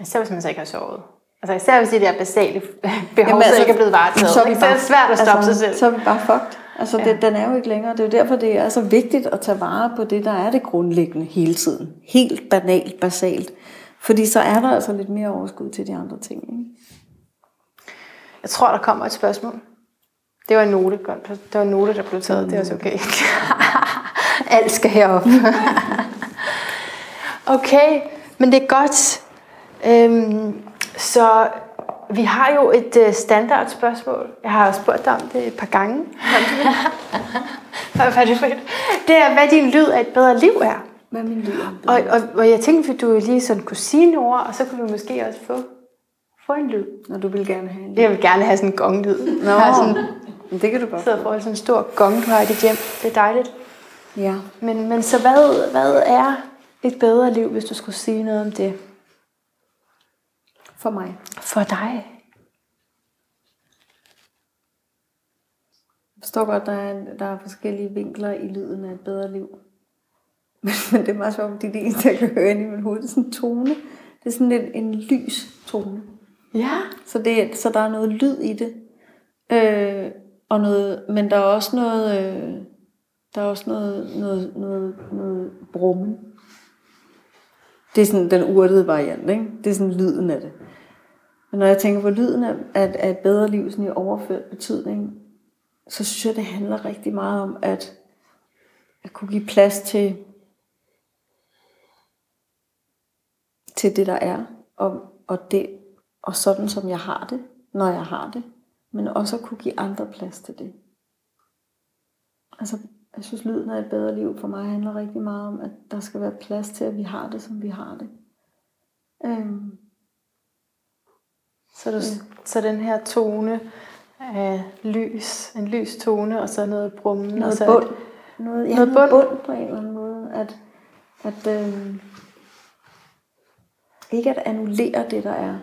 Speaker 2: Især hvis man så ikke har sovet. Altså især hvis de der basale behov
Speaker 3: Jamen,
Speaker 2: altså, ikke er blevet varetaget.
Speaker 3: så er
Speaker 2: ikke? Så er det svært at stoppe sig selv.
Speaker 3: Så er vi bare fucked. Altså, ja. det, den er jo ikke længere. Det er jo derfor, det er så vigtigt at tage vare på det, der er det grundlæggende hele tiden. Helt banalt, basalt. Fordi så er der altså lidt mere overskud til de andre ting. Ikke?
Speaker 2: Jeg tror, der kommer et spørgsmål. Det var en note. Godt. Det var en note, der blev taget. Det er også okay. Alt skal herop. okay, men det er godt. Øhm, så vi har jo et uh, standard spørgsmål. Jeg har spurgt dig om det et par gange. Hvad er det for et? Det er, hvad din lyd af et bedre liv er.
Speaker 3: Hvad er min lyd?
Speaker 2: Og, og, og jeg tænkte, at du lige sådan kunne sige nogle ord, og så kunne vi måske også få, få en lyd.
Speaker 3: Når du vil gerne have en
Speaker 2: Jeg vil gerne have sådan en gonglyd.
Speaker 3: Nå,
Speaker 2: sådan,
Speaker 3: men det kan du godt.
Speaker 2: sidder foran sådan en stor gong, du har i dit hjem. Det er dejligt.
Speaker 3: Ja.
Speaker 2: Men, men så hvad, hvad er et bedre liv, hvis du skulle sige noget om det?
Speaker 3: For mig.
Speaker 2: For dig.
Speaker 3: Jeg forstår godt, der er, der er forskellige vinkler i lyden af et bedre liv. Men, det er meget sjovt, fordi det eneste, jeg kan høre ind i min hoved, det er sådan en tone. Det er sådan en, en lys tone.
Speaker 2: Ja.
Speaker 3: Så, det, så der er noget lyd i det. Øh, og noget, men der er også noget, øh, der er også noget, noget, noget, noget brummen. Det er sådan den urtede variant, ikke? Det er sådan lyden af det. Men når jeg tænker på lyden af, af, af et bedre liv sådan i overført betydning, så synes jeg, det handler rigtig meget om at, at kunne give plads til, til det, der er, og, og, det, og sådan, som jeg har det, når jeg har det, men også at kunne give andre plads til det. Altså, jeg synes, lyden af et bedre liv for mig handler rigtig meget om, at der skal være plads til, at vi har det, som vi har det. Øhm,
Speaker 2: Så, du, så den her tone af lys, en lys tone, og så noget brummen. og
Speaker 3: noget
Speaker 2: så
Speaker 3: bund.
Speaker 2: et-
Speaker 3: Noget, ja,
Speaker 2: noget
Speaker 3: noget
Speaker 2: bund.
Speaker 3: bund. på en eller anden måde. At, at øhm, ikke at annullere det, der er.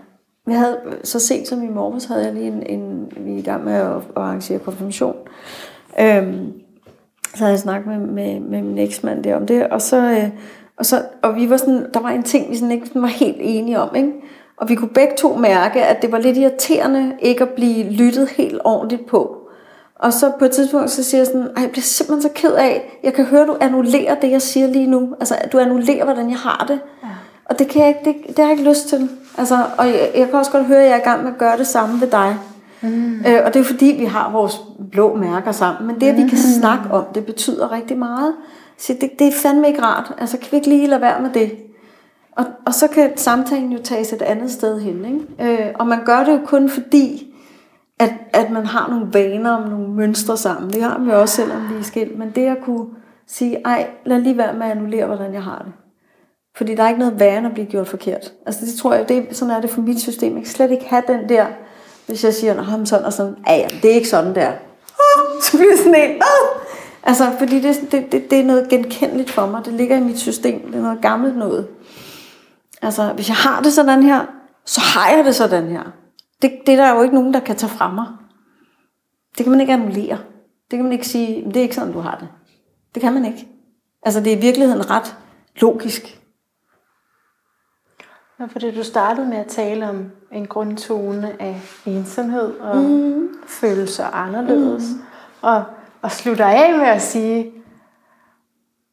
Speaker 3: Jeg havde, så sent som i morges havde jeg lige en, en vi er i gang med at, at arrangere konfirmation. Øhm, så havde jeg snakket med, med, med min eksmand der om det, og så, øh, og så og vi var sådan, der var en ting, vi sådan ikke var helt enige om, ikke? Og vi kunne begge to mærke, at det var lidt irriterende ikke at blive lyttet helt ordentligt på. Og så på et tidspunkt, så siger jeg sådan, Ej, jeg bliver simpelthen så ked af, jeg kan høre, du annullerer det, jeg siger lige nu. Altså, du annullerer, hvordan jeg har det. Ja. Og det, kan jeg ikke, det, det har jeg ikke lyst til. Altså, og jeg, jeg kan også godt høre, at jeg er i gang med at gøre det samme ved dig. Mm. Øh, og det er fordi, vi har vores blå mærker sammen. Men det, at vi kan snakke om, det betyder rigtig meget. Så det, det er fandme ikke rart. Altså, kan vi ikke lige lade være med det? Og, og så kan samtalen jo tages et andet sted hen. Ikke? Øh, og man gør det jo kun fordi, at, at man har nogle vaner om nogle mønstre sammen. Det har vi også, selvom vi er skilt. Men det at kunne sige, ej, lad lige være med at annullere, hvordan jeg har det. Fordi der er ikke noget værre at blive gjort forkert. Altså det tror jeg, det, sådan er det for mit system. Jeg kan slet ikke have den der, hvis jeg siger, ham sådan og sådan, ja, ja, det er ikke sådan der. Så bliver sådan en, Åh! Altså, fordi det, det, det, det er noget genkendeligt for mig. Det ligger i mit system. Det er noget gammelt noget. Altså, hvis jeg har det sådan her, så har jeg det sådan her. Det, det er der jo ikke nogen, der kan tage fra mig. Det kan man ikke annullere. Det kan man ikke sige, det er ikke sådan, du har det. Det kan man ikke. Altså, det er i virkeligheden ret logisk.
Speaker 2: Ja, fordi du startede med at tale om en grundtone af ensomhed og mm. følelser anderledes. Mm. Og, og slutter af med at sige,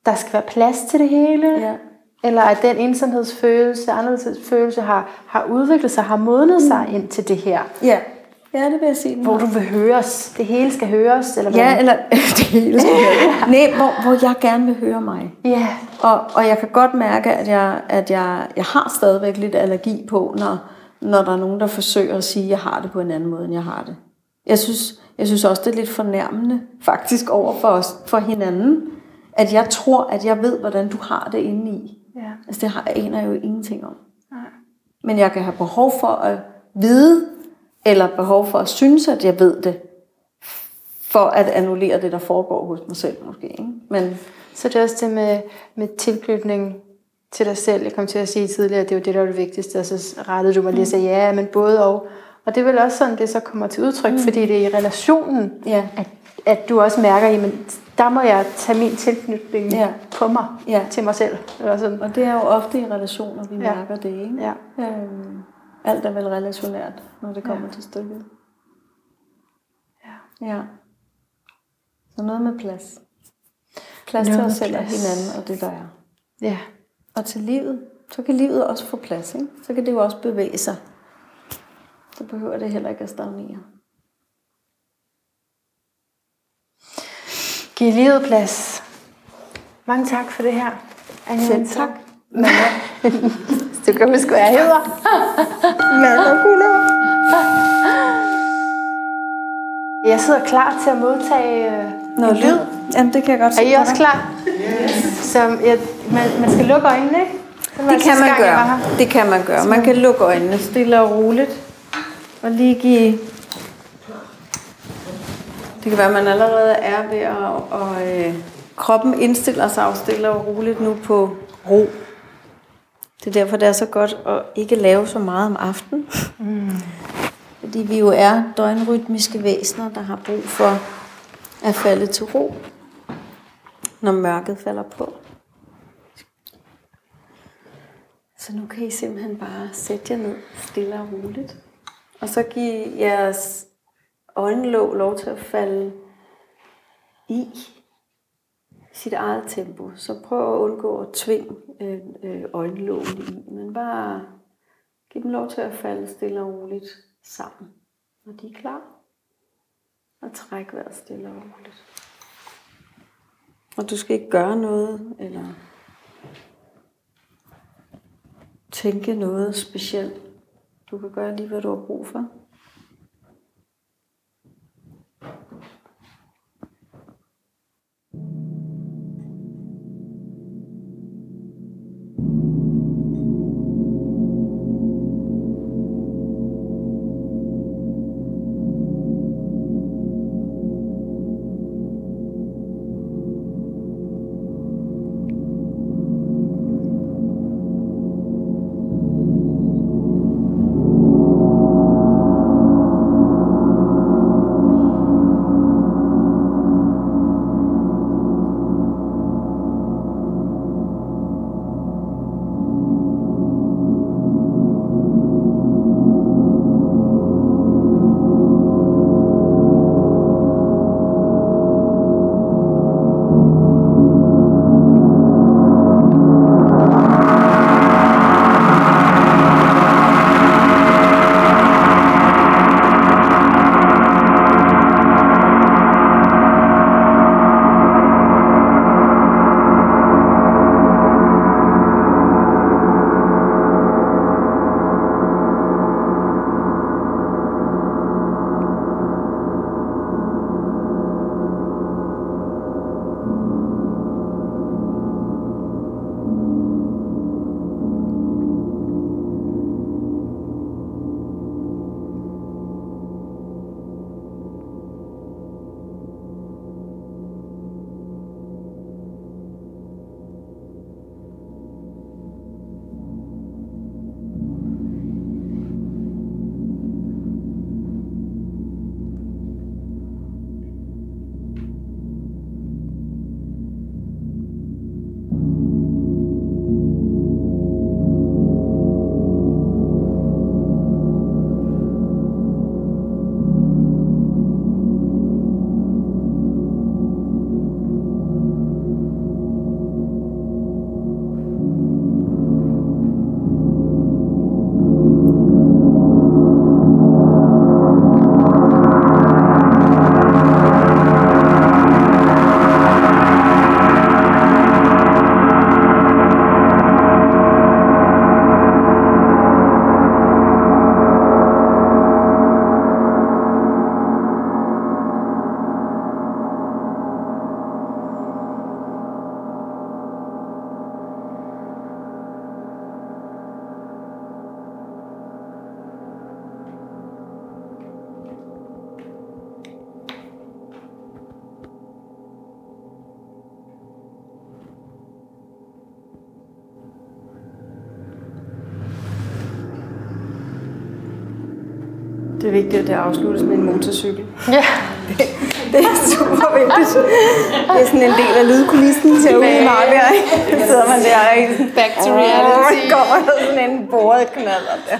Speaker 2: der skal være plads til det hele.
Speaker 3: Ja.
Speaker 2: Eller at den ensomhedsfølelse, anderledesfølelse har, har udviklet sig, har modnet mm. sig ind til det her.
Speaker 3: Ja, ja det vil jeg sige.
Speaker 2: Hvor du vil høres. Det hele skal høres. Eller hvad?
Speaker 3: Ja, eller det hele skal høres. Nej, hvor, hvor jeg gerne vil høre mig.
Speaker 2: Ja.
Speaker 3: Og, og jeg kan godt mærke, at jeg, at jeg, jeg har stadigvæk lidt allergi på, når, når der er nogen, der forsøger at sige, at jeg har det på en anden måde, end jeg har det. Jeg synes, jeg synes også, det er lidt fornærmende, faktisk over for, os, for hinanden, at jeg tror, at jeg ved, hvordan du har det inde i.
Speaker 2: Ja.
Speaker 3: Altså det har, aner jeg jo ingenting om.
Speaker 2: Nej.
Speaker 3: Men jeg kan have behov for at vide, eller behov for at synes, at jeg ved det, for at annullere det, der foregår hos mig selv måske. Ikke? Men,
Speaker 2: Så det er også det med, med tilknytning til dig selv. Jeg kom til at sige tidligere, at det var det, der var det vigtigste, og så rettede du mig lige og sagde, ja, men både og. Og det er vel også sådan, det så kommer til udtryk, mm. fordi det er i relationen,
Speaker 3: Ja.
Speaker 2: at, at du også mærker, jamen, der må jeg tage min tilknytning
Speaker 3: Ja.
Speaker 2: på mig,
Speaker 3: Ja.
Speaker 2: til mig selv. Eller sådan.
Speaker 3: og det er jo ofte i relationer, vi
Speaker 2: Ja.
Speaker 3: mærker det. Ikke?
Speaker 2: Ja.
Speaker 3: Øhm, alt er vel relationært, når det kommer ja. til stykket.
Speaker 2: Ja.
Speaker 3: Ja. Så noget med plads. Plads
Speaker 2: Noget
Speaker 3: til os selv og
Speaker 2: plads.
Speaker 3: hinanden og det, der er.
Speaker 2: ja.
Speaker 3: Og til livet. Så kan livet også få plads. Ikke? Så kan det jo også bevæge sig. Så behøver det heller ikke at stagnere.
Speaker 2: Giv livet plads. Mange tak for det her. Anja
Speaker 3: Selv tak.
Speaker 2: Du kan huske, hvad jeg hedder. Jeg sidder klar til at modtage øh,
Speaker 3: Noget lyd. Jamen, det kan jeg godt
Speaker 2: Er
Speaker 3: se.
Speaker 2: I også klar? Så jeg, man, man skal lukke øjnene, ikke? Det,
Speaker 3: kan man
Speaker 2: gang,
Speaker 3: gøre. Det kan man gøre. Man kan lukke øjnene stille og roligt. Og lige give... Det kan være, at man allerede er ved at... Og, øh, kroppen indstiller sig jo stille og roligt nu på ro. Det er derfor, det er så godt at ikke lave så meget om aftenen. Mm. Fordi vi jo er døgnrytmiske væsener, der har brug for at falde til ro, når mørket falder på. Så nu kan I simpelthen bare sætte jer ned stille og roligt. Og så give jeres øjenlåg lov til at falde i sit eget tempo. Så prøv at undgå at tvinge øh, øh, øjenlågene i, men bare giv dem lov til at falde stille og roligt sammen. Når de er klar, og træk vejret stille og roligt. Og du skal ikke gøre noget, eller tænke noget specielt. Du kan gøre lige, hvad du har brug for. Afsluttes med en motorcykel.
Speaker 2: Ja.
Speaker 3: Det er super vigtigt. Det er sådan en del af lydkulissen herude i Marbjerg. Så sidder man der sådan,
Speaker 2: Back to reality.
Speaker 3: kommer der sådan en bordet knald der.